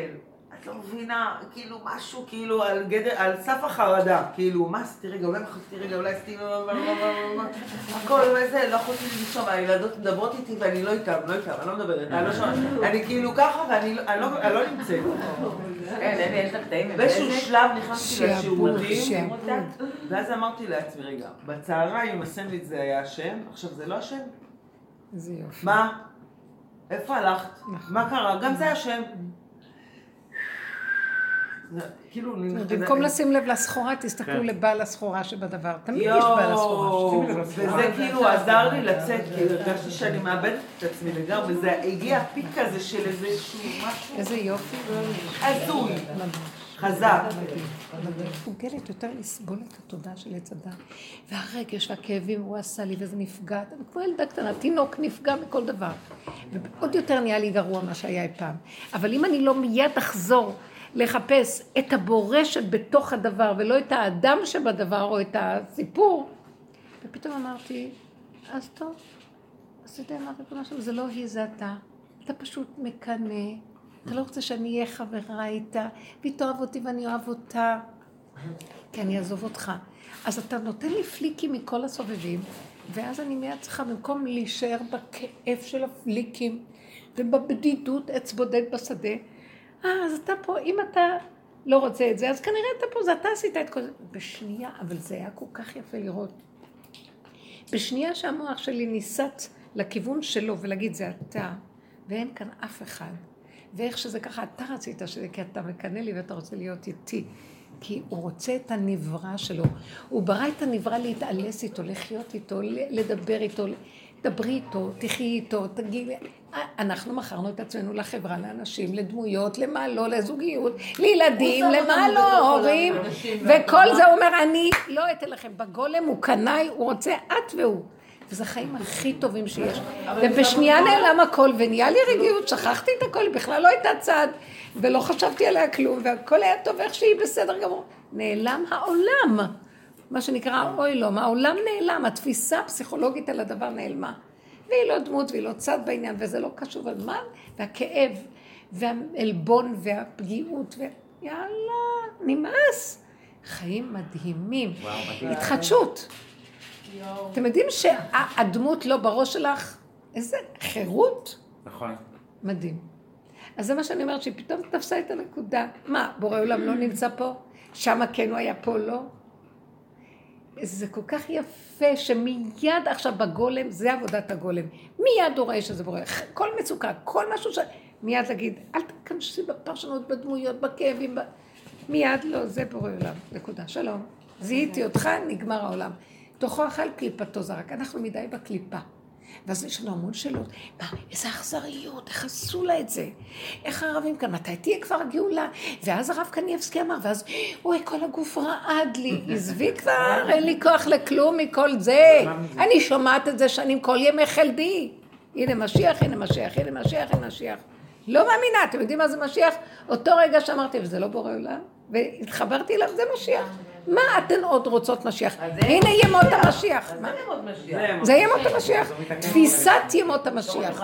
S2: את לא מבינה, כאילו משהו, כאילו על גדר, על סף החרדה, כאילו, מה עשיתי רגע, אולי מחקתי רגע, אולי עשיתי, הכל וזה, לא יכולתי לישון, הילדות מדברות איתי ואני לא איתן, לא איתן, אני לא מדברת, אני לא שומעת, אני כאילו ככה ואני לא- לא- לא נמצאת.
S5: כן,
S2: באיזשהו. שלב נכנסתי לשירותים. ואז אמרתי לעצמי, רגע, בצהריים הסנדוויץ' זה היה השם, עכשיו זה לא השם? מה? איפה הלכת? מה קרה? גם זה השם. כאילו.
S3: במקום לשים לב לסחורה, תסתכלו לבעל הסחורה שבדבר. תמיד יש בעל הסחורה.
S2: וזה כאילו עזר לי לצאת, כי הרגשתי שאני מאבדת את עצמי לגמרי, זה הגיע פיק כזה של איזשהו משהו
S3: איזה יופי.
S2: הזוי, חזק.
S3: מסוגלת יותר לסבול את התודעה של עץ הדת. והרגש והכאבים, הוא עשה לי וזה נפגע. אני כמו ילדה קטנה, תינוק נפגע מכל דבר. ועוד יותר נהיה לי גרוע מה שהיה אי פעם. אבל אם אני לא מיד אחזור לחפש את הבורא שבתוך הדבר, ולא את האדם שבדבר או את הסיפור, ופתאום אמרתי, אז טוב, אז אתה יודע מה, זה לא היא, זה אתה. אתה פשוט מקנא. אתה לא רוצה שאני אהיה חברה איתה, והיא תאהב אותי ואני אוהב אותה, כי אני אעזוב אותך. אז אתה נותן לי פליקים מכל הסובבים, ואז אני מיד צריכה, במקום להישאר בכאב של הפליקים, ובבדידות עץ בודד בשדה. אה, אז אתה פה, אם אתה לא רוצה את זה, אז כנראה אתה פה, זה אתה עשית את כל זה. בשנייה, אבל זה היה כל כך יפה לראות. בשנייה שהמוח שלי ניסת לכיוון שלו ולהגיד זה אתה, ואין כאן אף אחד. ואיך שזה ככה, אתה רצית שזה, כי אתה מקנא לי ואתה רוצה להיות איתי. כי הוא רוצה את הנברא שלו. הוא ברא את הנברא להתעלס איתו, לחיות איתו, לדבר איתו, דברי איתו, תחי איתו, תגידי... אנחנו מכרנו את עצמנו לחברה, לאנשים, לדמויות, למה לא, לזוגיות, לילדים, למה לא, הורים, וכל זה אומר, אני לא אתן לכם. בגולם הוא קנאי, הוא רוצה את והוא. וזה החיים הכי טובים שיש. ובשנייה נעלם הכל, ונהיה לי רגיעות, שכחתי את הכל, בכלל לא הייתה צד, ולא חשבתי עליה כלום, והכל היה טוב איך שהיא בסדר גמור. נעלם העולם, מה שנקרא אוי לא, העולם נעלם, התפיסה הפסיכולוגית על הדבר נעלמה. והיא לא דמות והיא לא צד בעניין, וזה לא קשור על מה, והכאב, והעלבון, והפגיעות, ויאללה, נמאס. חיים מדהימים. התחדשות. אתם יודעים שהדמות לא בראש שלך? איזה חירות.
S1: נכון.
S3: מדהים. אז זה מה שאני אומרת, שהיא פתאום תפסה את הנקודה. מה, בורא עולם לא נמצא פה? שמה כן הוא היה פה לא? זה כל כך יפה שמיד עכשיו בגולם, זה עבודת הגולם. מיד הוא רואה שזה בורא. כל מצוקה, כל משהו ש... מיד להגיד, אל תכנסי בפרשנות, בדמויות, בכאבים, ב... מיד לא, זה בורא עולם. נקודה. שלום. זיהיתי אותך, נגמר העולם. תוכו אכל קליפתו זרק. אנחנו מדי בקליפה. ואז יש לנו המון שאלות. מה, איזה אכזריות, איך עשו לה את זה? איך הערבים כאן, מתי תהיה כבר הגאולה? ואז הרב קניאבסקי אמר, ואז, אוי, כל הגוף רעד לי, עזבי כבר, אין לי כוח לכלום מכל זה. אני שומעת את זה שנים כל ימי חלדי. הנה משיח, הנה משיח, הנה משיח, הנה משיח. לא מאמינה, אתם יודעים מה זה משיח? אותו רגע שאמרתי, וזה לא בורא עולם, והתחברתי אליו, זה משיח. מה אתן עוד רוצות משיח? הנה ימות המשיח. זה ימות המשיח. תפיסת ימות המשיח.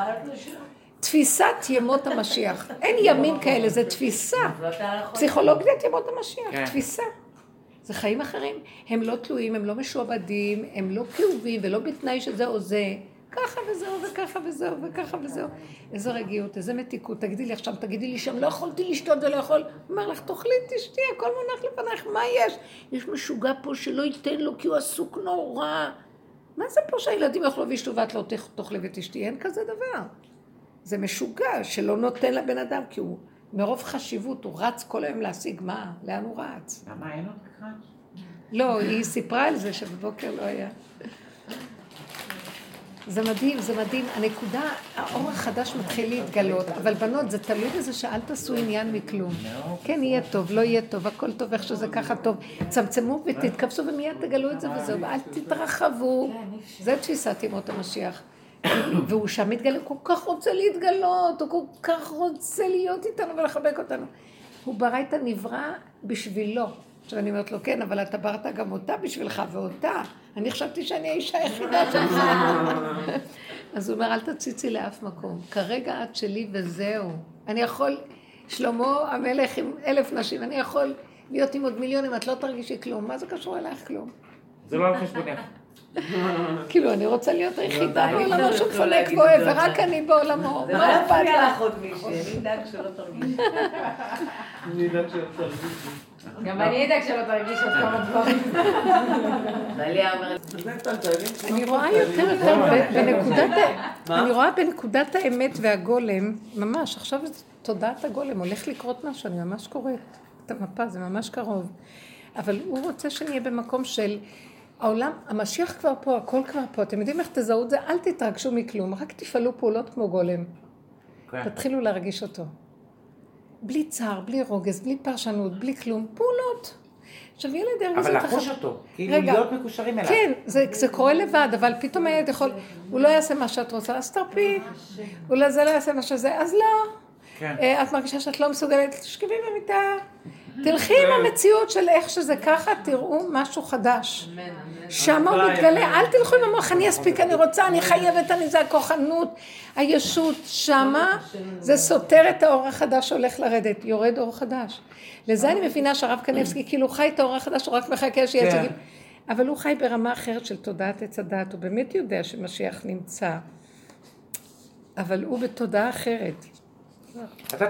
S3: תפיסת ימות המשיח. אין ימים כאלה, זה תפיסה. פסיכולוגיית ימות המשיח, תפיסה. זה חיים אחרים. הם לא תלויים, הם לא משועבדים, הם לא כאובים ולא בתנאי שזה או זה. ככה וזהו, וככה וזהו, וככה וזהו. איזה רגיעות, איזה מתיקות. תגידי לי עכשיו, תגידי לי שם, לא יכולתי לשתות ולא יכול. אומר לך, תאכלי, תשתי, הכל מונח לפנייך, מה יש? יש משוגע פה שלא ייתן לו כי הוא עסוק נורא. מה זה פה שהילדים יאכלו וישתו ואת לא תאכלי ותשתי? אין כזה דבר. זה משוגע שלא נותן לבן אדם, כי הוא מרוב חשיבות, הוא רץ כל היום להשיג מה? לאן הוא רץ?
S1: למה אין לו בכלל?
S3: לא, היא סיפרה על זה שבבוקר לא היה. זה מדהים, זה מדהים. הנקודה, האור החדש מתחיל להתגלות, אבל בנות, זה תלוי בזה שאל תעשו עניין מכלום. כן, יהיה טוב, לא יהיה טוב, הכל טוב איך שזה ככה טוב. צמצמו ותתכווצו ומיד תגלו את זה וזהו, ואל תתרחבו. זה תפיסת ימות המשיח. והוא שם מתגלה, הוא כל כך רוצה להתגלות, הוא כל כך רוצה להיות איתנו ולחבק אותנו. הוא ברא את הנברא בשבילו. עכשיו אני אומרת לו, כן, אבל אתה ברת גם אותה בשבילך ואותה. אני חשבתי שאני האישה היחידה שלך. אז הוא אומר, אל תציצי לאף מקום. כרגע את שלי וזהו. אני יכול, שלמה המלך עם אלף נשים, אני יכול להיות עם עוד מיליונים, את לא תרגישי כלום. מה זה קשור אלייך כלום?
S1: זה לא על חשבונך.
S3: כאילו, אני רוצה להיות היחידה בעולמו שהוא חולק ואוהב, ורק אני בעולמו.
S5: זה לא יפריע לך עוד מישהי, אני אדאג שלא תרגישי.
S2: אני יודעת שלא תרגישי.
S6: גם אני אדאג שלא תרגיש עוד כמה דברים.
S3: אני רואה יותר יותר בנקודת, ה- אני רואה בנקודת האמת והגולם, ממש, עכשיו תודעת הגולם, הולך לקרות משהו, אני ממש קוראת את המפה, זה ממש קרוב. אבל הוא רוצה שנהיה במקום של העולם, המשיח כבר פה, הכל כבר פה, אתם יודעים איך תזהו את זה? אל תתרגשו מכלום, רק תפעלו פעולות כמו גולם.
S1: כן.
S3: תתחילו להרגיש אותו. בלי צער, בלי רוגז, בלי פרשנות, בלי כלום, פעולות. עכשיו ילד ירגיש
S1: אבל
S3: אותך...
S1: לחוש אותו, כאילו
S3: רגע.
S1: להיות מקושרים אליו.
S3: כן, זה, זה קורה לבד, אבל פתאום הילד יכול, הוא לא יעשה מה שאת רוצה, אז תרפי. אולי זה לא יעשה מה שזה, אז לא.
S1: כן.
S3: אה, את מרגישה שאת לא מסוגלת, תשכבי במיטה. תלכי עם המציאות של איך שזה ככה, תראו משהו חדש. שם הוא מתגלה, אל תלכו עם המוח, אני אספיק, אני רוצה, אני חייבת, אני זה הכוחנות, הישות, שמה זה סותר את האור החדש שהולך לרדת, יורד אור חדש. לזה אני מבינה שהרב קנבסקי כאילו חי את האור החדש, הוא רק מחכה שיהיה
S1: כן.
S3: שיגיד. אבל הוא חי ברמה אחרת של תודעת עץ הדת, הוא באמת יודע שמשיח נמצא. אבל הוא בתודעה אחרת.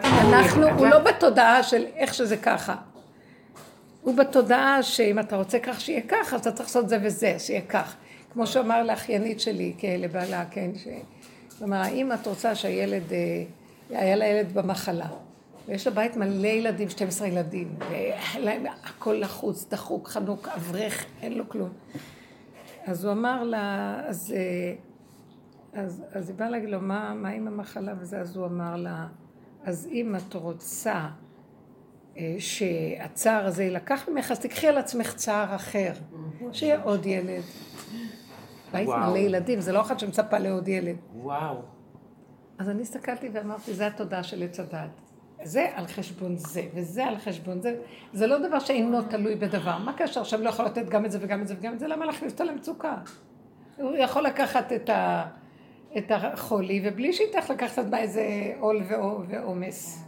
S3: אנחנו, הוא לא בתודעה של איך שזה ככה. הוא בתודעה שאם אתה רוצה כך שיהיה כך, אז אתה צריך לעשות זה וזה, שיהיה כך. כמו שאמר לאחיינית שלי, לבעלה, כן, ש... כלומר, האם את רוצה שהילד, אה, היה לה ילד במחלה, ויש לה בית מלא ילדים, 12 ילדים, ולהם הכל לחוץ, דחוק, חנוק, אברך, אין לו כלום. אז הוא אמר לה, אז, אה, אז, אז היא באה להגיד לו, מה, מה עם המחלה וזה? אז הוא אמר לה, אז אם את רוצה אה, שהצער הזה יילקח ממך, אז תקחי על עצמך צער אחר, שיהיה עוד ילד. בית. מלא ילדים, זה לא אחת שמצפה לעוד ילד.
S1: וואו.
S3: אז אני הסתכלתי ואמרתי, זה התודעה של עץ הדעת. זה על חשבון זה, וזה על חשבון זה. זה לא דבר שאינו תלוי בדבר. מה קשר עכשיו לא יכול לתת גם את זה וגם את זה וגם את זה? למה להכניס אותו למצוקה? הוא יכול לקחת את, ה, את החולי, ובלי שיתך לקחת בה איזה עול ועו- ועומס.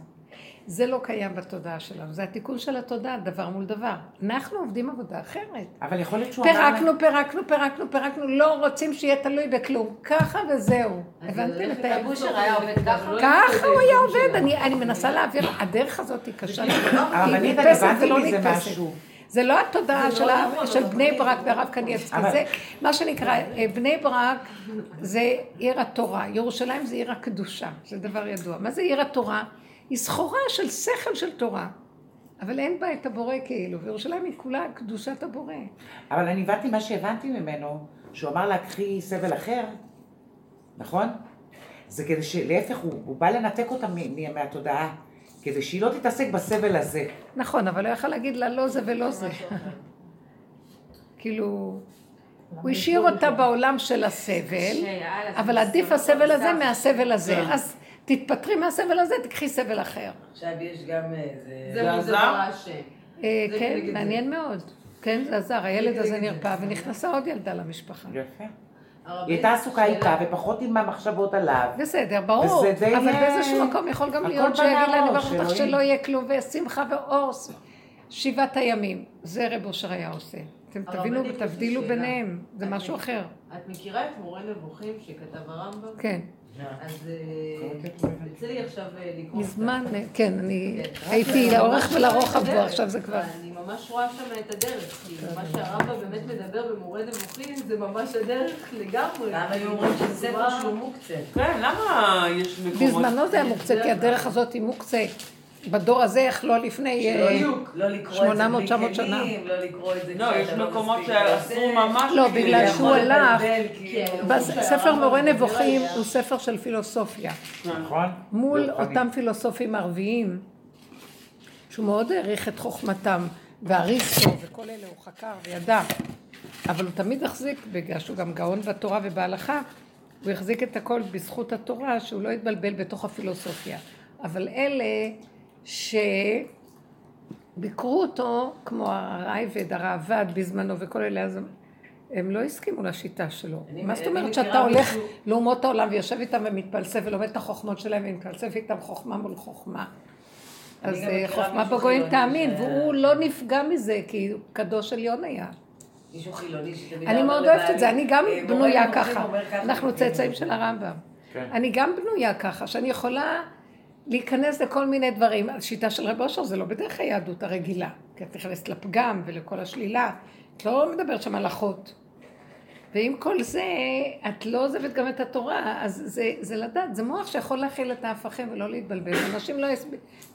S3: זה לא קיים בתודעה שלנו. זה התיקון של התודעה, דבר מול דבר. אנחנו עובדים עבודה אחרת.
S1: אבל יכול להיות שהוא אמר...
S3: פירקנו, פירקנו, פירקנו, פירקנו, לא רוצים שיהיה תלוי בכלום. ככה וזהו. הבנתם את ה...
S9: הבושר היה עובד ככה?
S3: ככה הוא היה עובד, אני, אני מנסה להעביר, הדרך הזאת היא קשה.
S1: הרבנית, אני הבנתי מזה. משהו.
S3: זה לא התודעה
S9: זה
S3: של
S9: לא
S3: ה-
S9: נכון,
S3: של
S9: אבל
S3: בני ברק
S9: לא
S3: והרב
S9: נכון.
S3: קניאבסקי, זה מה שנקרא, אה, בני ברק זה עיר התורה, ירושלים זה עיר הקדושה, זה דבר ידוע. מה זה עיר התורה? היא סחורה של שכל של תורה, אבל אין בה את הבורא כאילו, וירושלים היא כולה קדושת הבורא.
S1: אבל אני הבנתי מה שהבנתי ממנו, שהוא אמר לה, קחי סבל אחר, נכון? זה כדי שלהפך, הוא, הוא בא לנתק אותה מ- מ- מהתודעה, כדי שהיא לא תתעסק בסבל הזה.
S3: נכון, אבל הוא יכול להגיד לה לא זה ולא זה. כאילו, הוא השאיר אותה בעולם של הסבל, אבל עדיף הסבל הזה מהסבל הזה. אז תתפטרי מהסבל הזה, תקחי סבל אחר.
S5: עכשיו יש גם אה,
S9: זה
S2: עזר?
S3: אה, כן. מעניין מאוד. כן, זה עזר, הילד הזה. נרפא ונכנסה עוד ילדה למשפחה.
S1: יפה. היא הייתה עסוקה
S9: שאלה-
S1: איתה, ופחות עם המחשבות עליו.
S3: בסדר, ברור,
S1: וזה די,
S3: אבל
S1: אה,
S3: באיזשהו מקום יכול גם
S1: הכל
S3: להיות שיגיד לנו
S1: אור,
S3: ברוך אותך. שלא יהיה כלום, ושמחה ואור, שבעת הימים. זה רב אושר היה עושה. אתם תבינו ותבדילו. ביניהם, זה משהו אחר.
S9: את מכירה את מורה נבוכים שכתב הרמב"ם?
S3: כן.
S9: אז אה, יוצא לי עכשיו אה, לקרוא אותה.
S3: מזמן, כן, אני
S9: כן.
S3: הייתי
S9: אני
S3: לאורך
S9: ממש
S3: ולרוחב בו, עכשיו זה כבר...
S9: ואני ממש רואה שם את הדרך, כי מה שהרמב"ם באמת מדבר במורה נבוכים זה ממש הדרך לגמרי.
S5: למה היו אומרים שזה ספר שהוא מוקצה?
S2: כן, למה יש מקומות...
S3: בזמנו זה היה מוקצה, כי הדרך הזאת היא מוקצה. בדור הזה, איך לא לפני... אה,
S5: לא לקרוא את זה
S3: 800,
S5: בלי
S3: 900 שנה.
S5: כלים, לא לקרוא את זה
S2: לא, יש מקומות שאסור
S5: עושה.
S2: ממש...
S3: לא,
S2: כאילו,
S3: בגלל שהוא הלך,
S5: כאילו.
S3: בס- ספר מורה נבוכים הוא ספר של פילוסופיה.
S1: נכון?
S3: מול. אותם פילוסופים ערביים, שהוא מאוד העריך את חוכמתם, ואריסטו וכל אלה הוא חקר וידע, אבל הוא תמיד החזיק, בגלל שהוא גם גאון בתורה ובהלכה, הוא החזיק את הכל בזכות התורה, שהוא לא התבלבל בתוך הפילוסופיה. אבל אלה שביקרו אותו, כמו הרייבד, הראב"ד בזמנו וכל אלה, אז הם- לא הסכימו לשיטה שלו. מה זאת אומרת שאתה הולך לאומות העולם ויושב איתם ומתפלסף ולומד את החוכמות שלהם ומתפלסף איתם חוכמה מול חוכמה. אז אה, חוכמה בגויים תאמין, והוא לא נפגע מזה, כי הוא קדוש עליון היה.
S5: מישהו חילוני שתמיד
S3: אני מאוד אוהבת את זה, אני גם
S5: אה,
S3: בנויה ככה. אנחנו. צאצאים של הרמב"ם.
S1: כן.
S3: אני גם בנויה ככה, שאני יכולה להיכנס לכל מיני דברים. השיטה של רב אושר זה לא בדרך היהדות הרגילה, כי את נכנסת לפגם ולכל השלילה. את לא מדברת שם על אחות. ועם כל זה, את לא עוזבת גם את התורה, אז זה, זה לדעת, זה מוח שיכול להכיל את ההפכים ולא להתבלבל. אנשים לא, הסב...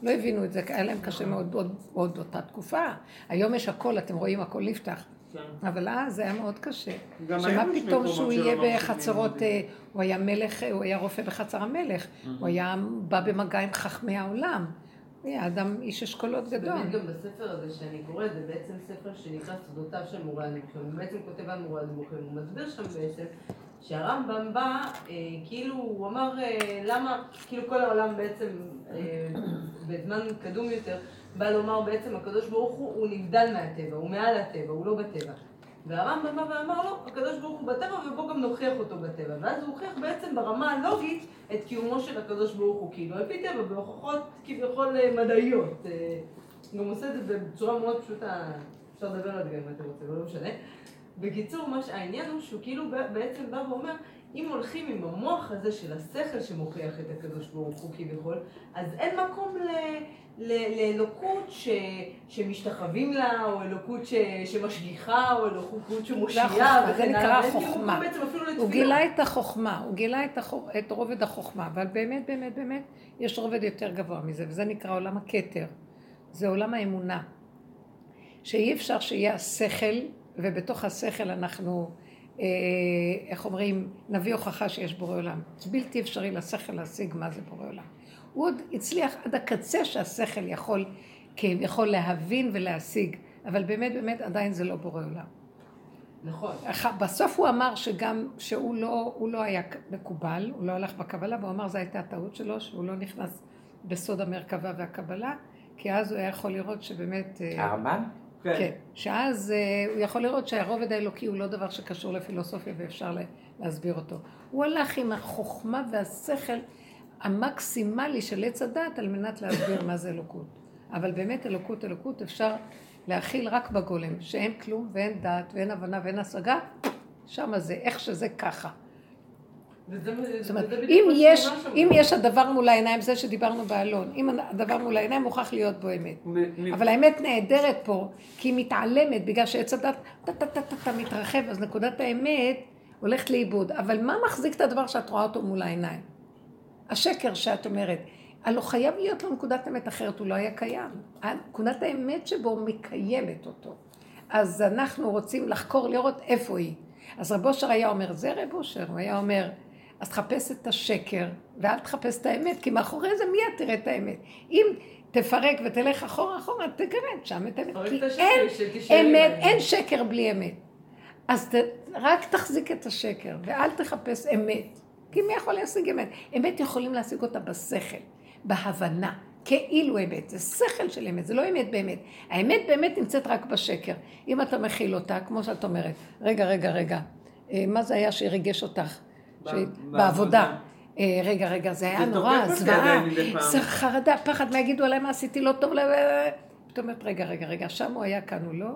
S3: לא הבינו את זה, היה להם קשה מאוד עוד, עוד אותה תקופה. היום יש הכל, אתם רואים, הכל נפתח.
S2: כן.
S3: אבל אז זה היה מאוד קשה. שמה פתאום שהוא יהיה בחצרות. אה, הוא היה מלך, אה, הוא היה רופא בחצר המלך, הוא היה בא במגע עם חכמי העולם. הוא היה אדם, איש אשכולות גדול.
S9: באמת גם בספר הזה שאני קוראת, זה בעצם ספר שנקרא סודותיו של מורה הנבוכים. הוא בעצם כותב על מורה הנבוכים. הוא מסביר שם בעצם שהרמב"ם בא, אה, כאילו, הוא אמר אה, למה, כאילו כל העולם בעצם, אה, בזמן קדום יותר, בא לומר בעצם הקדוש ברוך הוא, הוא נבדל מהטבע, הוא מעל הטבע, הוא לא בטבע. והרמב"ם בא ואמר לו, הקדוש ברוך הוא בטבע ובוא גם נוכיח אותו בטבע. ואז הוא הוכיח בעצם ברמה הלוגית את קיומו של הקדוש ברוך הוא, כאילו על פי טבע, בהוכחות כביכול אה, מדעיות. אה, גם עושה את זה בצורה מאוד פשוטה, אפשר לדבר על זה גם אם אתם רוצים, לא משנה. בקיצור, מה שהעניין הוא שהוא כאילו בעצם בא ואומר, אם הולכים עם המוח הזה של השכל שמוכיח את הקדוש ברוך הוא כביכול, אז אין מקום ל... לאלוקות ש, שמשתחווים לה, או אלוקות ש, שמשגיחה, או אלוקות שמושיעה,
S3: זה החוכמה, זה
S9: וכן
S3: נקרא
S9: כאילו
S3: חוכמה. הוא. גילה את החוכמה, הוא גילה את, החוכ... את רובד החוכמה, אבל באמת, באמת, באמת, יש רובד יותר גבוה מזה, וזה נקרא עולם הכתר. זה עולם האמונה. שאי אפשר שיהיה השכל, ובתוך השכל אנחנו, אה, איך אומרים, נביא הוכחה שיש בורא עולם. בלתי אפשרי לשכל להשיג מה זה בורא עולם. הוא עוד הצליח עד הקצה שהשכל יכול, כן, יכול להבין ולהשיג, אבל באמת, באמת, עדיין זה לא בורא עולם.
S9: נכון.
S3: בסוף הוא אמר שגם, שהוא לא, הוא לא היה מקובל, הוא לא הלך בקבלה, והוא אמר זו הייתה הטעות שלו, שהוא לא נכנס בסוד המרכבה והקבלה, כי אז הוא היה יכול לראות שבאמת... אה,
S1: הרמב"ם?
S3: כן, שאז אה, הוא יכול לראות שהרובד האלוקי הוא לא דבר שקשור לפילוסופיה ואפשר לה- להסביר אותו. הוא הלך עם החוכמה והשכל המקסימלי של עץ הדת על מנת להסביר מה זה אלוקות. אבל באמת אלוקות, אלוקות אפשר להכיל רק בגולם, שאין כלום ואין דעת ואין הבנה ואין השגה, שמה זה, איך שזה ככה. זאת אומרת, אם יש,
S9: שם.
S3: אם יש הדבר מול העיניים, זה שדיברנו באלון, אם הדבר מול העיניים מוכרח להיות בו אמת. אבל האמת נעדרת פה, כי היא מתעלמת, בגלל שעץ הדת טה-טה-טה-טה מתרחב, אז נקודת האמת הולכת לאיבוד. אבל מה מחזיק את הדבר שאת רואה אותו מול העיניים? השקר שאת אומרת. הלא חייב להיות לו נקודת אמת אחרת, הוא לא היה קיים. נקודת האמת שבו מקיימת אותו. אז אנחנו רוצים לחקור, לראות איפה היא. אז רב אושר היה אומר, זה רב אושר, הוא היה אומר, אז תחפש את השקר, ואל תחפש את האמת, כי מאחורי זה מיד תראה את האמת. אם תפרק ותלך אחורה אחורה, תגרד שם את האמת. כי
S9: את
S3: אין אמת. אין שקר בלי אמת. אז ת, רק תחזיק את השקר, ואל תחפש אמת. כי מי יכול להשיג אמת? אמת יכולים להשיג אותה בשכל, בהבנה, כאילו אמת. זה שכל של אמת, זה לא אמת באמת. האמת באמת נמצאת רק בשקר. אם אתה מכיל אותה, כמו שאת אומרת, רגע, רגע, רגע, אה, מה זה היה שריגש אותך? ש-
S2: בעבודה.
S3: אה, רגע, רגע, זה היה נורא, זוועה, חרדה, פחד, מה יגידו עליי, מה עשיתי לא טוב, פתאום אומרת, רגע, רגע, רגע, שם הוא היה, כאן הוא לא.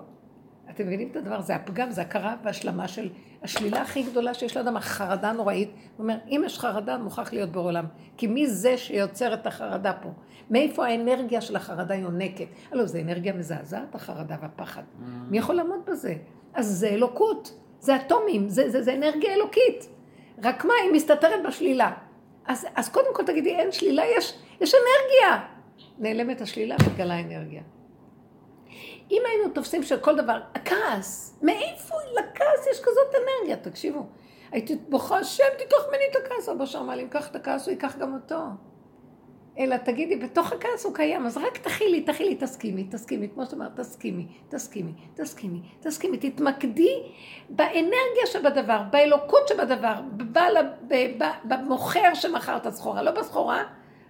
S3: אתם מבינים את הדבר? זה הפגם, זה הכרה והשלמה של השלילה הכי גדולה שיש לאדם, החרדה הנוראית. הוא אומר, אם יש חרדה, מוכרח להיות בעולם. כי מי זה שיוצר את החרדה פה? מאיפה האנרגיה של החרדה יונקת? הלוא, זו אנרגיה מזעזעת, החרדה והפחד. מי יכול לעמוד בזה? אז זה אלוקות, זה אטומים, זה, זה, זה אנרגיה אלוקית. רק מה, היא מסתתרת בשלילה. אז, אז קודם כל תגידי, אין שלילה, יש, יש אנרגיה. נעלמת השלילה, מתגלה אנרגיה. אם היינו תופסים שכל דבר, הכעס, מאיפה לכעס יש כזאת אנרגיה? תקשיבו, הייתי בוכה, השם תיקח ממני את הכעס, אבא שם אמר לי, אם קח את הכעס, הוא ייקח גם אותו. אלא תגידי, בתוך הכעס הוא קיים, אז רק תכילי, תכילי, תסכימי, תסכימי, כמו שאת אומרת, תסכימי, תסכימי, תסכימי, תסכימי, תתמקדי באנרגיה שבדבר, באלוקות שבדבר, במוכר שמכר את הסחורה, לא בסחורה,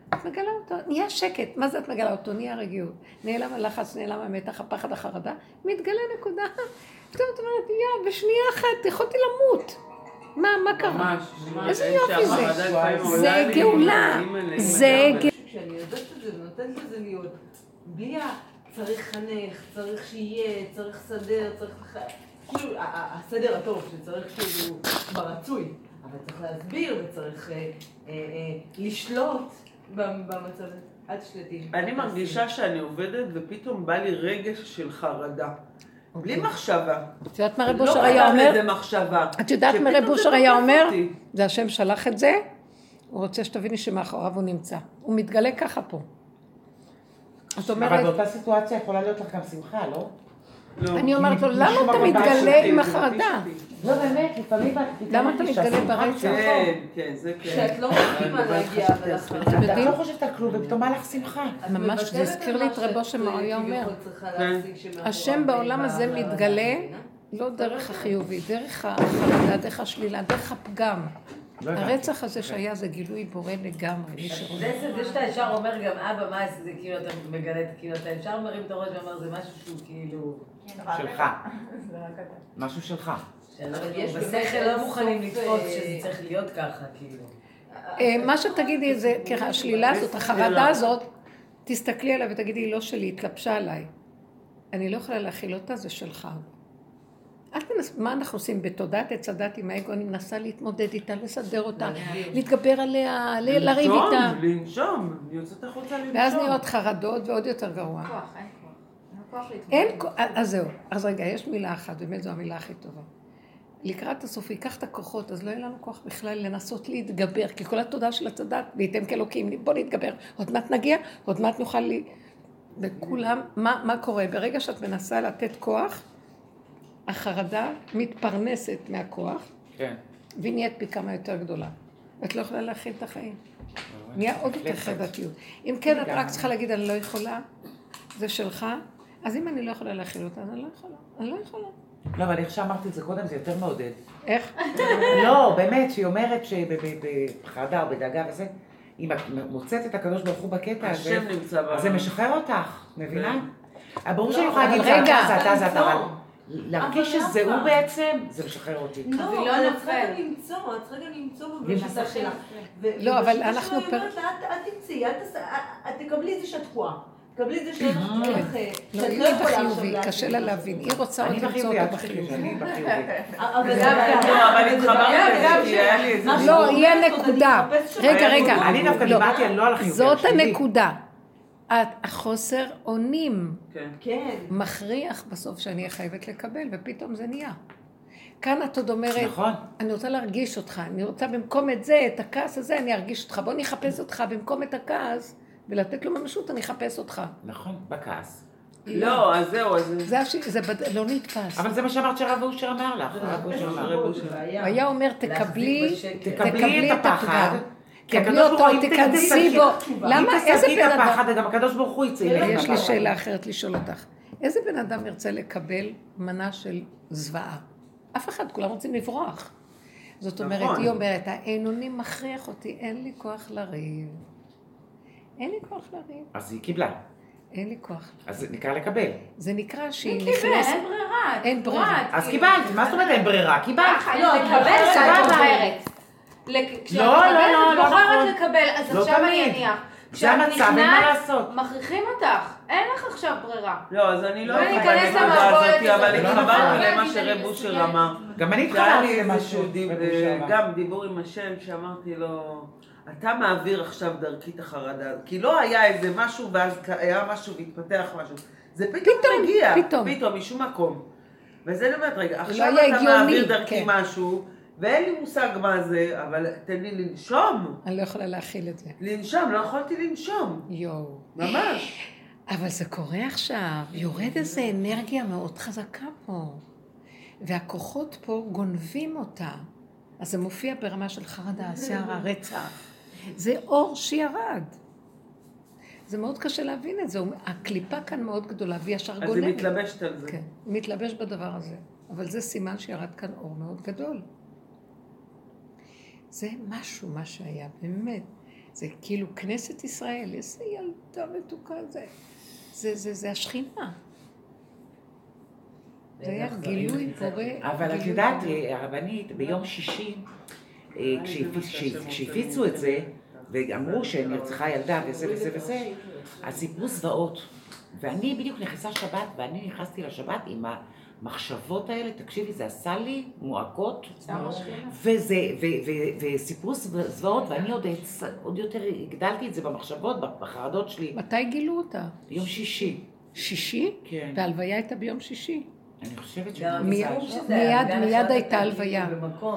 S3: את מגלה אותו, נהיה שקט, מה זה את מגלה אותו? נהיה רגיעות, נעלם הלחץ, נעלם המתח, הפחד, החרדה, מתגלה נקודה, פתאום את אומרת, יא, בשנייה אחת יכולתי למות. מה, מה קרה?
S2: ממש, ממש.
S3: איזה יופי זה. זה גאולה. זה. גאולה.
S9: כשאני יודעת את זה ונותנת לזה להיות, בלי. צריך חנך, צריך שיהיה, צריך סדר, צריך... כאילו, הסדר הטוב, שצריך כאילו ברצוי, אבל צריך להסביר וצריך אה, אה, אה, לשלוט במצב הזה. עד שתדעי.
S2: אני מרגישה שאני עובדת ופתאום בא לי רגש של חרדה. בלי מחשבה.
S3: את יודעת מה רב
S2: לא
S3: אושר היה
S2: חייב
S3: אומר?
S2: לזה מחשבה.
S3: את יודעת מה רב אושר היה אומר? זה השם שלח את זה, הוא רוצה שתביני שמאחוריו הוא נמצא. הוא מתגלה ככה פה. את
S1: אבל
S3: אומרת,
S1: באותה סיטואציה יכולה להיות לך גם שמחה, לא?
S2: לא.
S3: אני אומרת לו, למה אתה מתגלה עם החרדה?
S1: לא, באמת, לפעמים את
S3: למה אתה מתגלה
S1: לא.
S2: כן, כן, זה כן.
S9: כשאת לא מסכימה להגיע.
S3: אתם
S1: את? לא חושבת על כלום, ופתאום בא לך שמחה.
S3: ממש, זה הזכיר לי את רבו
S9: שאת, כביכול
S3: אומר.
S2: כן.
S3: השם בעולם הזה מתגלה,
S9: מבינה?
S3: לא דרך החיובי, דרך החרדה, דרך השלילה, דרך הפגם.
S1: לא.
S3: הרצח הזה שהיה זה גילוי בורא לגמרי, מי שרואה.
S5: זה שאתה ישר אומר גם אבא, מה זה כאילו אתה מגלה, כאילו אתה ישר מרים את הראש ואומר זה משהו שהוא כאילו...
S1: שלך. משהו שלך.
S5: שאנחנו
S9: יש באמת
S5: בשכל לא מוכנים לתפוס
S9: אה,
S5: שזה צריך להיות ככה, כאילו.
S3: אה, מה שתגידי זה, ככה, השלילה הזאת, החרדה הזאת, תסתכלי עליה ותגידי, היא לא שלי, התלבשה עליי. אני לא יכולה להכיל אותה, זה שלך. את מנס... מה אנחנו עושים? בתודעת עץ הדת עם האגו, אני מנסה להתמודד איתה, לסדר אותה, להתגבר עליה, לריב איתה.
S2: לנשום, לנשום, אני יוצאת החוצה לנשום.
S3: ואז נהיות חרדות ועוד יותר גרוע.
S6: אין כוח. להתמודד.
S3: כ- אז זהו. אז רגע, יש מילה אחת, באמת זו המילה הכי טובה. לקראת הסוף, ייקח את הכוחות, אז לא יהיה לנו כוח בכלל לנסות להתגבר, כי כל התודה של הצדת, וייתם כאלוקים, בוא נתגבר. עוד מעט נגיע, עוד מעט נוכל ל... וכולם, מה, מה קורה? ברגע שאת מנסה לתת כוח, החרדה מתפרנסת מהכוח,
S1: כן.
S3: והיא נהיית פי כמה יותר גדולה. את לא יכולה להכיל את החיים. נהיה עוד יותר חרדתיות. אם כן, את רק צריכה להגיד, אני לא יכולה, זה שלך, אז אם אני לא יכולה להכיל אותה, אז אני לא יכולה. אני לא יכולה.
S1: לא, אבל איך שאמרתי את זה קודם, זה יותר מעודד.
S3: איך?
S1: לא, באמת, שהיא אומרת שבחרדה או בדאגה וזה, אם את מוצאת את הקדוש ברוך הוא בקטע הזה,
S2: השם נמצא ב...
S1: אז זה משחרר אותך, מבינה?
S2: כן.
S1: אבל ברור
S9: לא,
S1: שאני יכולה להגיד, זה
S3: רגע,
S1: אתה, זה אתה, זה אתה, אבל
S9: למצוא.
S1: להרגיש שזה? הוא בעצם, זה משחרר אותי.
S9: לא,
S6: אבל לא
S9: את. צריכה גם למצוא, את צריכה גם למצוא בבקשה
S6: למצוא
S9: שלך.
S3: לא, אבל אנחנו
S9: שלה
S3: פר-
S9: היא אומרת לה, "את- את תמצאי, את תקבלי את זה שאת תקועה. תקבלי את זה שאין לך
S3: כן.
S9: דרך, אה,
S3: לא,
S9: שאת
S3: היא
S9: לא יכולה עכשיו
S3: בחיובי,
S9: להשיג
S3: קשה לה. להבין. היא רוצה עוד
S1: אני
S3: למצוא
S1: את בחיובי. אני בחיובי.
S9: אבל
S2: לא, אבל.
S9: משהו
S3: לא, היא
S9: "עוד
S3: הנקודה. רגע,
S9: משהו".
S3: רגע.
S1: אני דווקא
S3: לא.
S1: דיברתי על לא על החיובי,
S3: זאת. הנקודה. החוסר אונים
S2: כן.
S9: כן.
S3: מכריח בסוף שאני אהיה חייבת לקבל, ופתאום זה נהיה. כאן את עוד אומרת,
S1: נכון.
S3: אני רוצה להרגיש אותך, אני רוצה במקום את זה, את הכעס הזה, אני ארגיש אותך. בוא אני אחפש אותך במקום את הכעס, ולתת לו ממשות, אני אחפש אותך.
S1: נכון, בכעס.
S2: לא, אז זהו, אז...
S3: זה, הש... זה בד... לא נתפס.
S1: אבל זה מה שאמרת שהרב אושר אמר לך. הרב אושר אמר.
S2: אושר.
S3: הוא היה אומר, תקבלי,
S1: תקבלי את הפחד.
S3: תקבלי אותו,
S1: אם
S3: תיכנסי בו. למה,
S1: אם
S3: איזה בן
S1: את
S3: אדם...
S1: הפחד, גם הקדוש ברוך הוא יצא.
S3: יש. לי שאלה אחרת לשאול אותך. איזה בן אדם ירצה לקבל מנה של זוועה? אף אחד, כולם רוצים לברוח. זאת אומרת,
S2: נכון.
S3: היא אומרת, האין-אונים מכריח אותי, אין לי כוח לריב. אין לי כוח לריב,
S1: אז היא קיבלה.
S3: אין לי כוח.
S1: אז זה נקרא לקבל.
S3: זה נקרא שהיא נכנסת...
S6: אין ברירה.
S3: אין ברירה.
S1: אז
S6: כאילו.
S1: קיבלת, מה זאת אומרת אין ברירה? קיבלת.
S9: לא,
S6: לקבל
S9: את
S6: שאת כשאת
S1: לא, לא, לא,
S6: את
S1: לא
S6: בוחרת
S1: נכון.
S6: לקבל, אז
S1: לא
S6: עכשיו אני. אניח.
S1: זה
S6: כשאת
S1: המצב, אין מה לעשות.
S6: מכריחים אותך. אין לך עכשיו ברירה.
S2: לא, אז אני לא
S6: ניכנס
S2: בנקודה
S6: למערבולת
S2: הזאת, אבל. התחברתי
S6: לא,
S2: למה שרב. אושר אמר.
S1: גם אני התחברתי למשהו.
S2: גם דיבור עם השם שאמרתי לו, אתה מעביר עכשיו דרכי את החרדה, כי לא היה איזה משהו ואז היה משהו והתפתח משהו, זה פתאום
S3: פתאום,
S2: מגיע,
S3: פתאום.
S2: פתאום משום מקום. וזה אני אומרת, רגע, עכשיו
S3: היה
S2: אתה
S3: הגיוני,
S2: מעביר דרכי
S3: כן.
S2: משהו, ואין לי מושג מה זה, אבל תן לי לנשום,
S3: אני לא יכולה להכיל את זה.
S2: לנשום, לא יכולתי לנשום,
S3: יואו.
S2: ממש.
S3: אבל זה קורה עכשיו, יורד איזו אנרגיה מאוד חזקה פה. והכוחות פה גונבים אותה. אז זה מופיע ברמה של חרדה, סערה, רצח. זה אור שירד. זה מאוד קשה להבין את זה. הקליפה כאן מאוד גדולה, והיא ישר
S2: אז היא. מתלבשת על זה.
S3: כן, הוא מתלבש בדבר הזה. אבל זה סימן שירד כאן אור מאוד גדול. זה משהו, מה שהיה, באמת. זה כאילו כנסת ישראל, איזה ילדה מתוקה זה. זה, זה, זה השכינה. זה היה גילוי פורה.
S1: אבל את יודעת, הרבנית, ביום שישי, כשהפיצו את זה, ואמרו שנרצחה ילדה וזה וזה וזה, אז סיפרו זוועות. ואני בדיוק נכנסה שבת, ואני נכנסתי לשבת עם המחשבות האלה, תקשיבי, זה עשה לי מועקות, וזה, וסיפרו זו- זוועות, ואני עוד, הצ- עוד יותר הגדלתי את זה במחשבות, בחרדות שלי.
S3: מתי גילו אותה?
S1: יום שישי,
S3: שישי?
S1: כן.
S3: וההלוויה הייתה ביום שישי.
S1: אני חושבת שזה...
S3: מיד- מיד- הייתה
S5: כאילו
S3: הלוויה.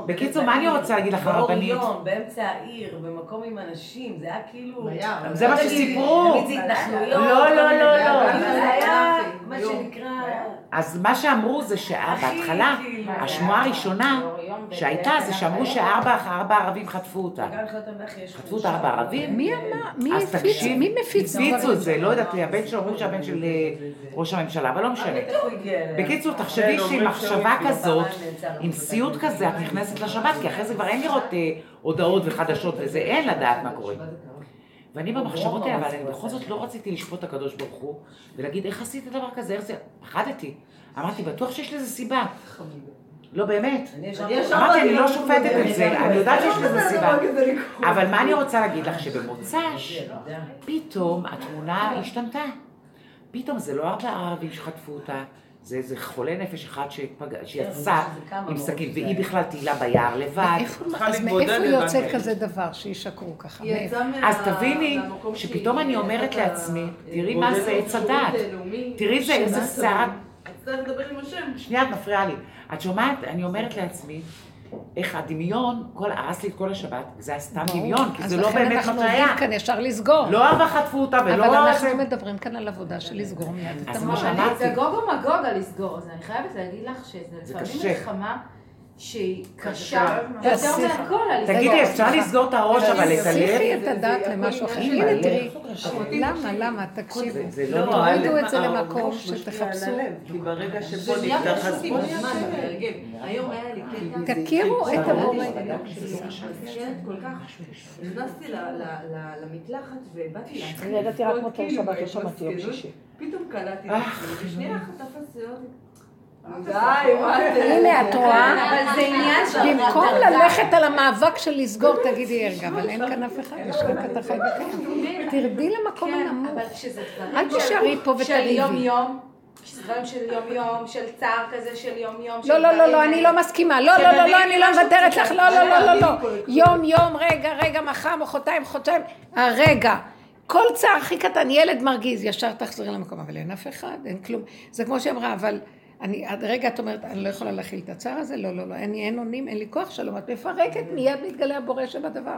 S1: בקיצור, מה אני רוצה להגיד לך,
S5: באור
S1: הרבנית?
S5: יום, באמצע העיר, במקום עם אנשים, זה היה כאילו...
S1: זה מה
S5: לא
S1: שסיפרו.
S5: תמיד זה התנחלויות.
S1: לא, לא, לא, לא.
S5: אבל זה היה מה. שנקרא...
S1: אז מה שאמרו זה שבהתחלה,
S5: כאילו,
S1: השמועה הראשונה שהייתה זה שאמרו שארבע ארבע ערבים חטפו אותה. חטפו אותה ארבע ערבים?
S3: מי אמר? מי
S1: אז
S3: הפיץ?
S1: תקשיב,
S3: מי מפיץ?
S1: הפיצו את זה, לא יודעת, הבן שלו, אומרים שהבן של אה, ראש הממשלה, אבל לא משנה. בקיצור,
S2: כן,
S1: תחשבי שעם מחשבה. כזאת, עם סיוט. כזה, את נכנסת לשבת, כי אחרי זה כבר אין לראות אה, הודעות וחדשות וזה, אין לדעת מה קורה. ואני במחשבות האלה, אבל אני בכל זאת לא רציתי לשפוט את הקדוש ברוך הוא, ולהגיד, איך עשית דבר כזה, איך זה... פחדתי. אמרתי, בטוח שיש לזה סיבה. לא באמת.
S5: אני
S9: אני
S5: ישר
S1: אמרתי, אני לא שופטת את זה,
S5: אני
S1: יודעת שיש לזה סיבה. אבל מה אני רוצה להגיד לך? שבמוצ"ש, פתאום התמונה השתנתה. פתאום זה לא ארבעה ערבים שחטפו אותה, זה איזה חולה נפש אחד שפגע- שיצא עם סכין. והיא בכלל טיילה ביער לבד.
S3: אז מאיפה יוצא
S2: זה.
S3: כזה דבר שישקרו ככה?
S1: אז תביני שפתאום אני אומרת לעצמי, תראי מה זה עץ הדת. תראי זה איזה
S9: שמה אז לדבר עם השם.
S1: שנייה, את מפריעה לי. את שומעת? אני אומרת לעצמי, איך הדמיון, כל, הרס לי את כל השבת, זה היה סתם. דמיון, כי
S3: אז
S1: זה לא
S3: לכן
S1: באמת מה
S3: אנחנו
S1: שהיה.
S3: עובדים כאן ישר לסגור.
S1: לא אהבה חטפו אותה ולא...
S3: אבל אנחנו מדברים כאן על עבודה של לסגור מיד את
S1: אז
S3: המוח.
S1: מה שאמרתי.
S6: זה גוג ומגוג על לסגור, אז אני חייבת להגיד לך שזה
S1: זה
S6: לפעמים. מלחמה שהיא קשה יותר. מהכל.
S1: תגידי, אפשר לסגור את הראש אבל את הלב?
S3: תסיכי את הדעת
S9: זה
S3: למשהו אחר. הנה תראי, למה,
S9: תקשיבי.
S3: למה, תקשיבו.
S1: זה- זה לא
S3: תורידו את זה למקום
S2: משפיע
S3: שתחפשו.
S2: כי ברגע
S9: זה נהיה
S2: נפתח
S9: הזמן, בהרגל. היום היה לי קטע.
S3: תכירו את
S9: כך. נכנסתי למקלחת ובאתי להכין.
S8: אני ידעתי רק
S9: כאילו,
S8: שבת, לא שמעתי יום. שישי.
S9: פתאום קלטתי את
S1: אה.
S9: עצמי, ושנייה אחת תפס לי עוד. די, מה זה?
S3: הנה, את רואה?
S6: אבל זה עניין של...
S3: במקום
S6: דרגה.
S3: ללכת על המאבק של לסגור, תגידי, רגע, אבל אין כאן אף אחד, יש רק אתה חי וקיים. תרדי למקום
S6: כן,
S3: הנמוך. אל תישארי פה
S6: של
S3: ותריבי.
S6: יום-יום, דברים של יום-יום, של צער כזה של יום-יום.
S3: לא, לא, לא, לא, אני לא מסכימה. לא, לא, לא, לא, אני לא מוותרת לך. לא, לא, לא, לא, לא. יום, יום, רגע, רגע, מחר, מחרתיים, חודשיים. הרגע. כל צער הכי קטן, ילד מרגיז, ישר תחזרי למקום, אבל אין אף אחד, אין כלום. זה כמו שהיא אמרה, אבל אני, עד רגע את אומרת, אני לא יכולה להכיל את הצער הזה, לא, לא, לא, אין, אין אונים, אין לי כוח שלום, את מפרקת, מיד מתגלה הבורא שבדבר.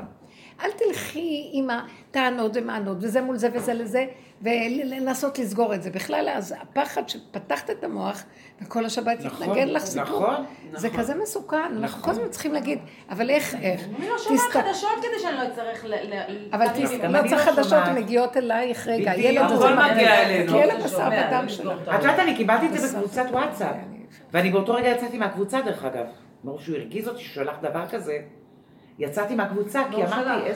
S3: אל תלכי עם הטענות ומענות, וזה מול זה וזה לזה, ולנסות לסגור את זה. בכלל, אז הפחד שפתחת את המוח, וכל השבת
S1: נכון,
S3: יתנגן לך סיפור.
S1: נכון,
S3: זה
S2: נכון.
S3: כזה מסוכן, אנחנו כל הזמן צריכים להגיד, אבל איך, איך?
S6: אני לא שומעת
S3: תסת-
S6: חדשות כדי שאני לא אצטרך ל... ל-
S3: אבל לא צריך חדשות. הן מגיעות אלייך, רגע, הילד הזה מגיע
S2: אלינו.
S3: כי ילד בשר ודם שלו.
S1: את יודעת, אני קיבלתי את זה בקבוצת וואטסאפ. ואני באותו רגע יצאתי מהקבוצה, דרך אגב. מרוב שהוא הרגיז אותי שהוא שלח דבר כזה, יצאתי מהקבוצה, כי
S9: לא
S1: אמרתי...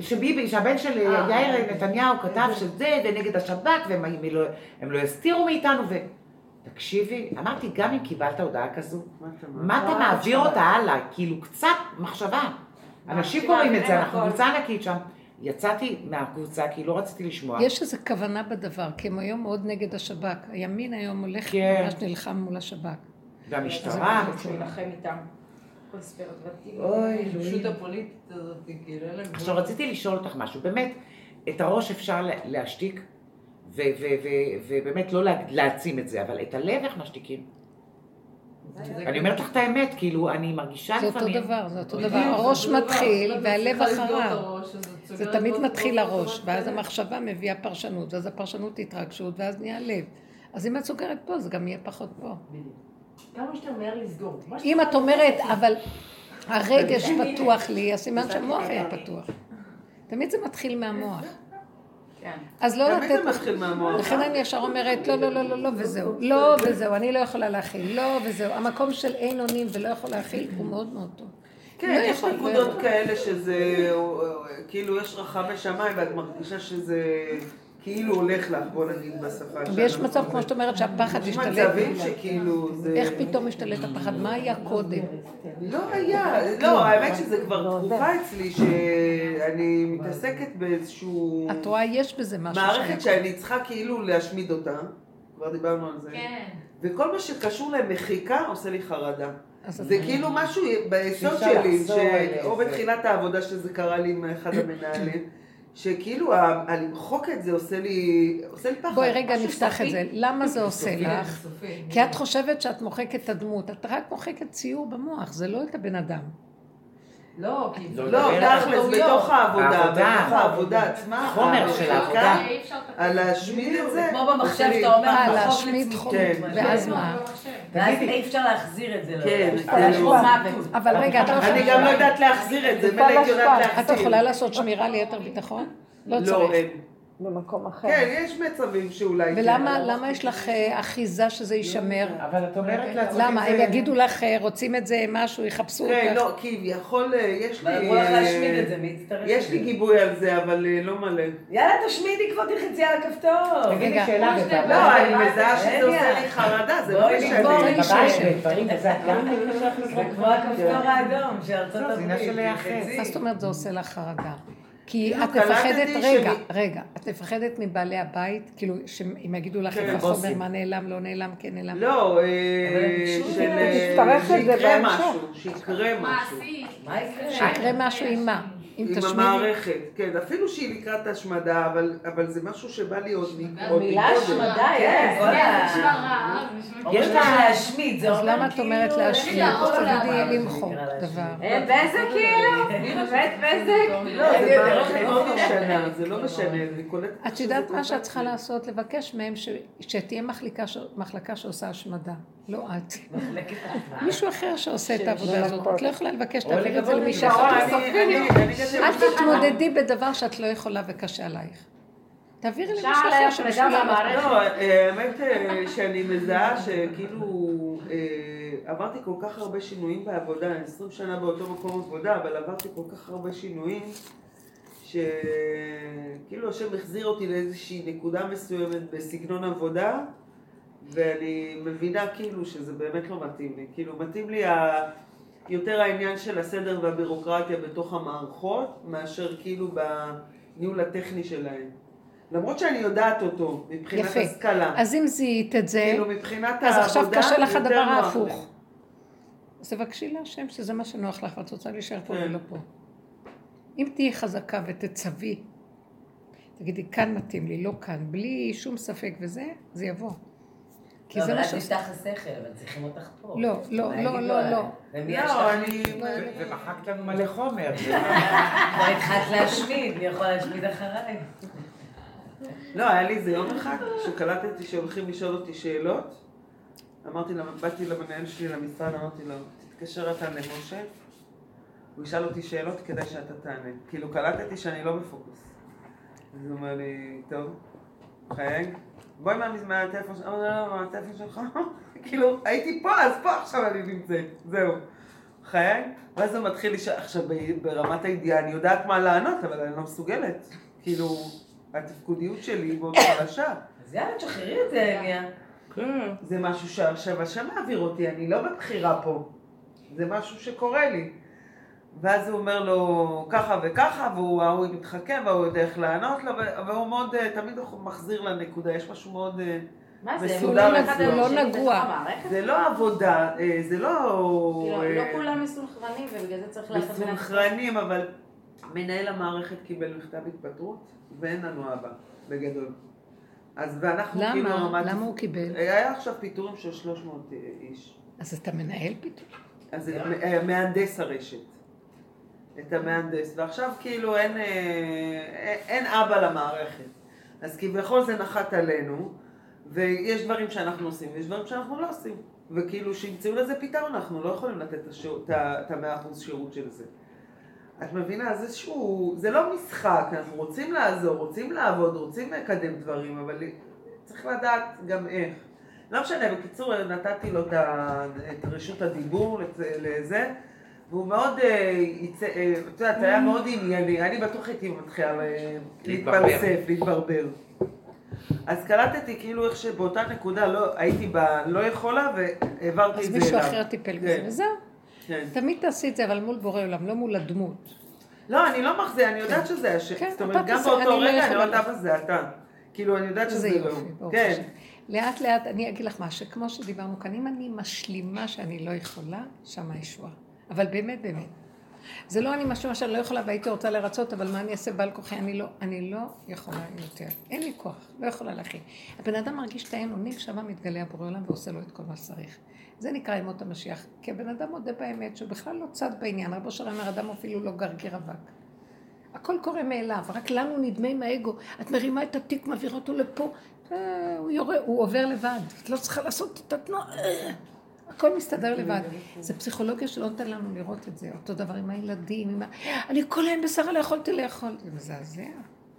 S1: שביבי, שהבן של יאיר נתניהו כתב שזה, ונגד השב"כ, והם הם לא- הם לא יסתירו מאיתנו, ו... תקשיבי, אמרתי, גם אם קיבלת הודעה כזו, מה אתה מעביר אותה הלאה? כאילו, קצת מחשבה. אנשים קוראים את זה, אנחנו קבוצה ענקית שם. יצאתי מהקבוצה כי לא רציתי לשמוע.
S3: יש איזו כוונה בדבר, כי הם היום מאוד נגד השב"כ. הימין היום הולך,
S1: כן.
S3: ממש נלחם מול השב"כ.
S1: והמשטרה,
S6: שהוא יילחם איתם.
S1: אוי, אלוהים.
S9: הפוליטית הזאת, כאילו, אין לה גבול.
S1: עכשיו רציתי לשאול אותך משהו, באמת, את הראש אפשר לה- להשתיק, ו- ו- ו- ובאמת לא לה- להעצים את זה, אבל את הלב איך משתיקים? אני אומרת לך את האמת, כאילו, אני מרגישה
S3: זה אותו
S1: לפעמים...
S3: דבר, זה אותו
S9: בדיוק,
S3: דבר. הראש. מתחיל והלב אחריו. זה תמיד מתחיל
S9: הראש,
S3: ואז. המחשבה מביאה פרשנות, ואז הפרשנות התרגשות, ואז נהיה לב. אז אם את סוגרת פה, זה גם יהיה פחות פה.
S9: כמה שיותר מהר לסגור.
S3: אם את אומרת, אבל הרגש פתוח לי, אז סימן שהמוח היה פתוח. תמיד זה מתחיל מהמוח.
S6: כן.
S3: אז לא
S2: תמיד
S3: לתת...
S2: זה מתחיל מהמוח.
S3: לכן אני ישר אומרת, לא, לא, לא, לא, לא, וזהו. לא, וזהו, אני לא יכולה להכיל. לא, וזהו. המקום של אין אונים ולא יכול להכיל הוא מאוד מאוד טוב.
S2: כן,
S3: לא
S2: יש נקודות. כאלה שזה, כאילו יש רחבי שמיים ואת מרגישה שזה כאילו הולך לך, בוא נגיד בשפה שלנו.
S3: ויש מצב, כמו שאת אומרת, שהפחד
S2: יש
S3: השתלט.
S2: מצבים שכאילו זה...
S3: איך פתאום השתלט הפחד? מה היה קודם?
S2: לא היה, לא, האמת שזה כבר תקופה אצלי שאני מתעסקת באיזשהו...
S3: את רואה, יש בזה משהו.
S2: מערכת שאני צריכה כאילו להשמיד אותה, כבר דיברנו על זה.
S7: כן.
S2: וכל מה שקשור למחיקה עושה לי חרדה. זה כאילו משהו ביסוד שלי, או. בתחילת העבודה שזה קרה לי עם אחד המנהלים, שכאילו הלמחוק את זה עושה לי, עושה לי פחד.
S3: בואי רגע נפתח
S2: סופי.
S3: את זה. למה זה עושה
S9: סופי,
S3: לך?
S9: סופי.
S3: כי את חושבת שאת מוחקת את הדמות. את רק מוחקת ציור במוח, זה לא את הבן אדם.
S9: לא, כי...
S1: לא,
S2: לא,
S1: לדבר
S2: תכלס,
S9: טעויות.
S2: בתוך העבודה. בתוך העבודה עצמה,
S1: חומר של העבודה.
S2: על להשמיד את זה,
S9: כמו במחשב שאתה אומר,
S3: אה,
S2: פחד.
S3: להשמיד. חומר.
S2: כן.
S3: ואז מה?
S5: ואז. אי אפשר להחזיר את זה.
S2: כן,
S6: מוות.
S3: אבל רגע, את לא
S2: אני. גם לא יודעת להחזיר את זה, מילא הייתי יודעת
S3: את
S2: להחזיר.
S3: יכולה לעשות שמירה ליתר ביטחון? לא
S2: לא,
S3: צריך.
S8: במקום אחר.
S2: כן, יש מצבים שאולי...
S3: ולמה למה יש לך אה, אחיזה שזה יישמר?
S1: אבל את אומרת לעצמך...
S3: למה?
S1: זה-
S3: הם יגידו לך, אה, רוצים את זה, משהו, יחפשו
S2: כן,
S3: אותך.
S2: לא, כביכול אה, יש לי...
S5: אמרו לך להשמיד את זה, מי יצטרך את
S2: יש לי? גיבוי על זה, אבל לא מלא.
S5: יאללה, תשמידי כבר תלחצי על הכפתור.
S1: תגידי
S3: רגע.
S1: שאלה בבית.
S2: לא, אני מזהה שזה. עושה לי חרדה, זה לא
S5: בואי
S2: משנה.
S1: את גם
S5: זה כמו הכפתור האדום של ארצות
S1: לא, זה עניין
S5: הברית.
S3: מה זאת אומרת זה עושה לך חרדה? כי
S2: כאילו,
S3: את מפחדת, רגע, רגע, את מפחדת מבעלי הבית, כאילו, שהם יגידו לך
S2: כן,
S3: את החומר. מה נעלם, לא נעלם, כן נעלם.
S2: לא, אה,
S8: זה
S2: שיקרה. משהו, שיקרה משהו.
S3: שיקרה משהו עם מה? אם
S2: עם
S3: תשמידי.
S2: המערכת, כן, אפילו שהיא לקראת השמדה, אבל, אבל זה משהו שבא לי עוד מ- עוד
S9: המילה
S2: מקודם.
S9: השמדה,
S5: כן,
S9: יש.
S7: כן, נשמע
S5: יש לך להשמיד, זה
S3: אז
S5: אומר
S3: למה את אומרת
S5: כאילו,
S3: להשמיד?
S7: להרוג,
S3: אז תגידי. למחוק
S5: להשמיד.
S3: דבר.
S9: באיזה כאילו? באמת בזק?
S2: לא, זה מערכת מאוד ישנה, זה לא משנה, אני קולטת...
S3: את יודעת מה שאת צריכה לעשות? לבקש מהם שתהיה מחלקה שעושה השמדה, לא את. מישהו אחר שעושה את העבודה הזאת. את לא יכולה לבקש,
S5: או
S3: תעביר את זה למישהו אחר.
S2: אני-
S3: אל תתמודדי בדבר שאת לא יכולה וקשה עלייך. תעבירי למישהו
S9: אפשר
S3: אחר שבשביל
S9: וגם במערכת.
S2: לא, אה, האמת אה, שאני מזהה שכאילו אה, עברתי כל כך הרבה שינויים בעבודה, אני 20 שנה באותו מקום עבודה, אבל עברתי כל כך הרבה שינויים, שכאילו השם החזיר אותי לאיזושהי נקודה מסוימת בסגנון עבודה, ואני מבינה כאילו שזה באמת לא מתאים לי. כאילו מתאים לי ה... יותר העניין של הסדר והבירוקרטיה בתוך המערכות, מאשר כאילו בניהול הטכני שלהם. למרות שאני יודעת אותו, מבחינת
S3: יפה.
S2: השכלה.
S3: אז אם זיהית את זה,
S2: כאילו מבחינת
S3: אז
S2: העבודה,
S3: עכשיו קשה לך הדבר ההפוך. אז תבקשי להשם שזה מה שנוח לך ואת רוצה להישאר פה
S2: כן.
S3: ולא פה. אם תהיי חזקה ותצווי, תגידי, כאן מתאים לי, לא כאן, בלי שום ספק וזה, זה יבוא. כי
S5: לא,
S3: זה
S5: אבל
S3: מה
S5: את
S3: שעושה.
S5: נפתח השכל, אבל צריכים אותך פה.
S3: לא, לא, לא, לא, לא.
S5: ומי יש
S2: לא,
S5: לך?
S2: אני...
S1: ומחקת לנו מלא חומר.
S5: כבר התחלת להשמיד, מי יכול להשמיד אחריי?
S2: לא, היה לי איזה יום אחד שקלטתי שהולכים לשאול אותי שאלות. אמרתי, לה- באתי למנהל שלי למשרד, אמרתי לו, תתקשר אתה למשה, הוא ישאל אותי שאלות, כדאי שאתה תענה. כאילו, קלטתי שאני לא בפוקוס. אז הוא אומר לי, טוב, חייג, בואי מה- מהטלפון שלך, אמרתי לו, לא, מה הטלפון שלך? כאילו, הייתי פה, אז פה עכשיו אני נמצאת, זהו. חייג, ואז הוא מתחיל לשאול, עכשיו ברמת הידיעה אני יודעת מה לענות, אבל אני לא מסוגלת. כאילו, התפקודיות שלי היא מאוד חלשה.
S5: אז יאללה, תשחררי את זה, ניה.
S2: כן. זה משהו שעכשיו השם מעביר אותי, אני לא בבחירה פה. זה משהו שקורה לי. ואז הוא אומר לו ככה וככה, והוא מתחכם, והוא יודע איך לענות לו, והוא מאוד, אה, תמיד הוא מחזיר לנקודה, יש משהו מאוד... אה,
S9: מה זה?
S2: מסודר אצלו.
S3: לא נגוע.
S2: זה לא עבודה, אה, זה לא...
S9: כאילו, לא כולם מסונכרנים ובגלל זה צריך לעשות
S2: מסונכרנים, אבל מנהל המערכת קיבל מכתב התפטרות, ואין לנו אבא, בגדול. אז ואנחנו כאילו
S3: למה? למה הוא קיבל?
S2: היה עכשיו פיטורים של 300 איש.
S3: אז אתה מנהל פתאום?
S2: אז מהנדס הרשת. את המהנדס, ועכשיו כאילו אין, אה, אין- אין אבא למערכת. אז כביכול זה נחת עלינו, ויש דברים שאנחנו עושים, ויש דברים שאנחנו לא עושים. וכאילו שימצאו לזה פתרון, אנחנו לא יכולים לתת את המאה אחוז שירות של זה. את מבינה? זה איזשהו, זה לא משחק, אנחנו רוצים לעזור, רוצים לעבוד, רוצים לקדם דברים, אבל צריך לדעת גם איך. לא משנה, בקיצור, נתתי לו את, רשות הדיבור לזה, והוא מאוד, אה, אה, את יודעת, היה מאוד ענייני, אני בטוח הייתי מתחילה אה,
S1: להתברבר.
S2: להתפלסף, להתברבר. אז קלטתי כאילו איך שבאותה נקודה לא, הייתי בה לא יכולה והעברתי
S3: אז
S2: את זה
S3: מישהו
S2: אליו.
S3: אחר טיפל
S2: כן.
S3: בזה, וזהו.
S2: כן.
S3: תמיד תעשי את זה, אבל מול בורא עולם, לא מול הדמות.
S2: לא, אני לא מחזיר, אני יודעת שזה השם.
S3: כן,
S2: זאת אומרת, גם
S3: תעשה,
S2: באותו
S3: אני לא
S2: רגע אני אומרת, אבא זה אתה. כאילו, אני יודעת שזה לא. כן.
S3: לאט לאט, אני אגיד לך משהו, כמו שדיברנו כאן, אם אני משלימה שאני לא יכולה, שם הישועה. אבל באמת, באמת. זה לא אני משלימה שאני לא יכולה והייתי רוצה לרצות, אבל מה אני אעשה בעל כוחי? אני לא, אני לא יכולה יותר. אין לי כוח, לא יכולה להכין. הבן אדם מרגיש את האין אונים, שמה מתגלה הבורא עולם ועושה לו את כל מה שצריך. זה נקרא ימות המשיח. כי הבן אדם מודה באמת שהוא בכלל לא צד בעניין. רבו שלום אומר, אדם אפילו לא גרגר אבק. הכל קורה מאליו, רק לנו נדמה עם האגו. את מרימה את התיק, מעבירה אותו לפה, אה, הוא יורה, הוא עובר לבד. את לא צריכה לעשות את התנועה. הכל מסתדר לבד. זה פסיכולוגיה שלא נותן לנו לראות את זה. אותו דבר עם הילדים, עם ה... אני כל היום בשרה לא יכולתי לאכול. זה מזעזע.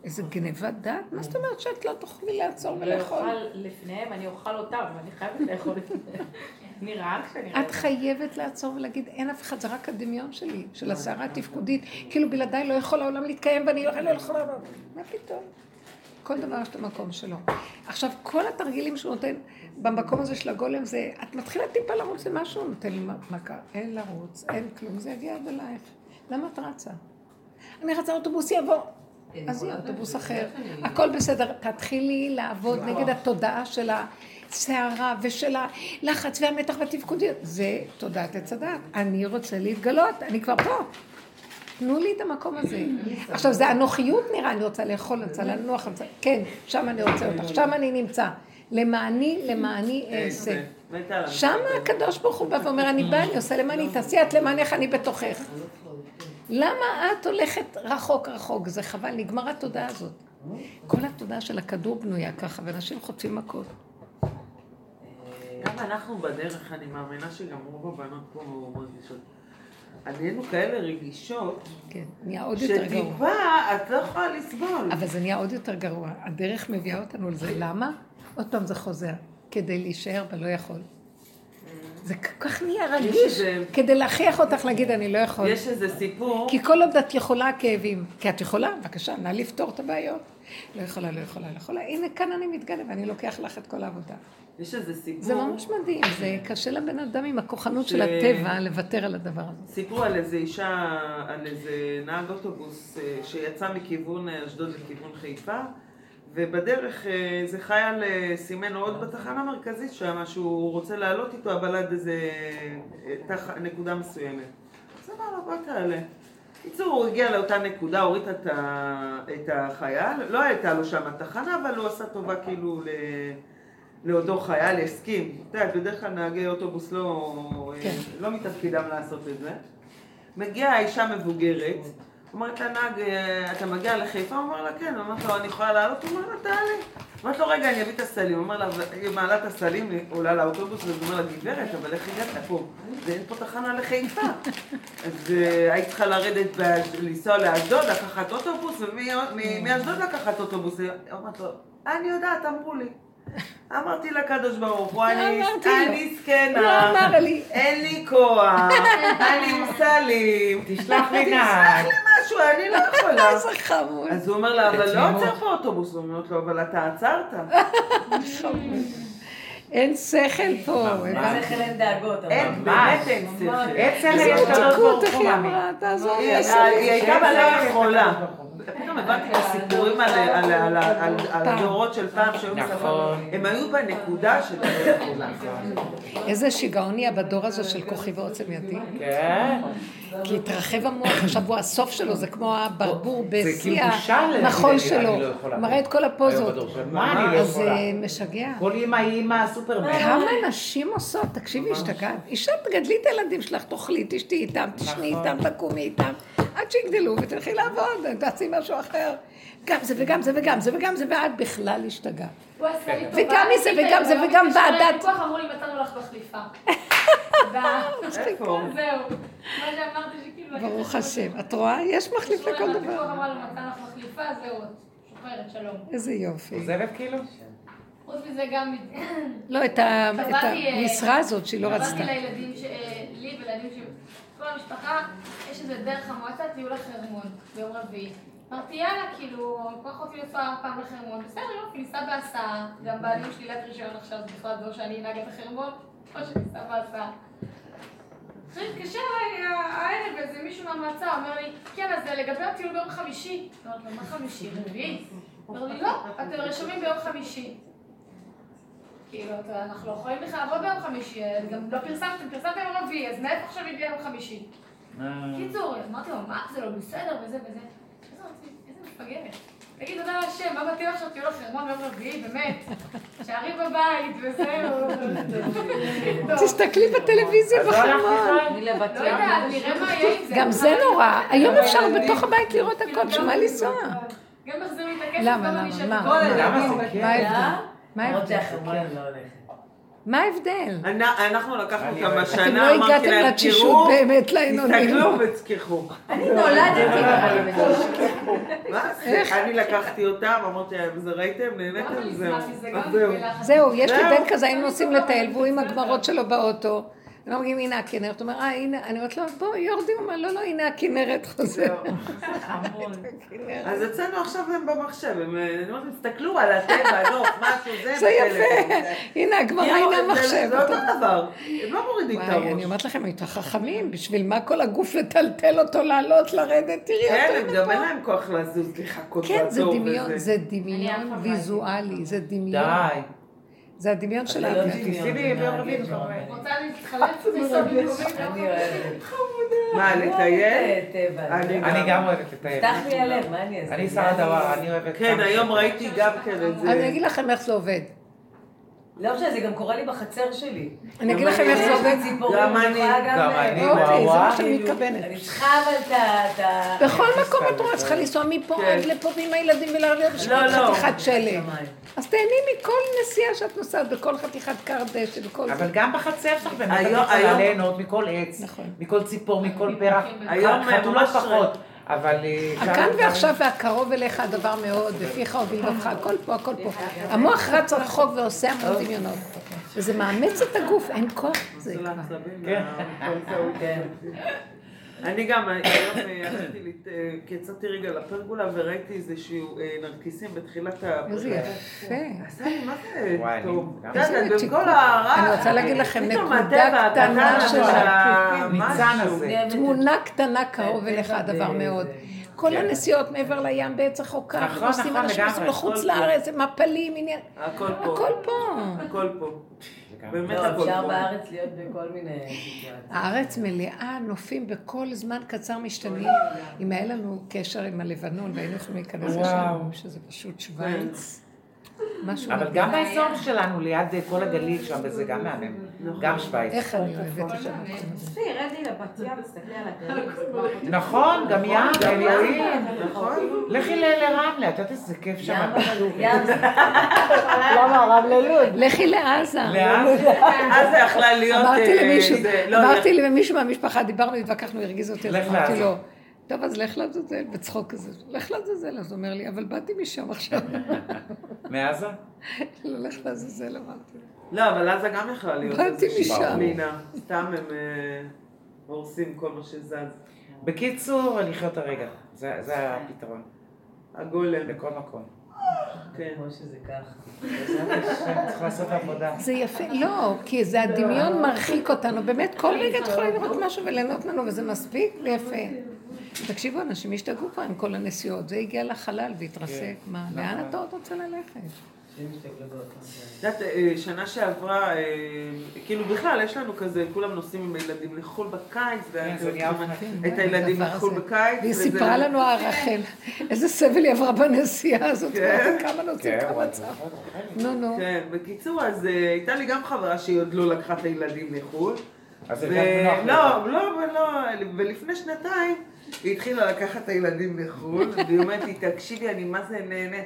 S3: איזה גנבת דעת. מה זאת אומרת שאת לא תוכלי לעצור
S6: אני לא
S3: ולאכול?
S6: אוכל לפניהם, אני אוכל אותם, ואני חייבת לאכול לפניהם. אני רעה כשאני
S3: את. חייבת לעצור ולהגיד, אין אף אחד, זה רק הדמיון שלי, של הסערה התפקודית. כאילו בלעדיי לא יכול העולם להתקיים ואני לא לא יכולה... מה פתאום? כל דבר יש את המקום שלו. עכשיו, כל התרגילים שהוא נותן במקום הזה של הגולם זה, את מתחילה טיפה לרוץ למשהו, נותן לי מכה. אין לרוץ, אין כלום, זה יגיע עד אלייך. למה את רצה? אני רצה אוטובוס יבוא. אז יהיה אוטובוס אחר. הכל בסדר. תתחילי לעבוד נגד התודעה של הסערה ושל הלחץ והמתח והתפקודיות. זה תודעת עץ הדת. אני רוצה להתגלות, אני כבר פה. תנו לי את המקום הזה. עכשיו, זה אנוכיות נראה, אני רוצה לאכול, אני רוצה לנוח. כן, שם אני רוצה אותך, שם אני נמצא. למעני, למעני אעשה. שם הקדוש ברוך הוא בא ואומר, אני בא, אני עושה למעני, תעשי את למענך, אני בתוכך. למה את הולכת רחוק רחוק? זה חבל, נגמר התודעה הזאת. כל התודעה של הכדור בנויה ככה, ואנשים חוטפים מכות.
S2: גם אנחנו בדרך, אני מאמינה שגם רוב הבנות פה מרגישות. נהיינו כאלה רגישות,
S3: כן, נהיה עוד יותר גרוע.
S2: שטיפה את לא יכולה לסבול.
S3: אבל זה נהיה עוד יותר גרוע. הדרך מביאה אותנו לזה. למה? עוד פעם זה חוזר. כדי להישאר ולא יכול. זה כל כך נהיה רגיש, כדי להכריח אותך להגיד אני לא יכול.
S2: יש איזה סיפור,
S3: כי כל עוד את יכולה כאבים, כי את יכולה, בבקשה, נא לפתור את הבעיות. לא יכולה, לא יכולה, לא יכולה. הנה כאן אני מתגלה ואני לוקח לך את כל העבודה.
S2: יש איזה סיפור,
S3: זה ממש מדהים, זה קשה לבן אדם עם הכוחנות של
S2: ש-
S3: הטבע לוותר על הדבר הזה.
S2: סיפרו על איזה אישה, על איזה נהג אוטובוס אה, שיצא מכיוון אשדוד לכיוון חיפה, ובדרך אה, איזה חייל אה, סימן עוד בתחנה המרכזית שם שהוא רוצה לעלות איתו, אבל עד איזה אה, תח... נקודה מסוימת. אז אמר לו, בוא תעלה. בקיצור, הוא הגיע לאותה נקודה, הוריד את, ה... את החייל, לא הייתה לו שם תחנה, אבל הוא עשה טובה כאילו ל... לאותו חייל, הסכים. את יודעת, בדרך כלל נהגי אוטובוס לא,
S3: כן.
S2: לא מתפקידם לעשות את זה. מגיעה אישה מבוגרת, אומרת לנהג, "אה, אתה מגיע לחיפה? הוא אומר לה, כן. אומרת לו, אני יכולה לעלות? הוא אומר לה, תעלה. אומרת לו, רגע, אני אביא את הסלים. הוא אומר לה, היא מעלה את הסלים, עולה לאוטובוס, ואז הוא אומר לה, גברת, אבל איך הגעת פה? ואין פה תחנה לחיפה. אז אה, היית צריכה לרדת, לנסוע לאשדוד, לקחת אוטובוס, ומאשדוד לקחת אוטובוס. היא אומרת לו, אני יודעת, אמרו לי. אמרתי לקדוש ברוך הוא, אני זקנה,
S3: הוא לי.
S2: אין לי כוח, אני עם סלים,
S1: תשלח לי נהג.
S2: משהו, אני לא יכולה.
S3: איזה חמוד.
S2: אז הוא אומר לה, אבל לא. עוצר פה אוטובוס. הוא אומרת לו, אבל אתה עצרת.
S3: אין שכל פה.
S5: מה שכל אין דאגות,
S2: אין, באמת אין שכל.
S1: עצם
S3: איזה
S1: יש הוא
S3: היא
S1: מאמין.
S3: אמרה, תעזור לי.
S2: היא הייתה בלב חולה. פתאום הבנתי את הסיפורים על- על- על- על- על
S3: פעם.
S2: הדורות של פעם שהיו
S1: נכון.
S2: מספרים. הם היו בנקודה של.
S3: איזה שיגעון נהיה בדור הזה של כוחי ועוצם ידי.
S1: כן.
S3: כי התרחב המוח, עכשיו הוא הסוף שלו, זה כמו הברבור בשיא
S1: כאילו להגיד,
S3: המחול שלו.
S1: לא.
S3: מראה את כל הפוזות.
S1: מה אני לא
S3: אז
S1: יכולה?
S3: זה משגע.
S1: כל אימא היא אימא סופרמן.
S3: כמה נשים עושות, תקשיבי, השתגעת. אישה, תגדלי את הילדים שלך, תאכלי, תשתי איתם, תשני
S1: נכון.
S3: איתם, תקומי איתם, עד שיגדלו ותלכי לעבוד, תעשי משהו אחר. גם זה וגם זה וגם זה וגם זה, ואת בכלל השתגעת. וגם מזה, וגם זה,
S7: לי,
S3: וגם ועדת-
S7: אמרו לי, מצאנו לך מחליפה. זהו. מה שאמרתי שכאילו...
S3: ברוך השם. את רואה? יש מחליף לכל דבר.
S7: אמרה לו, מצאנו לך מחליפה, זהו. שוחררת, שלום.
S3: איזה יופי.
S1: עוזבת כאילו?
S7: חוץ מזה גם...
S3: לא, את המשרה הזאת שהיא לא רצתה.
S7: קבעתי לילדים, לי ולילדים כל המשפחה, יש איזה דרך המועצה, טיול לחרמון, ביום רביעי. אמרתי, יאללה, כאילו, כל אחותי לנסוע פעם לחרמון, בסדר, יופי, ניסע בהסעה, גם בעלי עם שלילת רישיון עכשיו, בכלל לא שאני אנהג את החרמון, או שניסע בהסעה. עכשיו התקשר הערב איזה מישהו מהמועצה, אומר לי, כן, אז לגבי הטיול ביום חמישי. אמרתי לו, מה חמישי? רביעי? אומר לי, לא, אתם רשומים ביום חמישי. כאילו, אנחנו לא יכולים בכלל לעבוד ביום חמישי, אה, גם לא פרסמתם, פרסמתם יום רביעי, אז מאיפה עכשיו הגיע יום חמישי? קיצור, אמרתי לו, מה, זה לא בסדר, וזה וזה. איזה מפגרת. תגיד תודה להשם, מה מתאים עכשיו טיול לחרמון ביום רביעי, באמת. שערי בבית, וזהו.
S3: תסתכלי בטלוויזיה
S1: לא
S3: בחרמון.
S7: לא יודעת, נראה מה יהיה עם זה.
S3: גם זה נורא. היום אפשר בתוך הבית לראות הכל, שמה לנסוע?
S7: גם מחזיר לי את הכסף,
S3: למה, למה? מה? מה?
S1: כן?
S3: ההבדל? מה ההבדל?
S5: לא.
S3: מה ההבדל?
S2: אנ- אנחנו לקחנו
S1: אוהב.
S2: השנה,
S3: אתם לא
S2: אמרתי
S3: הגעתם
S2: להם,
S3: לתשישות
S2: תראו,
S3: באמת לעינונים.
S2: תסתכלו ותזכחו.
S5: אני נולדתי
S2: מה זה? אני לקחתי אותם, אמרתי להם, זה ראיתם, נהניתם,
S7: אני
S2: זהו. זהו.
S3: יש לי. בן כזה, היינו נוסעים לטייל, והוא עם הגמרות שלו באוטו. הם אומרים, הנה הכנרת, הוא אומר, אה, הנה, אני אומרת לו, בוא, יורדים, הוא אומר, לא, לא, הנה הכנרת חוזר.
S2: אז אצלנו עכשיו הם במחשב, הם, אה, אני אומרת, תסתכלו על הטבע, נוף, משהו, זה
S3: זה יפה. הנה הגמרא,
S2: כאילו,
S3: הנה
S2: זה-
S3: המחשב.
S2: זה אותו דבר, הם לא מורידים את
S3: וואי, אני
S2: הראש.
S3: אומרת לכם, הייתם חכמים, בשביל מה כל הגוף לטלטל אותו, לעלות, לרדת, תראי
S2: כן,
S3: אותו.
S2: הם
S3: הנה
S2: גם. אין להם כוח לזוז, לחכות
S3: כן, זה
S2: בתור
S3: דמיון. זה דמיון ויזואלי, זה דמיון.
S1: די.
S3: זה הדמיון של
S5: לא
S1: לי ביום רביעי.
S7: רוצה להתחלף?
S5: אני אוהבת.
S2: מה, לטייל? אני
S1: גם אוהבת לטייל.
S5: פתח לי הלב, מה אני אעשה?
S1: אני שרה דבר, אני אוהבת...
S2: כן, היום. ראיתי גם כן את זה.
S3: אני אגיד לכם איך זה עובד.
S5: לא משנה, זה גם קורה לי בחצר שלי.
S3: אני אגיד לכם איך זה עובד.
S2: גם
S5: אני
S1: גם
S5: אה,
S1: אני,
S3: אוקיי, זה
S1: וואו,
S3: מה שאני מתכוונת.
S5: אני צריכה אבל את ה-.
S3: בכל מקום את רואה, צריכה לנסוע מפה
S2: כן.
S3: עד לפה ועם הילדים ולהרליע בשביל
S2: לא, לא.
S3: חתיכת שלג. אז תהני מכל נסיעה שאת נוסעת, בכל חתיכת קר דשא, בכל זה.
S1: אבל גם בחצר שלך באמת את
S2: היום-
S1: יכולה
S2: היום-
S1: ליהנות מכל עץ,
S3: נכון.
S1: מכל ציפור, מכל פרח.
S2: היום
S1: חתולות
S2: ממש
S1: פחות, אבל... אה,
S3: הכאן
S1: גם-
S3: ועכשיו והקרוב אליך הדבר מאוד, בפיך ובלבבך, הכל פה, הכל פה. המוח רץ רחוק ועושה המון דמיונות. וזה מאמץ את הגוף, אין כוח לזה
S2: זה
S3: כבר.
S2: אני גם, היום אה, הלכתי, לת- אה, כי יצאתי רגע לפרגולה וראיתי איזשהו אה, נרקיסים בתחילת ה...
S3: איזה יפה.
S2: עשה לי, מה זה
S1: וואי, אני
S2: טוב?
S3: איזה
S2: בכל
S3: תיקון.
S2: הרע...
S3: אני רוצה להגיד לכם, נקודה קטנה של
S2: ה-
S1: הניצן. הזה.
S3: תמונה קטנה קרוב אליך הדבר מאוד. כל
S1: כן.
S3: הנסיעות מעבר לים בעץ החוקה,
S1: נכון, נכון,
S3: אנשים
S1: לגמרי.
S3: נוסעים לחוץ
S2: הכל
S3: לארץ, זה מפלים, עניין.
S2: הכל פה.
S3: הכל פה.
S2: הכל פה. באמת הכל
S5: אפשר
S2: פה.
S5: בארץ להיות בכל מיני סיטואציות.
S3: הארץ מלאה נופים בכל זמן קצר משתנים. אם היה לנו קשר עם הלבנון והיינו יכולים להיכנס. לשם, שזה פשוט שווייץ. משהו
S1: אבל
S3: מדהים.
S1: גם באזור שלנו, ליד כל הגליל שם, וזה גם מהמם. גם שווייץ.
S3: איך אני אוהבת את המקום הזה.
S6: צפי, רדי לבת ים, תסתכלי על הגליל. זה.
S1: נכון, גם ים, אלוהים.
S2: נכון.
S1: לכי לרמלה, את יודעת איזה כיף שם.
S5: ים, ים,
S8: למה הרב ללוד?
S3: לכי לעזה.
S1: לאן?
S2: אז זה יכלה להיות...
S3: אמרתי
S2: אה,
S3: למישהו,
S2: זה- לא,
S3: אמרתי למישהו מהמשפחה, דיברנו, התווכחנו, הרגיז אותי, אמרתי
S1: לעזה.
S3: לו, טוב, אז לך לעזאזל, בצחוק כזה, לך לעזאזל, אז הוא אומר לי, אבל באתי משם עכשיו,
S1: מעזה?
S3: לא, לך לעזאזל, אמרתי.
S2: לא, אבל עזה גם יכלה להיות
S3: באתי
S2: איזושהי
S3: משם.
S2: פנינה. סתם הם אה, הורסים כל מה שזז.
S1: בקיצור, לחיות הרגע. זה זה הפתרון.
S2: הגולם.
S1: בכל מקום.
S2: כן.
S5: כמו שזה
S1: עבודה.
S3: זה יפה, לא, כי זה הדמיון מרחיק אותנו, באמת, כל רגע את יכולה לראות משהו וליהנות ממנו, וזה מספיק ויפה. תקשיבו, אנשים השתגעו כבר עם כל הנסיעות, זה הגיע לחלל והתרסק, מה, לאן אתה עוד רוצה ללכת?
S2: את יודעת, אה, שנה שעברה, אה, כאילו בכלל, יש לנו כזה, כולם נוסעים עם הילדים לחו"ל בקיץ,
S1: כן.
S2: את הילדים לחו"ל. בקיץ.
S3: והיא סיפרה לנו, הרחל, איזה סבל היא עברה בנסיעה הזאת,
S2: כן.
S3: כמה נוסעים,
S1: כן,
S3: כמה צער. נו, נו.
S2: כן, בקיצור, אז אה, הייתה לי גם חברה שהיא עוד לא לקחה את הילדים לחו"ל.
S1: אז זה גם נוח
S2: לא, לא, לא, ולפני שנתיים היא התחילה לקחת את הילדים לחו"ל, והיא אומרת לי, תקשיבי, אני מה זה נהנית.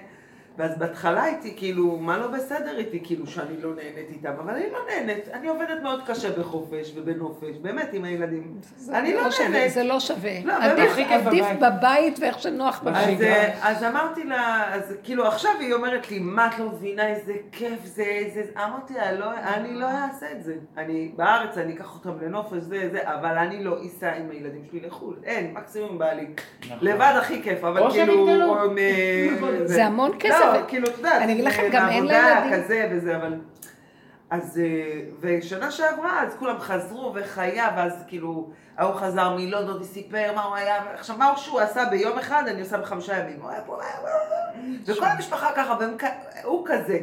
S2: ואז בהתחלה הייתי כאילו, מה לא בסדר איתי, כאילו שאני לא נהנית איתם, אבל אני לא נהנית, אני עובדת מאוד קשה בחופש ובנופש, באמת עם הילדים. אני לא
S3: שווה,
S2: נהנית.
S3: זה לא שווה.
S2: לא,
S3: עדיף- עדיף
S1: בבית.
S3: בבית ואיך שנוח
S2: אז,
S3: בבית.
S2: אה, אז אמרתי לה, אז כאילו עכשיו היא אומרת לי, מה את לא מבינה איזה כיף זה, איזה... אמרתי לה, לא, אני לא אעשה את זה. אני בארץ, אני אקח אותם לנופש, זה, זה, אבל אני לא אסע עם הילדים שלי לחו"ל. אין, מקסימום בא לי.
S1: נכון.
S2: לבד הכי כיף, אבל כאילו... אה,
S3: זה המון כסף.
S2: לא, כאילו, את יודעת,
S3: אני אגיד לכם, גם אין לילדים-
S2: כזה וזה, אבל... אז, אה, ושנה שעברה, אז כולם חזרו וחיה, ואז כאילו, ההוא חזר מלונדון וסיפר מה הוא היה, עכשיו מה שהוא עשה ביום אחד, אני עושה בחמישה ימים, הוא היה פה, וכל המשפחה ככה, והם כ- הוא כזה.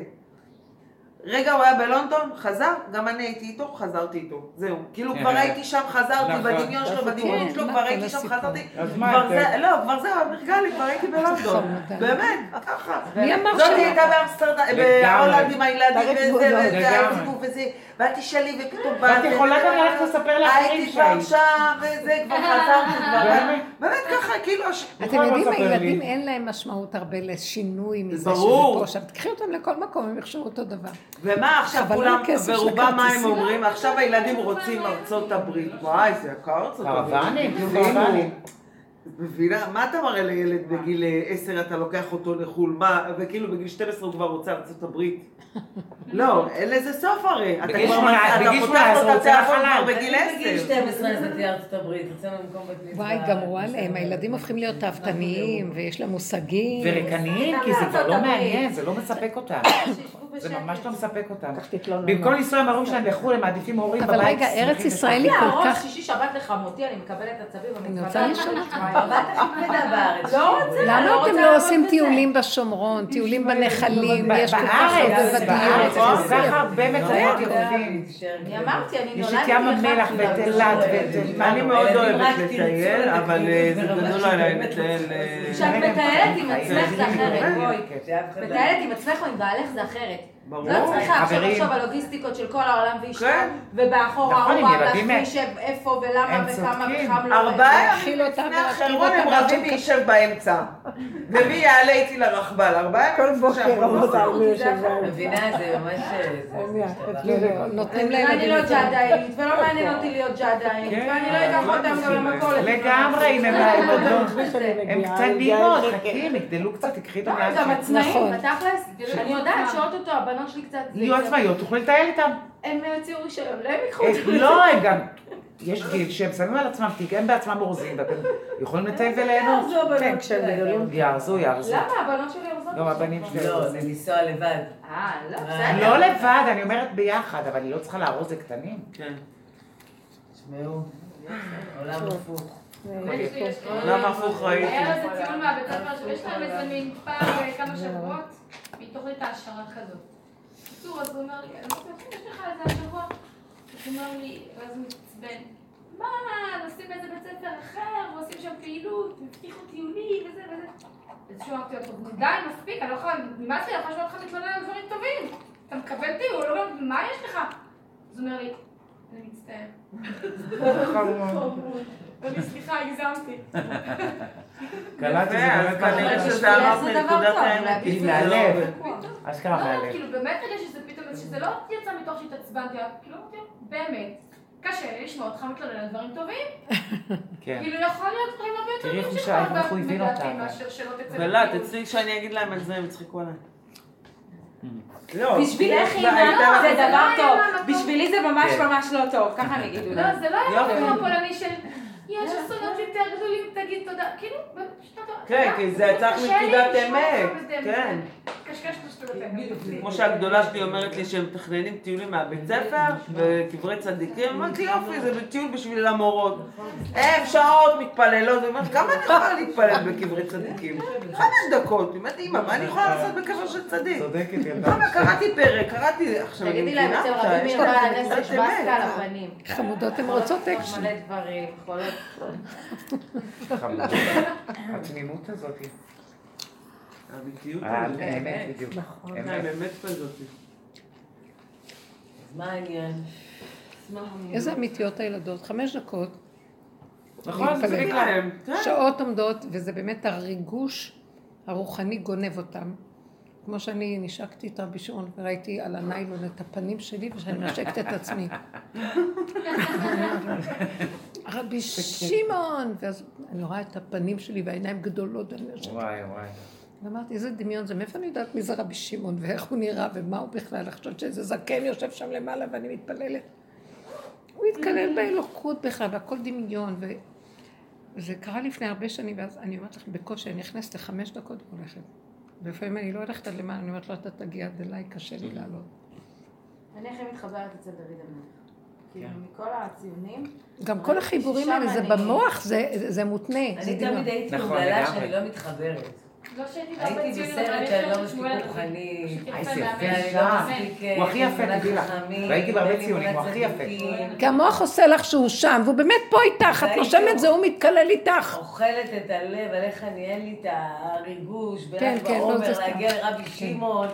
S2: רגע הוא היה בלונדון, חזר, גם אני הייתי איתו, חזרתי איתו. זהו. כאילו כבר הייתי שם, חזרתי,
S1: נכון.
S2: בדמיון שלו, בדמיון
S3: כן,
S2: שלו, כבר הייתי שם? חזרתי.
S1: אז מה?
S2: זה, לא, כבר זהו, נרגע לי, כבר הייתי בלונדון. באמת, ככה.
S3: מי אמר
S2: זאתי
S3: שלא?
S2: הייתה באמסטרדם. בהולנד עם הילדים, וזה,
S8: גבולות.
S2: וזה, וזה, ואת תשאלי ופתאום
S1: ואת יכולה גם ללכת לספר לאחרים
S2: הייתי כבר
S1: שהיית.
S2: שם, וזה, כבר חזרתי, כבר...
S1: באמת?
S2: ככה, כאילו...
S3: אתם יודעים. הילדים אין להם משמעות הרבה לשינוי מזה
S2: ברור.
S3: שזה פה שם. תקחי אותם לכל מקום, הם יחשבו אותו דבר.
S2: ומה עכשיו כולם, ורובם מה הם. אומרים? עכשיו הילדים רוצים ארצות הברית. וואי, זה יקר ארצות הברית. מבינה? מה אתה מראה לילד בגיל אה, 10, אתה לוקח אותו לחו"ל? מה, וכאילו בגיל 12 הוא כבר רוצה לארצות הברית? לא, אין לזה סוף הרי. אתה
S1: בגיל
S2: כבר-
S1: בגיל
S2: פותח
S1: 18
S2: לו את
S1: רוצה
S2: התיאבון. כבר בגיל
S9: בגיל
S2: 10.
S9: 12 נסעתי לארצות הברית, יצאנו במקום בכניסה.
S3: וואי, גמרו עליהם, הילדים הופכים להיות תאוותניים, ויש להם מושגים.
S1: וריקניים, כי זה כבר לא מעניין, זה לא מספק אותם. זה ממש לא מספק אותם. במקום לנסוע עם ההורים שלהם בחו"ל, הם מעדיפים הורים
S3: אבל
S1: בבית.
S3: רגע, ארץ ישראל היא
S6: לא,
S3: כל כך...
S6: שישי שבת לחמותי, אני מקבלת את הצווים
S3: אני. רוצה לשאול אותך.
S6: לא
S3: למה
S6: לא
S3: אתם לא עושים. טיולים בשומרון, טיולים בנחלים, יש כל כך הרבה
S1: בארץ,
S3: בדיוק.
S1: יש כל כך הרבה מקומות יפים.
S6: אני אמרתי, אני
S1: יש
S6: נולדתי
S1: את ים
S6: לך
S1: המלח
S6: כאילו,
S1: ואת
S6: אבל
S1: אילת ואת...
S6: לא-
S2: אני מאוד אוהבת לטייל, אבל אה, זה גדול עליי
S9: באמת
S2: לטייל... אה,
S6: כשאת מטיילת עם עצמך זה אחרת,
S1: כן.
S6: בואי.
S9: לא-
S6: מטיילת עם עצמך או עם בעלך זה אחרת.
S2: ברור.
S6: לא צריכה עכשיו. לחשוב על לוגיסטיקות של כל העולם ואשתו,
S2: כן.
S1: נכון,
S6: ההוא
S1: ילדים
S6: להחליש איפה ולמה וכמה. וכמה לא.
S2: ארבעה ימים לפני
S3: אותם
S2: הם רבים
S3: שהם
S2: וישב באמצע. ומי יעלה איתי לרכבל? ארבעה ימים
S8: כל
S2: לפני.
S8: מי יושב בהם?
S9: מבינה, זה ממש...
S3: נותנים
S6: ואני
S3: לילדים
S6: לא. ג'אדאית, ולא מעניין אותי להיות ג'אדאית,
S1: כן,
S6: ואני לא אקח
S1: לא
S6: אותם גם. למכולת.
S1: לגמרי, הם לא... קטנים מאוד. חכי, הם יגדלו קצת, תקחי אותם
S6: לא. גם עצמאים,
S3: נכון.
S6: בתכלס, אני יודעת שאו-טו-טו הבנות שלי קצת...
S1: יהיו עצמאיות, תוכלו לטייל איתם.
S6: הם יוציאו רישיון, לא הם ייקחו
S1: אה,
S6: אותי.
S1: לא, הם גם... יש גיל שהם שמים על עצמם תיק, הם בעצמם אורזים, ואתם יכולים לטייל וליהנות.
S8: כן, כשהם גדולים.
S1: יארזו, יארזו.
S6: למה? הבנות שלי אורזות.
S1: גם הבנים שלי
S9: לא. זה לנסוע לבד.
S6: אה, לא, בסדר.
S1: לא לבד, אני אומרת ביחד, אבל היא לא צריכה לארוז לקטנים.
S2: כן.
S9: תשמעו, עולם הפוך.
S2: עולם הפוך ראיתי.
S7: היה לזה טיול מהבית ספר, שיש להם איזה מין פעם בכמה שבועות, מתוכנית העשרה כזאת. בקיצור, אז הוא אומר לי, אני לו, יש לך איזה השבוע? אז הוא אומר לי, ואז הוא מתעצבן, מה, נשים איזה בית ספר אחר, ועושים שם פעילות, הבטיחו טיולים וזה וזה. אז שהוא אמרתי לו, די, מספיק, אני לא יכולה, נמאס לי, אני יכולה לשמוע אותך מתלונן על דברים טובים. אתה מקבל טיול, לא, מה יש לך? אז הוא אומר לי, אני מצטער. ואני סליחה, הגזמתי.
S1: קלטתי, זה
S2: יפה, אז
S1: באמת
S2: כנראה. שזה אמרת
S6: זה דבר
S2: מנקודת
S6: טוב,
S2: האמת.
S1: היא
S6: זה
S1: מהלב.
S6: לא-
S1: אשכרה
S7: לא,
S1: מהלב.
S7: כאילו באמת רגע שזה פתאום, שזה לא יצא מתוך שהתעצבנתי, כאילו, באמת, קשה לי לשמוע אותך מתלונן על דברים טובים.
S1: כן.
S7: כאילו, יכול להיות דברים הרבה יותר
S1: תראי
S7: טובים שלך
S1: שאל, איך הוא הבין אותה.
S7: מאשר שלא תצא
S2: ולא. תצאי שאני אגיד להם את זה, הם יצחקו עליי. לא,
S6: בשבילך אימא
S2: לך-
S6: זה דבר
S7: לא
S6: טוב. בשבילי זה ממש
S1: כן.
S6: ממש לא טוב, ככה אני אגיד
S7: לא, זה לא היה. כמו הפולני של, יש אסונות יותר גדולים, תגיד תודה. כאילו, שאתה טועה.
S2: כן, כי זה יצא מנקודת אמת. כן. כמו שהגדולה שלי אומרת לי שהם מתכננים טיולים מהבית ספר וקברי צדיקים, אמרתי יופי, זה טיול בשביל המורות. הם שעות מתפללות, ואומרת, כמה אני יכולה להתפלל בקברי צדיקים? חמש דקות, אומרת אימא, מה אני יכולה לעשות בקבר של צדיק?
S1: צודקת ילדה.
S2: כמה קראתי פרק, קראתי, עכשיו אני מבינה אותה, יש לה נקודת אמת.
S3: חמודות, הן רוצות אקשן.
S6: מלא דברים, יכולות...
S1: התמימות הזאת.
S2: האמיתיות
S1: אה,
S2: הזאת.
S1: האמת, בדיוק. אמת.
S2: האמת.
S9: אז מה העניין?
S3: איזה אמיתיות הילדות, חמש דקות,
S2: נכון. מספיק להם. כן.
S3: שעות עומדות, וזה באמת הריגוש הרוחני גונב אותם. כמו שאני נשקתי את רבי שמעון וראיתי על הניילון את הפנים שלי ושאני מנשקת את עצמי. רבי שמעון! ואז אני רואה את הפנים שלי והעיניים גדולות. ואני מנשקת.
S1: וואי, וואי.
S3: ואמרתי, איזה דמיון זה, מאיפה אני יודעת מי זה רבי שמעון ואיך הוא נראה ומה הוא בכלל? חושבת שאיזה זקן יושב שם למעלה ואני מתפללת. הוא התקלל באלוקות בכלל, והכל דמיון. ו... וזה קרה לפני הרבה שנים, ואז אני אומרת לך, בקושי, אני נכנסת לחמש דקות והולכת. ולפעמים אני לא הולכת עד למעלה, אני אומרת לו, אתה תגיע עד אליי, קשה לי לעלות.
S6: אני הכי מתחברת אצל דוד המלך. כאילו, מכל הציונים,
S3: גם כל החיבורים האלה, זה במוח, זה, זה מותנה,
S9: אני. תמיד הייתי
S1: נכון, לגמרי.
S9: שאני לא מתחברת.
S7: לא
S9: הייתי בסרט שאני לא מספיק רוחנית.
S1: איזה
S7: יפה
S9: לא מספיק...
S1: הוא הכי יפה, תדעי לך. והייתי בהרבה ציונים, הוא הכי יפה.
S3: כי המוח עושה לך שהוא שם, והוא באמת פה איתך, את נושמת זה, הוא מתקלל איתך.
S9: אוכלת את הלב, על איך אני, אין לי את הריגוש,
S3: כן,
S9: בל"ג
S3: כן, לא,
S9: בעומר,
S3: זה.
S9: להגיע לרבי שמעון.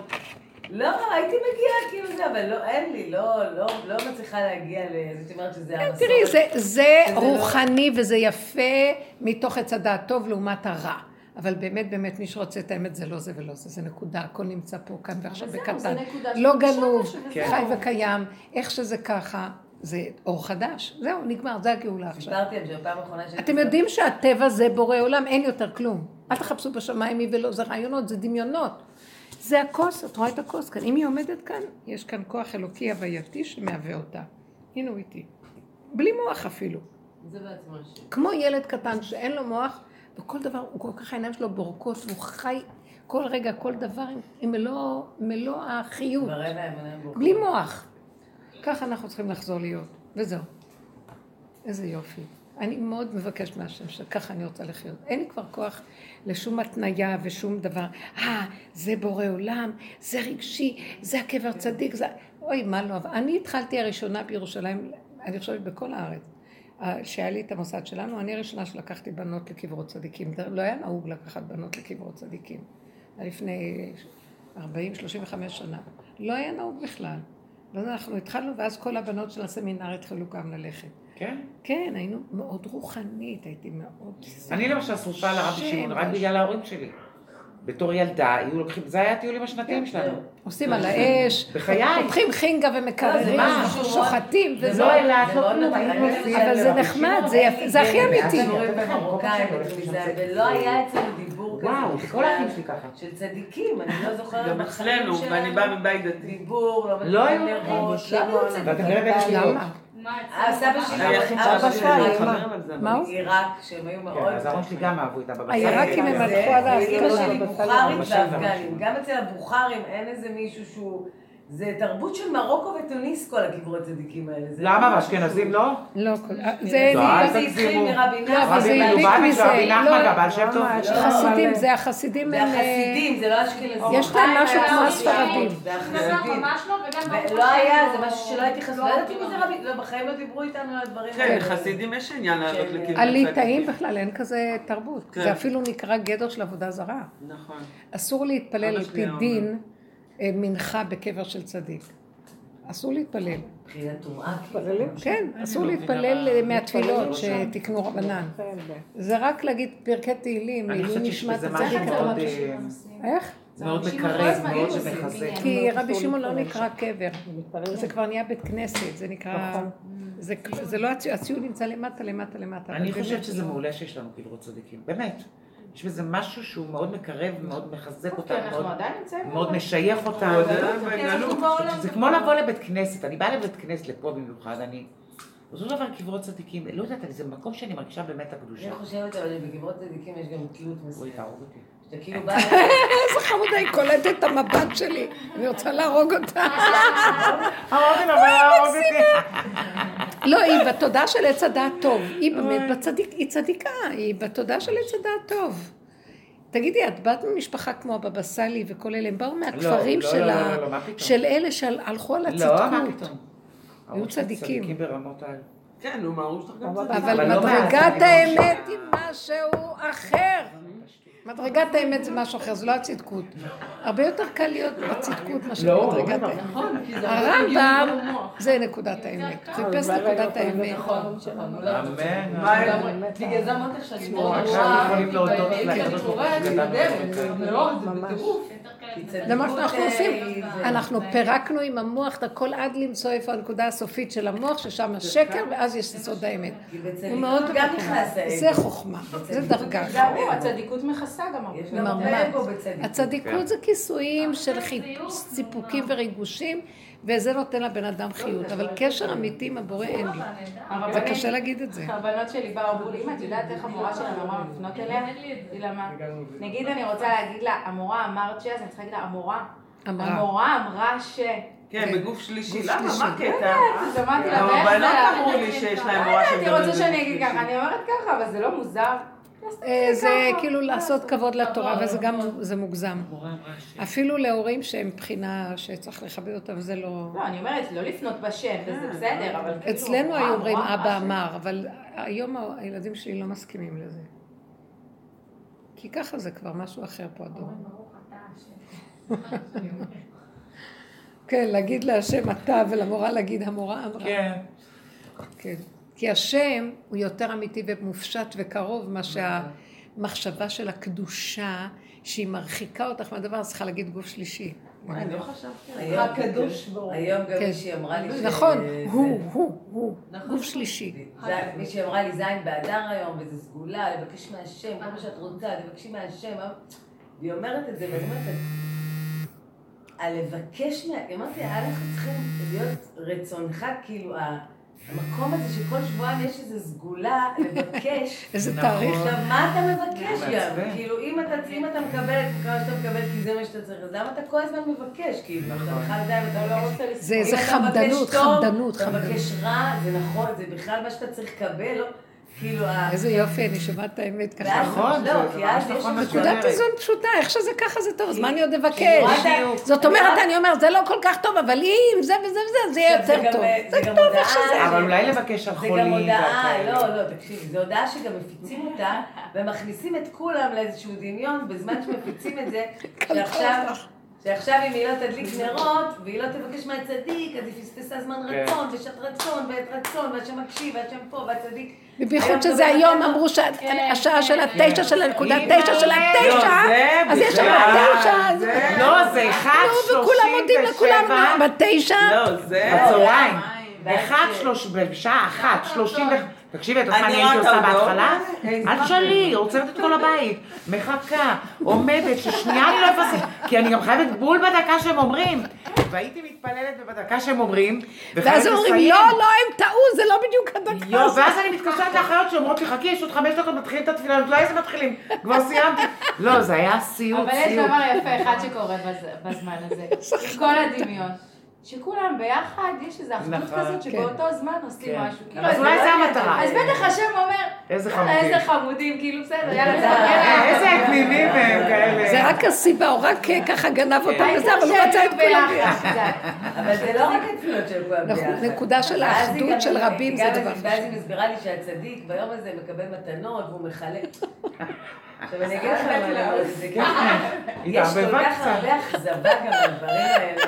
S9: לא, הייתי מגיעה כאילו זה, אבל לא, אין לי, לא, לא, לא מצליחה להגיע ל... זאת אומרת שזה המסורת.
S3: כן, תראי, זה, זה
S9: לא-
S3: רוחני וזה יפה מתוך עץ הדעת טוב לעומת הרע. אבל באמת, באמת, מי שרוצה את האמת זה לא זה ולא זה, זה נקודה, הכל נמצא פה, כאן ועכשיו בקטן. לא גנוב, חי
S6: לא.
S3: וקיים, איך שזה ככה, זה אור חדש. זהו, נגמר, זה הגאולה עכשיו.
S5: סיפרתי על זה בפעם האחרונה שהייתי...
S3: אתם יודעים שהטבע זה בורא עולם, אין יותר כלום. אל תחפשו בשמיים מי ולא, זה רעיונות, זה דמיונות. זה הכוס, את רואה את הכוס כאן. אם היא עומדת כאן, יש כאן כוח אלוקי הווייתי שמהווה אותה. הנה הוא איתי. בלי מוח אפילו.
S5: זה בעצמו.
S3: כמו ילד קטן שאין לו מוח, וכל דבר, הוא כל כך העיניים שלו בורקות, והוא חי כל רגע, כל דבר עם- מלוא, מלוא החיות. בלי מוח. ככה אנחנו צריכים לחזור להיות, וזהו. איזה יופי. אני מאוד מבקשת מהשם שככה אני רוצה לחיות. אין לי כבר כוח לשום התניה ושום דבר. אה, זה בורא עולם, זה רגשי, זה הקבר צדיק, זה... אוי, מה לא, אבל אני התחלתי הראשונה בירושלים, אני חושבת בכל הארץ, שהיה לי את המוסד שלנו, אני הראשונה שלקחתי בנות לקברות צדיקים. לא היה נהוג לקחת בנות לקברות צדיקים. לפני 40-35 שנה. לא היה נהוג בכלל. ואז אנחנו התחלנו, ואז כל הבנות של הסמינר התחילו גם ללכת.
S1: כן?
S3: כן, היינו מאוד רוחנית, הייתי מאוד...
S1: אני למשל שרופה על
S3: שם,
S1: שמעון רק בגלל ההורים שלי. בתור ילדה, היו לוקחים, זה היה הטיולים השנתיים שלנו.
S3: עושים על האש. פותחים חינגה ומקררים,
S1: מה?
S3: שוחטים,
S5: זה
S3: וזה...
S1: לא אילת,
S5: זה
S1: לא
S5: מאוד
S1: כלום.
S3: אבל זה נחמד, זה יפה, זה הכי אמיתי.
S5: במרוקאים ובזה, ולא היה אצלנו דיבור כזה
S1: וואו, כל האחים שלי ככה.
S5: של צדיקים, אני לא זוכרת
S2: גם אצלנו. ואני באה מבית דתי.
S5: דיבור, לא
S1: לא היו-
S5: נרות,
S3: למה?
S5: לא אה, סבא שלי.
S2: על זה.
S3: מה הוא?
S5: עיראק, שהם היו מאוד...
S1: כן, אז ההורים שלי גם אהבו את הבבא סאלי.
S3: העיראקים הם
S5: זה-
S3: הלכו על.
S5: שלי בוכרית
S1: בבשל
S5: ואפגנים. גם אצל הבוכרים אין איזה מישהו שהוא... זה תרבות של מרוקו ותוניס כל הקברות צדיקים האלה. זה
S1: למה?
S5: לא
S1: ואשכנזים לא?
S3: לא, זה...
S1: לא, אל
S5: זה התחיל. מרבי
S3: לא, אבל זה
S5: נחמן.
S3: הדביק
S1: מלובביץ'
S3: מזה.
S1: ורבי נחמן
S3: לא,
S1: והבעל שם טוב.
S3: חסידים, זה החסידים
S5: זה.
S3: אה,
S5: החסידים, זה לא אשכנזים.
S3: יש להם משהו כמו הספרדים.
S7: לא,
S5: לא היה, זה משהו שלא הייתי חסרה.
S7: לא
S5: לא ידעתי מי זה רבי, לא, בחיים לא דיברו איתנו על הדברים
S2: כן,
S5: האלה.
S2: חסידים יש עניין לעלות לקברי
S3: הליטאים בכלל אין כזה תרבות.
S2: כן.
S3: זה אפילו נקרא גדר של עבודה זרה.
S2: נכון.
S3: אסור להתפלל על פי דין אה, מנחה בקבר של צדיק. אסור להתפלל.
S5: מבחינת טומאה.
S8: מתפללים?
S3: כן, אסור להתפלל אה, מהתפילות שתקנו רבנן. זה רק להגיד פרקי תהילים,
S1: אני
S3: לעילוי
S1: חושבת שיש
S3: נשמת הצדיק.
S1: מאוד, אה,
S3: איך?
S1: מאוד
S7: אנשים כל
S1: מקרב, מאוד.
S7: כן.
S3: כי רבי שמעון לא נקרא קבר. זה כבר נהיה בית כנסת, זה נקרא...
S8: נכון.
S3: זה- זה לא הציון, הציון נמצא למטה, למטה, למטה.
S1: אני חושבת שזה. מעולה שיש לנו קברות צדיקים, באמת. יש בזה משהו שהוא מאוד מקרב, מאוד מחזק
S6: כי אנחנו
S1: מאוד-. משייך אותם.
S2: בגלות.
S1: זה כמו לבוא לבית כנסת, אני באה לבית כנסת לפה במיוחד, אני... אותו דבר קברות צדיקים, לא יודעת, זה מקום שאני מרגישה באמת הקדושה.
S5: אני חושבת אבל שבקברות צדיקים יש גם תלות
S1: אוי,
S5: מסוימת.
S1: תהרוג אותי.
S5: שאתה כאילו בא...
S3: איזה חמודה, היא קולטת את המבט שלי. אני רוצה להרוג אותה.
S1: הרוג אותי, הרוג אותי.
S3: לא, היא בתודעה של עץ הדעת טוב. היא באמת בצדיק, היא צדיקה, היא בתודעה של עץ הדעת טוב. תגידי, את באת ממשפחה כמו הבבא סאלי וכל אלה, הם באו מהכפרים
S1: לא,
S3: של
S1: לא,
S3: ה-
S1: לא, לא?
S3: של אלה שהלכו על
S1: לא, מה
S3: הצדקות.
S1: פתאום?
S3: היו צדיקים.
S1: צדיקים ברמות האלה.
S2: כן, נו, מה הוא שלך גם צדיק.
S3: אבל
S1: לא
S3: מדרגת האמת היא משהו אחר. מדרגת האמת זה משהו אחר, זה לא הצדקות. הרבה יותר קל להיות בצדקות מאשר
S1: לא,
S3: מדרגת
S1: לא,
S3: האמת.
S9: נכון,
S3: הרמב"ם זה נקודת האמת. חיפש נקודת האמת.
S9: נכון,
S1: אמן.
S9: בגלל זה אמרתי לך שאני מאוד רואה, זה
S3: מה שאנחנו עושים. אנחנו פירקנו עם המוח את הכל עד למצוא איפה הנקודה הסופית של המוח, ששם השקר, ואז יש יסוד האמת. הוא מאוד
S5: גם נכנס האגו.
S3: זה חוכמה, זה דרגה.
S6: הצדיקות מכסה גם הרבה.
S5: יש גם. הרבה בצדיקות.
S3: הצדיקות זה כיסויים של חיפוש, סיפוקים וריגושים, וזה נותן לבן אדם חיות, אבל קשר אמיתי עם הבורא אין לי. זה קשה להגיד את זה.
S6: הבנות שלי באו, אמרו לי, אמא, את יודעת איך המורה שלנו אמרה לפנות אליה? אמרתי לה, מה? נגיד אני רוצה להגיד לה, המורה אמרת ש... אז אני צריכה להגיד לה, המורה. המורה אמרה ש...
S2: כן, בגוף שלישי. למה? מה הקטע?
S6: אז אמרתי לה,
S2: גם
S6: ואיך זה...
S2: הבנות אמרו לי שיש להם מורה
S6: הייתי
S2: שמדברת
S6: רוצה שאני אגיד. ככה, אני אומרת ככה, אבל זה לא מוזר.
S3: אה, זה כאילו לעשות כבוד לתורה, וזה גם, זה מוגזם. אפילו להורים שהם מבחינה שצריך לכבד אותם, זה לא...
S6: לא, אני אומרת, לא לפנות בשם, וזה בסדר, אבל כאילו...
S3: אצלנו היו אומרים אבא אמר, אבל היום הילדים שלי לא מסכימים לזה. כי ככה זה כבר משהו אחר פה הדור. כן, להגיד להשם אתה ולמורה להגיד המורה אמרה.
S1: כן.
S3: כן. כי השם הוא יותר אמיתי ומופשט וקרוב מה שהמחשבה של הקדושה, שהיא מרחיקה אותך מהדבר, צריכה להגיד גוף שלישי.
S2: אני לא חשבתי על זה.
S5: היום-
S9: הקדוש ברוך הוא.
S5: היום גם
S3: כן.
S5: מישהי אמרה לי ש...
S3: נכון, הוא, הוא, הוא,
S2: נכון.
S3: גוף שלישי.
S5: זה- מישהי אמרה לי זין באדר היום, וזה סגולה, לבקש מהשם, כל מה שאת רוצה, תבקשי מהשם. והיא אומרת את זה, ואני אומרת, הלבקש מה... היא אמרתי, היה לך צריכים להיות רצונך, כאילו, המקום הזה שכל שבועיים יש איזו סגולה, לבקש.
S3: איזה
S1: נכון.
S3: תאריך.
S5: עכשיו, מה אתה מבקש. גם? כאילו, אם אתה, אם אתה מקבל את כמה שאתה מקבל כי זה מה שאתה צריך, אז למה אתה כל הזמן מבקש? כאילו, אתה בכלל יודע אם אתה לא רוצה
S3: זה איזה
S5: אתה
S3: חמדנות,
S5: טוב,
S3: חמדנות,
S5: אתה
S3: חמדנות.
S5: מבקש רע, זה נכון, זה בכלל מה שאתה צריך לקבל, לא? כאילו,
S3: איזה יופי, אני שומעת את האמת ככה.
S1: נכון,
S5: לא,
S1: זה
S5: כי אז יש
S1: נכון
S5: איזו
S1: שאת
S3: נקודת. איזון פשוטה, איך שזה ככה זה טוב, אז מה אני עוד אבקש? זאת אומרת, אני אומרת, זה לא כל כך טוב, אבל אם זה וזה וזה, זה יהיה יותר טוב.
S5: זה
S3: זה
S5: גם
S3: טוב
S5: הודעה
S3: איך שזה.
S1: אבל אולי לבקש על
S5: זה
S1: חולים
S5: גם הודעה. לא, לא, תקשיבי, זו הודעה שגם מפיצים אותה, ומכניסים את כולם לאיזשהו דמיון, בזמן שמפיצים את זה, שעכשיו, שעכשיו אם היא לא תדליק נרות, והיא לא תבקש מהצדיק, אז היא פספסה זמן
S1: כן.
S5: רצון, ושעת רצון, ועת רצון, והשם מקשיב, והשם פה, והצדיק.
S3: בייחוד שזה היום אמרו שהשעה של
S1: כן.
S3: התשע של הנקודה תשע של. התשע,
S1: לא,
S3: אז יש שם תשע,
S1: לא, זה אחד
S3: נו, וכולם מודים לכולם
S1: שלושים
S3: בתשע.
S2: לא, זה...
S1: בצהריים.
S5: ש-
S1: שלוש, בשעה אחת, שלושים ו... תקשיבי, את יודעת מה הייתי עושה בהתחלה? אל תשאלי, עוצרת את כל הבית, מחכה, עומדת, ששנייה אני לא אפסק, כי אני גם חייבת בול בדקה שהם אומרים. והייתי מתפללת בדקה שהם אומרים,
S3: ואז אומרים,
S1: לסיים.
S3: לא, לא, הם טעו, זה לא בדיוק הדקה
S1: יואו,
S3: הזאת.
S1: ואז אני מתקשרת לאחיות שאומרות לי, חכי, יש עוד חמש דקות מתחילים את התפילה, אומרת, לא, איזה מתחילים? כבר סיימתי. לא, זה היה סיוט,
S6: אבל יש
S1: סיוט.
S6: דבר יפה אחד שקורה בז- בזמן הזה, כל הדמיון. שכולם ביחד, יש איזו אחדות
S1: נכון,
S6: כזאת שבאותו זמן עושים
S1: כן.
S6: משהו. כאילו,
S1: אז אולי
S6: לא
S1: זה. המטרה.
S6: אז בטח השם אומר,
S1: איזה
S6: "יאללה,
S1: חמודים."
S6: איזה חמודים, כאילו בסדר, יאללה,
S5: אה,
S6: תסתכל
S1: איזה תמימים הם כאלה.
S3: זה רק הסיבה, הוא רק אה, ככה גנב אותם וזה, אבל הוא רצה את כולם
S6: ביחד.
S5: אבל זה לא רק התפילות של כולם
S3: נכון,
S5: ביחד.
S3: נקודה של
S5: ואז
S3: האחדות של רבים זה דבר
S5: ואז
S3: חשוב.
S5: היא מסבירה לי שהצדיק ביום הזה מקבל מתנות והוא מחלק. עכשיו אני אגיד לך מה אני אומרת, זה יש כל כך. הרבה אכזבה גם לדברים האלה,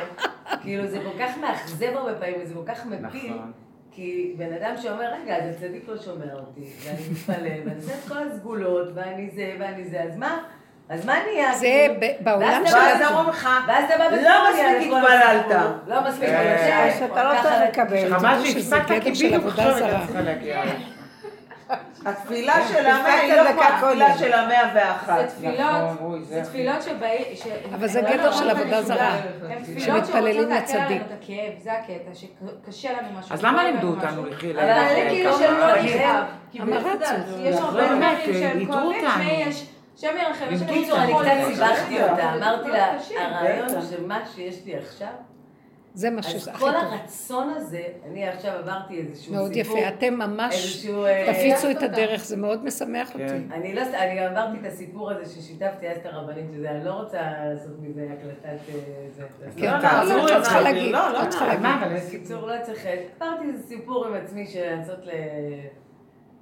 S5: כאילו זה כל כך מאכזב הרבה פעמים וזה כל כך מפיל,
S1: נכון.
S5: כי בן אדם שאומר, רגע, אז הצדיק לא שומע אותי, ואני מתפלל, ואני עושה את כל הסגולות, ואני זה, ואני זה, אז מה? אז מה נהיה?
S3: זה? ב- בעולם
S5: ואז
S3: של...
S5: אתה
S2: ואז
S5: בא-
S2: אמרו לך,
S5: ואז אתה בא
S2: לא
S5: בטרוניה
S2: מספיק
S5: לכל
S2: התפללת.
S5: לא מספיק. התפללת.
S8: שאתה לא צריך לקבל.
S1: חבל
S3: שזה
S1: שהפסקת, כי בדיוק עכשיו. הייתה צריכה להגיע.
S2: התפילה
S1: כן,
S2: של המאה היא לא כמו התפילה. של המאה ואחת.
S6: זה תפילות,
S1: נכון, זה
S6: תפילות שבאים...
S3: אבל זה
S6: לא
S3: גדר של עבודה. זרה.
S6: תפילות
S3: שמתפללים לצדיק.
S6: זה הקטע, שקשה לנו משהו.
S1: אז למה לימדו. אותנו לחיות?
S5: אבל אני כאילו שלא
S6: אני
S5: יכאב.
S6: כאב.
S5: כי
S3: המרצות.
S5: בנקודה,
S6: יש
S5: לא,
S6: הרבה דברים שהם כואבים. שם ירחם, יש לנו
S5: בקיצור, אני. קצת סיבכתי אותה, אמרתי לה. הרעיון
S2: בטח.
S5: שמה שיש לי עכשיו,
S3: זה מה
S5: אז
S3: שזה הכי
S5: כל
S3: טוב.
S5: הרצון הזה, אני עכשיו עברתי איזשהו סיפור,
S3: מאוד יפה, אתם ממש.
S5: אה,
S3: תפיצו את הדרך, זה מאוד משמח אותי.
S1: כן.
S5: אני לא, אני עברתי את הסיפור הזה ששיתפתי אז את הרבנית, שזה, אני לא רוצה לעשות מזה הקלטת אה, זה.
S3: כן,
S2: לא, לא,
S3: לא
S2: לא,
S3: צריכה להגיד,
S2: לא, לא,
S3: לא צריכה להגיד.
S1: מה, אבל איזה
S5: בקיצור, לא צריך... עברתי איזה סיפור עם עצמי של לנסות ל...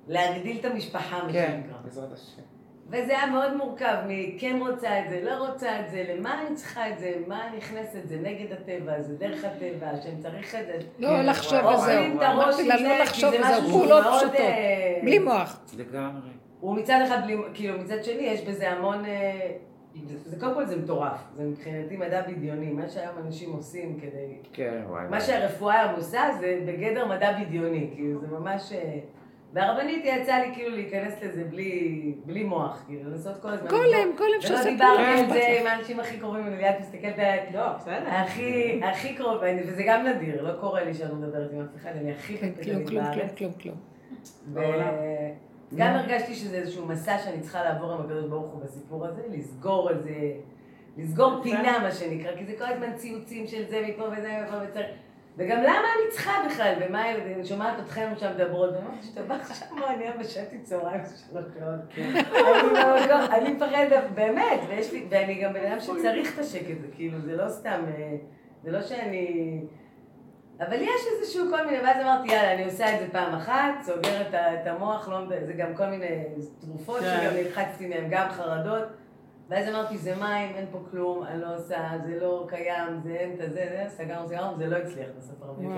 S5: להגדיל את המשפחה, מה
S1: כן,
S5: שנקרא.
S1: בעזרת השם.
S5: וזה היה מאוד מורכב, מי כן רוצה את זה, לא רוצה את זה, למה אני צריכה את זה, מה נכנסת, זה נגד הטבע, זה דרך הטבע, שאני צריך את זה.
S3: לא לחשוב
S1: וואו,
S3: וזהו.
S5: אוכלים את הראש
S3: אמרתי לה
S5: עם זה,
S3: לא
S5: כי
S3: לחשוב
S5: זה
S3: וזהו, פעולות
S5: מאוד,
S3: פשוטות.
S5: אה,
S3: בלי מוח.
S1: לגמרי.
S5: הוא מצד אחד, כאילו מצד שני יש בזה המון, אה, זה, זה קודם כל זה מטורף, זה מבחינתי מדע בדיוני, מה שהיום אנשים עושים כדי,
S1: כן, וואי.
S5: מה שהרפואה היום עושה זה בגדר מדע בדיוני, כאילו זה ממש, אה, והרבנית יצא לי כאילו להיכנס לזה בלי, בלי מוח, כאילו לנסות כל הזמן,
S3: גולם. גולם
S5: ולא
S3: שעושה
S5: דיברתי
S3: פעולה,
S5: על
S3: אכפת
S5: זה. עם האנשים הכי קרובים אליי, את מסתכלת עליי,
S2: לא, בסדר.
S5: הכי, הכי קרוב, ואני- וזה גם נדיר, לא קורה לי שאני מדברת עם אף אחד, אני הכי
S3: כן, כלום,
S5: פטפטנית
S3: כלום, כלום,
S5: בארץ.
S3: כלום, כלום.
S5: וגם הרגשתי שזה איזשהו מסע שאני צריכה לעבור עם הקדוש ברוך הוא בסיפור הזה, לסגור איזה, לסגור פינה מה שנקרא, כי זה כל הזמן ציוצים של זה מפה וזה מפה וצריך, וגם למה אני צריכה בכלל, ומה, אני שומעת אתכם שם מדברות, ואני אומרת, השתבח שם, אני היום בשעתי צהריים שלוש שעות. אני במקום- אני מפחדת, באמת, ויש לי, ואני גם בן אדם שצריך את השקט, זה כאילו, זה לא סתם, אה, זה לא שאני... אבל יש איזשהו כל מיני, ואז אמרתי, יאללה, אני עושה את זה פעם אחת, סוגרת את המוח, לא, זה גם כל מיני תרופות
S2: כן.
S5: שגם נלחצתי מהן, גם חרדות. ואז אמרתי, זה מים, אין פה כלום, אני לא עושה, זה לא קיים, זה אין את הזה, זה, סגרנו, סגרנו, זה לא הצליח בסוף הרבה זה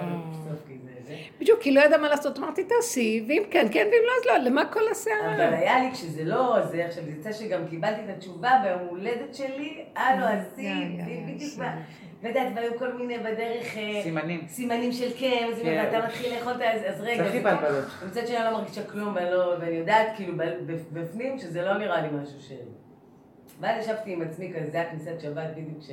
S5: זה.
S3: בדיוק, כי לא ידעה מה לעשות, אמרתי, תעשי, ואם כן, כן, ואם לא, אז לא, למה כל הסערה?
S5: אבל היה לי, כשזה לא, זה עכשיו יצא שגם קיבלתי את התשובה ביום הולדת שלי, הלו, בדיוק
S3: יא.
S5: מה. ואת יודעת, והיו כל מיני בדרך... אה,
S1: סימנים.
S5: סימנים של כן, אז
S1: כן.
S5: ואתה מתחיל לאכול את ה... אז- אז רגע.
S1: זה הכי
S5: זה כן.
S1: בלבלות.
S5: ומצד שני אני לא מרגישה כלום, ואני לא- ואני יודעת כאילו ב- ב- בפנים שזה לא נראה לי משהו ש... ואז ישבתי עם עצמי כזה, זה היה כניסת שבת בדיוק ש...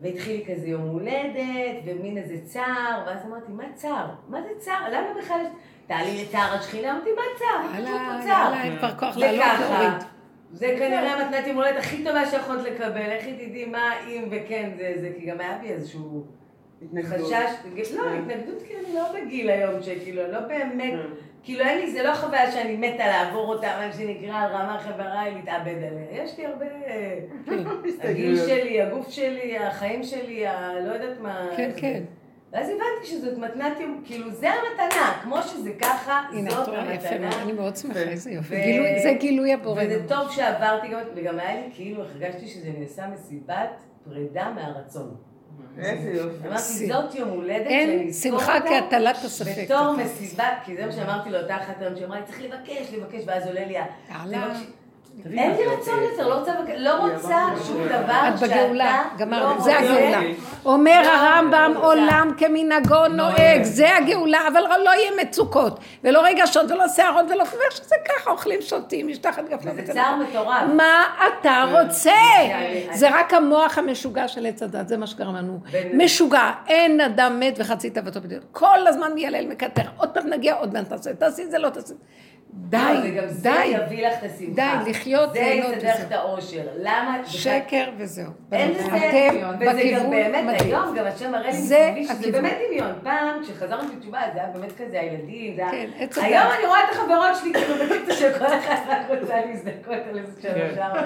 S5: והתחיל לי כזה יום הולדת, ומין איזה צער, ואז אמרתי, מה צער? מה זה צער? למה בכלל יש... תעלי לצער השכינה, אמרתי, מה צער?
S3: יאללה. יאללה, אין כבר כוח לעלות. להוריד.
S5: זה כנראה המתנת יום הולדת הכי טובה שיכולת לקבל, איך היא תדעי מה אם וכן זה זה, כי גם היה בי איזשהו
S2: התנגדות.
S5: חשש, לא. התנגדות כי אני לא בגיל היום שכאילו, לא באמת,
S2: כן.
S5: כאילו אין לי, זה לא חוויה שאני מתה לעבור אותה, מה שנקרא, על רמה חבריי, להתאבד עליה. יש לי הרבה, אה, הגיל שלי, הגוף שלי, החיים שלי, ה- לא יודעת מה.
S3: כן. כן.
S5: ואז הבנתי שזאת מתנת יום, כאילו זה המתנה, כמו שזה ככה,
S3: הנה,
S5: זאת
S3: את רואה, יפה
S5: המתנה.
S3: אני מאוד שמחה,
S2: כן.
S3: איזה יופי.
S5: ו-
S3: גילוי- זה גילוי הבורא.
S5: וזה
S3: ממש.
S5: טוב שעברתי גם, וגם היה לי כאילו, הרגשתי שזה נעשה מסיבת פרידה מהרצון.
S2: איזה יופי.
S5: אמרתי, זאת יום הולדת שאני
S3: אין
S5: אזכור
S3: שמחה
S5: אותה
S3: כהטלת הספק.
S5: בתור מסיבה, כי זה מה שאמרתי לאותה אחת היום, שאמרה לי, צריך לבקש, לבקש, ואז עולה לי ה... אין לי רצון יותר, לא רוצה לא רוצה שום דבר
S3: את בגאולה,
S5: שאתה
S3: גמרנו,
S5: לא
S3: זה. הגאולה. אומר
S5: לא
S3: הרמב"ם. עולם כמנהגו נוהג, זה הגאולה, אבל לא יהיה מצוקות, ולא רגשות, ולא שערות, ולא ואיך שזה ככה, אוכלים, שותים, משטחת גפנה.
S5: וזה
S3: ותל-
S5: צער מטורף.
S3: מה אתה רוצה?
S5: אני-
S3: זה רק המוח המשוגע של עץ הדת, זה מה שגרם לנו. משוגע, אין אדם מת וחצי תאוותו בדיוק. כל הזמן מיילל, מקטר, עוד פעם נגיע, עוד מעט תעשה, תעשי את זה, לא תעשי. די,
S5: לא, וגם זה
S3: די.
S5: יביא לך את השמחה.
S3: די, לחיות,
S5: זה
S3: ליהנות
S5: יסדר לך
S3: וזהו.
S5: את האושר. למה?
S3: שקר וזהו.
S5: אין לזה דמיון, וזה גם באמת. היום גם השם מראה לי
S3: זה
S5: מסביבי שזה. באמת דמיון. פעם, כשחזרנו בתשובה, זה היה באמת כזה, הילדים, זה היה...
S3: כן, עץ
S5: היום. אני רואה את החברות שלי, כאילו, בקטע שכל אחד רק רוצה להזדכות על איזה שלוש
S1: כן.
S5: ארבע.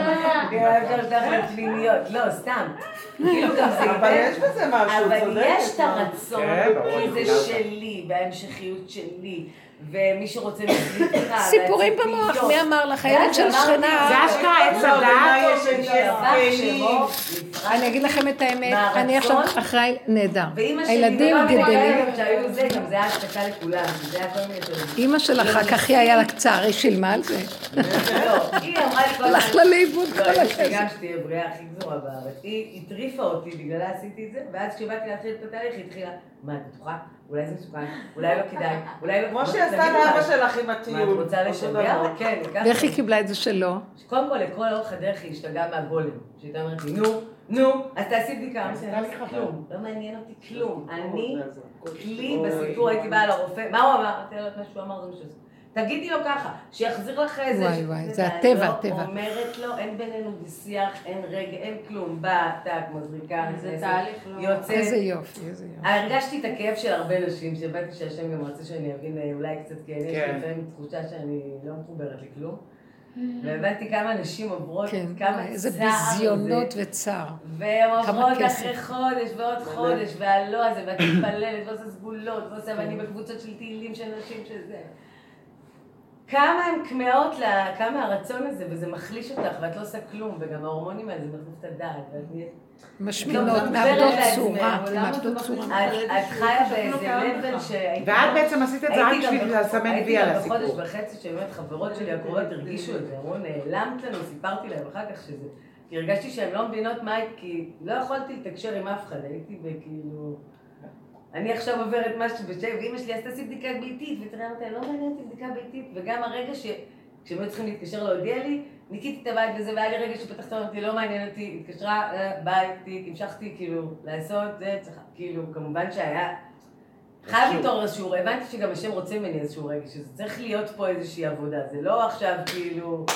S5: כן, אפשר לשלוח להם פנימיות. לא, סתם. כאילו גם זה...
S2: אבל יש בזה משהו,
S5: אבל
S2: צודקת,
S5: יש את? הרצון,
S1: כן,
S5: כי זה. שלי, וההמשכיות שלי. ומי שרוצה להצליחה,
S3: סיפורים במוח, מי אמר לך? הילד של שכנה...
S1: זה אשכרה עץ
S2: לא,
S1: הדת.
S2: שפקנים?
S3: אני אגיד לכם את האמת? אני עכשיו אחראי נהדר. הילדים גדלים. אימא שלך, אחר כך היא היה לה קצר, היא שילמה על זה.
S5: לא, היא אמרה לי כל הזמן...
S3: הלך לה לאיבוד
S5: לא,
S3: כל הכסף.
S5: גם שתהיה בריאה הכי גזורה בארץ. היא הטריפה אותי, בגללה עשיתי את זה, ואז כשבאתי להתחיל את התהליך, היא התחילה, מה, את בטוחה? אולי זה מסוכן, אולי לא כדאי, אולי לא...
S2: כמו
S5: בוא,
S2: שהיא עשתה
S5: תגידו
S2: לאבא
S5: מה,
S2: שלך עם
S5: מה, את
S2: הטיול.
S5: רוצה לשגע? כן, ככה.
S3: ואיך היא קיבלה את זה שלא?
S5: קודם כל, לכל אורך הדרך היא השתגעה מהגולם. שהייתה אומרת לי, נו, נו, אז תעשי בדיקה. לא כלום, לא מעניין אותי כלום. אני, כלי בסיפור, הייתי באה לרופא, מה הוא אמר? אמרתי לה, מה שהוא אמר זה מה. תגידי לו ככה, שיחזיר לך איזה...
S3: וואי, וואי, זה הטבע,
S5: לא
S3: הטבע.
S5: אומרת לו, אין בינינו שיח, אין רגע, אין כלום. באה, טק, מזריקה,
S6: זה
S5: נכנסת,
S6: תהליך לא-
S5: יוצאת.
S3: איזה יופי, איזה יופי.
S5: הרגשתי את הכאב של הרבה נשים, שהבנתי שהשם גם רצה שאני אבין אה, אולי קצת, כי אני יש לי
S1: כן.
S5: לפעמים תחושה שאני לא מחוברת לכלום. והבנתי כמה נשים עוברות,
S3: כן,
S5: כמה
S3: וואי, איזה
S5: צער
S3: ביזיונות
S5: זה.
S3: וצער.
S5: והן
S3: כמה
S5: עוברות. אחרי חודש ועוד חודש, והלא הזה, ואת מתפללת ועושה סגולות, ועושה, ואני בקבוצות של תהילים של נשים שזה. כמה הן כמהות, כמה הרצון הזה, וזה מחליש אותך, ואת לא עושה כלום, וגם ההורמונים האלה, זה מחליף את הדעת, ואת נהיית...
S3: משמינות,
S5: גם
S3: מאבדות צורה, מאבדות
S6: זה
S3: צורה.
S5: את חיה באיזה לבל שהייתי...
S1: ואת בעצם עשית את זה רק
S5: הייתי גם
S1: בשביל לסמן
S5: הייתי
S1: וי על
S5: גם
S1: הסיפור.
S5: בחודש וחצי שבאמת חברות שלי הקרובות הרגישו את זה, אמרו נעלמת לנו, סיפרתי להם אחר כך שזה... כי הרגשתי שהן לא מבינות מה, כי לא יכולתי לתקשר עם אף אחד, הייתי בכאילו... אני עכשיו עוברת משהו בשם, ואימא שלי עשתה לי בדיקה ביתית, ותראה אותה, לא מעניין אותי בדיקה ביתית, וגם הרגע ש... כשהם היו צריכים להתקשר להודיע לי, ניקיתי את הבית וזה, והיה לי רגע שפתחת אמרתי, לא מעניין אותי, התקשרה, אה, ביי, תיק, המשכתי כאילו לעשות, זה צריך, כאילו, כמובן שהיה... חייב להתעורר איזשהו, הבנתי שגם השם רוצה ממני איזשהו רגע, שזה צריך להיות פה איזושהי עבודה, זה לא עכשיו כאילו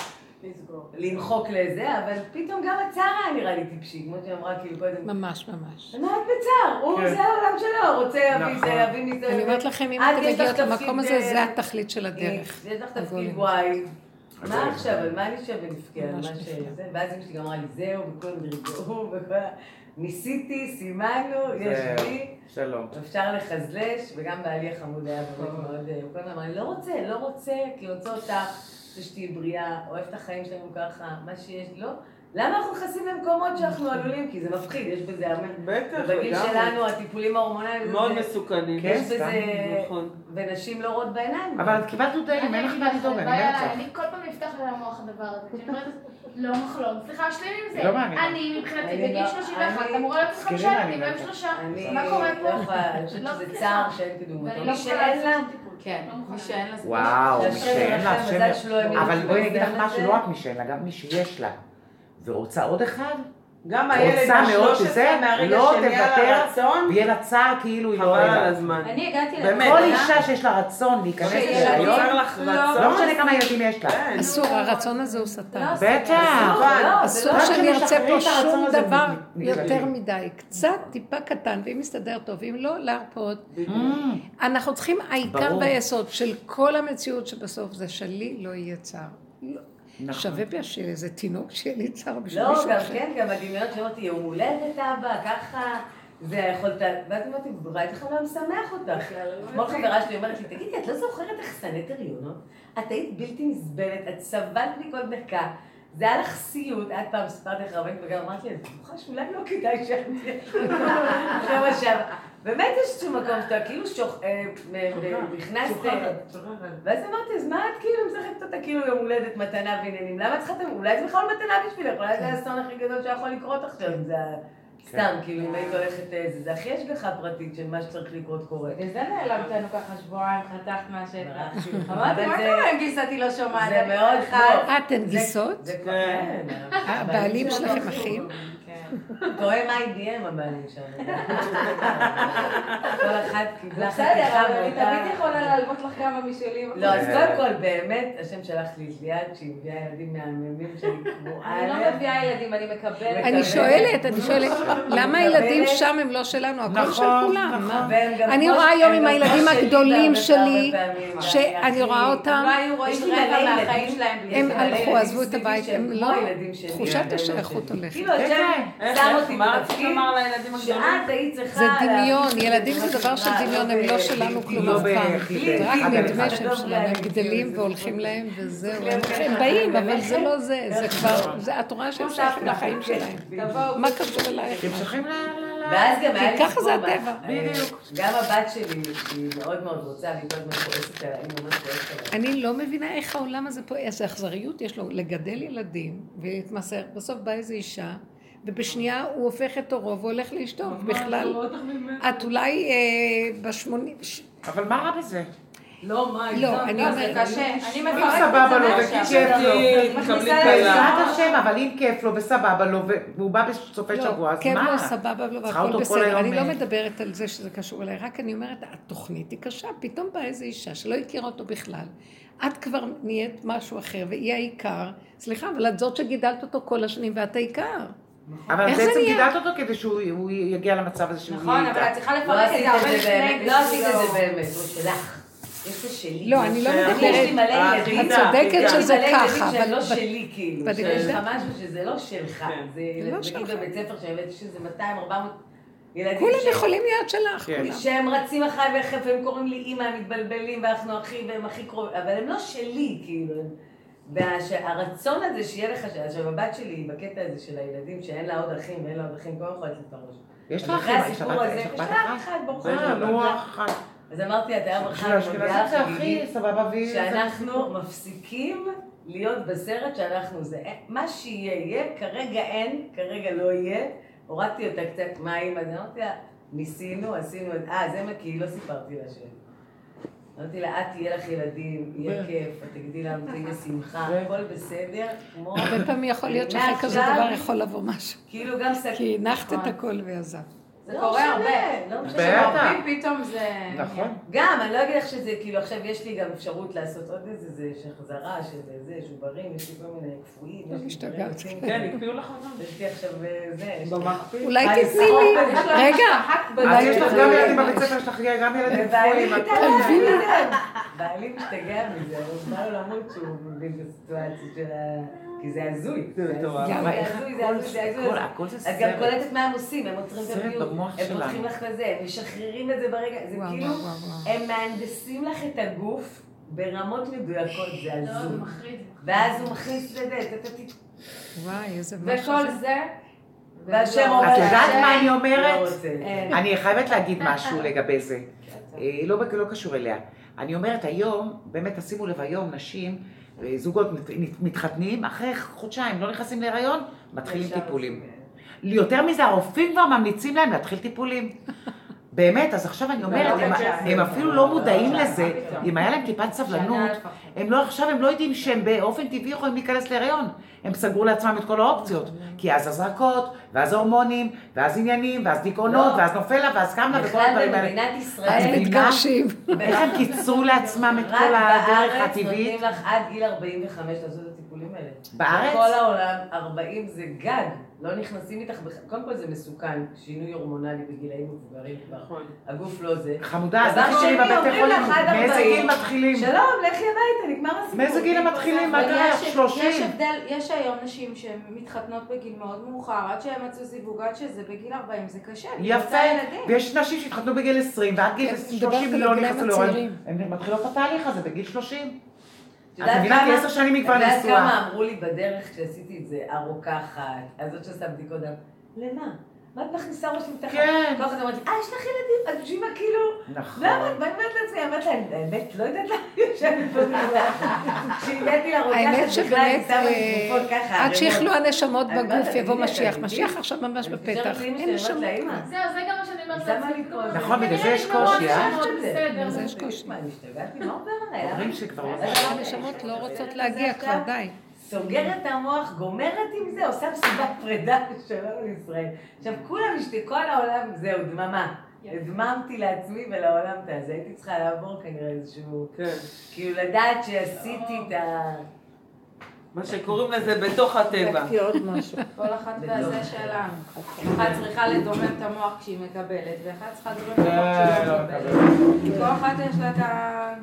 S5: למחוק לזה, אבל פתאום גם הצער היה נראה לי טיפשי, כמו שאמרה כאילו קודם.
S3: ממש ממש.
S5: מה את בצער? הוא,
S1: כן.
S5: זה העולם שלו, רוצה זה,
S1: נכון.
S5: יביא מזה.
S3: אני אומרת לכם, אם
S5: את,
S3: אתם מגיעות למקום הזה, זה התכלית של הדרך.
S5: יש לך תפקיד. וואי. מה
S1: זה-
S5: עכשיו, על מה אני שווה נבכה? על מה ש...
S3: נפלא.
S5: זה? ואז אמא שלי אמרה לי, זהו, וכולם נרגעו, וכל. ניסיתי, סימנו, יש. לי.
S1: שלום.
S5: אפשר לחזלש, וגם בעלי החמוד היה באמת מאוד, אה, הוא כל הזמן אמר לי, לא רוצה, לא רוצה, כי רוצה אותך. רוצה שתהיי בריאה, אוהב את החיים שלנו ככה, מה שיש, לא. למה אנחנו נכנסים למקומות שאנחנו עלולים? כי זה מפחיד, יש בזה הרבה...
S2: בטח, לגמרי.
S5: שלנו, הטיפולים ההורמונליים,
S2: מאוד מסוכנים.
S1: כן,
S5: יש בזה...
S2: נכון.
S5: ונשים לא רואות בעיניים.
S1: אבל את קיבלת דודאים, אין לך מה לדאוג, אני
S7: בעיה
S1: באמצע.
S7: עליי, אני כל פעם נפתח לי למוח הדבר הזה. כשאני אומרת, לא מחלום, סליחה, שלילי עם זה.
S1: לא מעניין.
S7: אני מבחינתי בגיל
S5: לא-
S7: 31
S5: אני-
S7: אמורה להיות חמישה ילדים,
S1: לא-
S7: שלושה. מה קורה
S5: לא
S7: פה?
S5: יכולה, אני חושבת
S7: לא
S5: שזה
S7: מצליחה.
S5: צער שאין כדוגמתו.
S7: ואני
S5: מי
S7: לא
S5: שאין לה...
S6: כן,
S7: לא.
S6: מי שאין לה.
S1: וואו, מי שאין לה,
S5: הם
S1: אבל בואי אני אגיד לך משהו. לא רק מי שאין לה, גם מי שיש לה. ורוצה עוד אחד,
S2: גם הילד
S1: רוצה מאוד
S2: ה-13
S1: שזה,
S2: מהרגע
S1: לא
S2: שנהיה לה
S1: תוותר,
S2: רצון,
S1: ויהיה לה צער כאילו היא לא
S2: חבל על
S1: אוהבת.
S2: הזמן.
S6: אני הגעתי
S2: באמת.
S1: כל אישה שיש לה רצון להיכנס
S6: שילדים-
S1: להיריון,
S6: לא.
S1: לא משנה כמה ילדים יש לה.
S2: כן.
S3: אסור, הרצון הזה הוא שטן.
S6: לא,
S1: בטח.
S5: לא,
S3: אסור
S1: רק
S3: שאני ארצה פה שום דבר יותר. מדי. קצת, טיפה קטן, ואם מסתדר טוב, אם לא, להרפות. אנחנו צריכים, העיקר
S1: ברור.
S3: והיסוד של כל המציאות שבסוף זה שלי לא יהיה צער. לא.
S1: נכון.
S3: שווה בי לי איזה תינוק שיהיה לי צער בשביל
S5: לא,
S3: מישהו
S5: גם
S3: אחר.
S5: כן, גם הדמיון שאמרתי, יום הולדת אבא, ככה, זה יכולת, ואז אמרתי, לך לא משמח אותך. כמו חברה שלי אומרת לי, תגידי, את לא זוכרת איך שנאת הריונות? את היית בלתי נסבלת, את סבלת מכל דקה. זה היה לך סיוט, את פעם סיפרתי לך רבנית וגם אמרתי לי, את בטוחה שאולי לא כדאי עכשיו עכשיו. באמת יש איזשהו מקום שאתה כאילו שוח... אה, נכנסת...
S2: שוחררת.
S5: ואז אמרתי, אז מה את כאילו משחקת אותה כאילו יום הולדת, מתנה ועניינים? למה את צריכה... את- אולי זה בכלל לא מתנה בשבילך, אולי זה האסון הכי גדול שיכול לקרות עכשיו, אם זה ה- סתם, כאילו, אם היית הולכת... אה, זה- זה הכי השגחה פרטית של מה שצריך לקרות קורה.
S6: וזה נעלמת לנו ככה שבועיים, חתכת מהשטח. אמרתי, מה
S5: זה-
S6: קורה אם גיסתי לא שומעת?
S5: זה מאוד.
S3: אה, אתן
S5: זה-
S3: גיסות?
S5: זה כבר...
S2: כן.
S5: כן.
S3: הבעלים שלכם אחים?
S6: כן.
S5: תואם IBM הבעלים שם. כל אחת קיבלה
S6: בסדר,
S5: חתיכה
S6: אבל אני תמיד יכולה להלוות לך כמה משלי.
S5: לא, אז קודם כל, באמת, השם שלח לי את ליאת, שהיא מביאה ילדים מהממים שאני קבועה
S6: אני לא. מביאה ילדים, אני מקבלת.
S3: אני שואלת, אני שואלת, למה הילדים שם הם לא שלנו? הכל של
S1: נכון,
S3: כולם.
S1: נכון.
S3: מה? אני רואה היום עם
S5: גם
S3: הילדים
S5: שלי
S3: הגדולים שלי, שאני רואה אותם,
S6: לא
S3: הם.
S5: מלא
S3: הלכו, עזבו את הבית, הם לא,
S5: שלי,
S3: תחושת השייכות
S5: שלי.
S3: הולכת.
S5: כאילו,
S1: כן,
S2: איך,
S5: שם
S2: איך,
S5: אותי
S2: מה רצית
S5: בתפקיד
S2: לומר לילדים הגדולים?
S5: שאת היית צריכה...
S3: זה דמיון, ילדים זה דבר של
S5: שנקרא,
S3: דמיון, הם לא
S5: ב-
S3: שלנו כלום אף פעם. רק נדמה. שהם שלנו, הם גדלים והולכים להם וזהו, הם באים, אבל זה לא זה, זה כבר, זה את רואה שהם שייכים לחיים שלהם.
S5: תבואו.
S3: מה קשור אלייך?
S1: הם צריכים ל...
S5: ואז גם היה לי
S3: ככה זה הטבע.
S5: אה, גם הבת שלי, שהיא מאוד מאוד רוצה, והיא כל הזמן כועסת עליה, היא ממש כועסת עליה.
S3: אני לא מבינה איך העולם הזה פה, איזה אכזריות יש לו לגדל ילדים ולהתמסר, בסוף באה איזו אישה, ובשנייה הוא הופך את עורו והולך לאשתו, בכלל, את אולי אה, בשמונים,
S1: אבל מה רע בזה?
S5: לא, מה,
S3: לא, אני
S5: לא,
S3: אומרת-
S5: זה קשה. אני
S1: אם
S5: מפרקת
S1: סבבה לו
S5: זה
S1: וכי
S5: מעכשיו.
S1: כיף לו.
S2: תקבלי.
S1: בעזרת השם, אבל אם כיף לו וסבבה לו, והוא בא בסופי שבוע,
S3: לא,
S1: אז
S3: כן,
S1: מה?
S3: לא, סבבה, לא,
S1: צריכה
S3: והכל בסדר. אני לא
S1: אה,
S3: מדברת על זה שזה קשור אליי, רק אני אומרת, התוכנית היא קשה, פתאום באה איזו אישה שלא הכירה אותו בכלל. את כבר נהיית משהו אחר, והיא העיקר. סליחה, אבל את זאת שגידלת אותו כל השנים, ואת העיקר.
S1: אבל
S3: איך זה
S1: בעצם? גידלת אותו כדי שהוא הוא יגיע למצב הזה שהוא
S6: נכון,
S1: יהיה
S6: אבל את. צריכה
S5: לא
S6: לפרק את זה הרבה
S5: את זה באמת,
S6: לפני.
S5: לא עשית את. זה באמת, הוא שלך. שלי.
S3: לא, אני לא מדברת-
S2: אה.
S3: את צודקת שזה ככה, אבל
S5: לא שלי, כאילו. שיש לך
S3: זה-
S5: משהו שזה לא שלך.
S2: כן.
S5: זה
S3: לא
S5: נגיד. בבית ספר שהבאתי שזה 200, 400 ילדים.
S3: כולם יכולים להיות שלך,
S1: כן.
S3: כולם.
S5: שהם רצים אחריי והם קוראים לי אימא, הם מתבלבלים, ואנחנו אחים, והם הכי קרובים, אבל הם לא שלי, כאילו. והרצון הזה שיהיה לך, עכשיו הבת שלי בקטע הזה של הילדים, שאין לה עוד אחים ואין לה עוד אחים, כל יכולת את הראש.
S1: יש
S5: אז
S1: לך אחים, יש לך יש לך
S5: יש
S1: אחת?
S5: ברוך
S1: אה,
S5: השם.
S1: נו, אחת.
S5: אז אמרתי, את היום
S1: בשביל
S5: אחת, מביאה
S1: האשכנזים
S5: לך
S1: זה
S5: חגיגית,
S1: הכי סבבה והיא...
S5: שאנחנו מפסיקים להיות בסרט שאנחנו זה. מה שיהיה, יהיה, כרגע אין, כרגע לא יהיה. הורדתי אותה קצת, אימא? אז אמרתי לה, ניסינו, עשינו את... אה, זה מה, כי לא סיפרתי לה ש... אמרתי לה, את תהיה לך ילדים, יהיה כיף, את תגידי לנו, תהיה שמחה, הכל בסדר, כמו...
S3: הרבה פעמים יכול להיות שאחרי כזה דבר יכול לבוא משהו.
S5: כאילו גם סק...
S3: כי הנחת את
S5: נכון.
S3: הכל ועזב.
S6: זה
S5: לא
S6: קורה הרבה.
S5: לא משנה.
S1: בטח.
S6: פתאום זה...
S1: נכון.
S5: גם, אני לא אגיד לך שזה, כאילו עכשיו יש לי גם אפשרות לעשות עוד איזה זה, שחזרה של זה, שוברים, יש לי כל מיני קפואים, יש לי
S3: משתגעת.
S5: יוצאים.
S2: כן, הקפיאו לך אותם.
S5: יש לי עכשיו אה, זה.
S2: במקפיא.
S3: אולי
S5: מה,
S3: תתני
S5: לשרוף
S3: לי? רגע,
S1: אז יש לך גם. ילדים בבית ספר שלך, גם ילדים.
S5: מזה. בעלי משתגע מזה, הוא בא לו למות שהוא מבין את הסיטואציה של ה... כי זה הזוי.
S2: זה.
S5: הזוי, זה הזוי, זה הזוי, זה
S1: זה
S5: את גם. קולטת מה הם עושים, הם עוצרים את
S1: במוח
S5: הם. פותחים לך לזה, הם משחררים את זה ברגע, זה כאילו. הם מהנדסים לך את הגוף ברמות מדויקות, זה
S7: לא, זה
S5: הזוי.
S7: מחריד.
S5: ואז הוא מכניס אתה תת...
S3: וואי, איזה משהו.
S6: וכל זה,
S5: והשם אומר
S1: את יודעת מה אני
S5: לא
S1: אומרת?
S5: רוצה.
S1: אני חייבת להגיד משהו לגבי זה. אה, לא, לא קשור אליה. אני אומרת, היום, באמת תשימו לב, היום נשים, זוגות מת- מתחתנים, אחרי חודשיים לא נכנסים להיריון, מתחילים טיפולים. יותר מזה, הרופאים כבר ממליצים להם להתחיל טיפולים. באמת, אז עכשיו אני אומרת, הם, הם אפילו לא מודעים לזה, אם היה להם טיפת סבלנות, הם לא עכשיו, הם לא יודעים שהם באופן טבעי יכולים להיכנס להיריון. הם סגרו לעצמם את כל האופציות. כי אז הזרקות, ואז הורמונים, ואז עניינים, ואז דיכאונות,
S5: לא.
S1: ואז נופל לה, ואז קם לה, וכל
S5: בכלל
S1: הדברים האלה.
S5: במדינת
S3: אז
S5: ישראל,
S3: מתגרשים.
S1: איך הם קיצרו לעצמם את
S5: רק
S1: כל הדרך
S5: בארץ
S1: הטבעית?
S5: נותנים לך עד גיל 45 לעשות את הטיפולים האלה.
S1: בארץ?
S5: בכל העולם 40 זה גג. לא נכנסים איתך. קודם כל זה מסוכן, שינוי הורמונלי בגילאים מבוגרים כבר.
S2: נכון.
S5: הגוף לא זה.
S1: חמודה, אז איך שלי בבתי חולים, מאיזה
S5: 40.
S1: גיל מתחילים?
S5: שלום, לכי הביתה, נגמר הסיפור.
S1: מאיזה גיל הם מתחילים? מה קרה?
S6: יש- יש
S1: 30?
S6: הבדל, יש היום נשים שהן מתחתנות בגיל מאוד מאוחר, עד שהן מצאו זיווג, עד שזה בגיל 40, זה קשה.
S1: יפה. ויש נשים שהתחתנו בגיל 20 ועד גיל
S3: כן,
S1: 30
S3: מדברת על
S1: לא נכנסו.
S3: הצעירים.
S1: הן מתחילות את התהליך הזה בגיל 30.
S5: את
S1: מבינה? כי עשר שנים היא כבר
S5: את יודעת
S1: נשואה.
S5: כמה אמרו לי בדרך כשעשיתי את זה, הרוקחת, הזאת שעושה בדיקות דם, למה? מה את מכניסה ראש מתחת?
S1: כן.
S5: כל אחד אומרת לי, אה, יש לך ילדים? אז בשביל מה כאילו?
S1: נכון.
S5: למה? ואני אומרת לעצמי, אני אומרת להם, האמת, לא יודעת למה יושבת פה. כשהגעתי לרוקחת
S3: האמת
S5: בכלל, שמה לי
S3: אה,
S5: תרופות ככה.
S3: עד. שיכלו הנשמות
S5: אני
S3: בגוף, יבוא משיח. משיח? עכשיו ממש
S5: אני
S3: בפתח. אין
S5: אני
S3: נשמות.
S7: זהו, זה גם מה שאני אומרת לעצמי.
S1: נכון, בגלל זה יש קושי, אה?
S7: בסדר.
S3: זה יש קושי.
S5: מה, אני השתגעתי? מה עובר עליי?
S1: אומרים? שכבר לא
S3: הנשמות לא רוצות להגיע כבר, די.
S5: סוגרת את המוח, גומרת עם זה, עושה מסיבת פרידה שלום לישראל. עכשיו כולם, אשתי, כל העולם, זהו, דממה. הדממתי לעצמי ולעולם את הזה. הייתי צריכה לעבור כנראה איזשהו...
S2: כן.
S5: כאילו לדעת שעשיתי את ה...
S2: מה שקוראים לזה בתוך הטבע.
S3: בדקתי עוד משהו.
S6: כל אחת והזה שלה. אחת צריכה לדומם את המוח כשהיא מקבלת, ואחת צריכה לדומם את המוח כשהיא
S1: לא
S6: לא מקבלת. כל אחת יש לה את ה...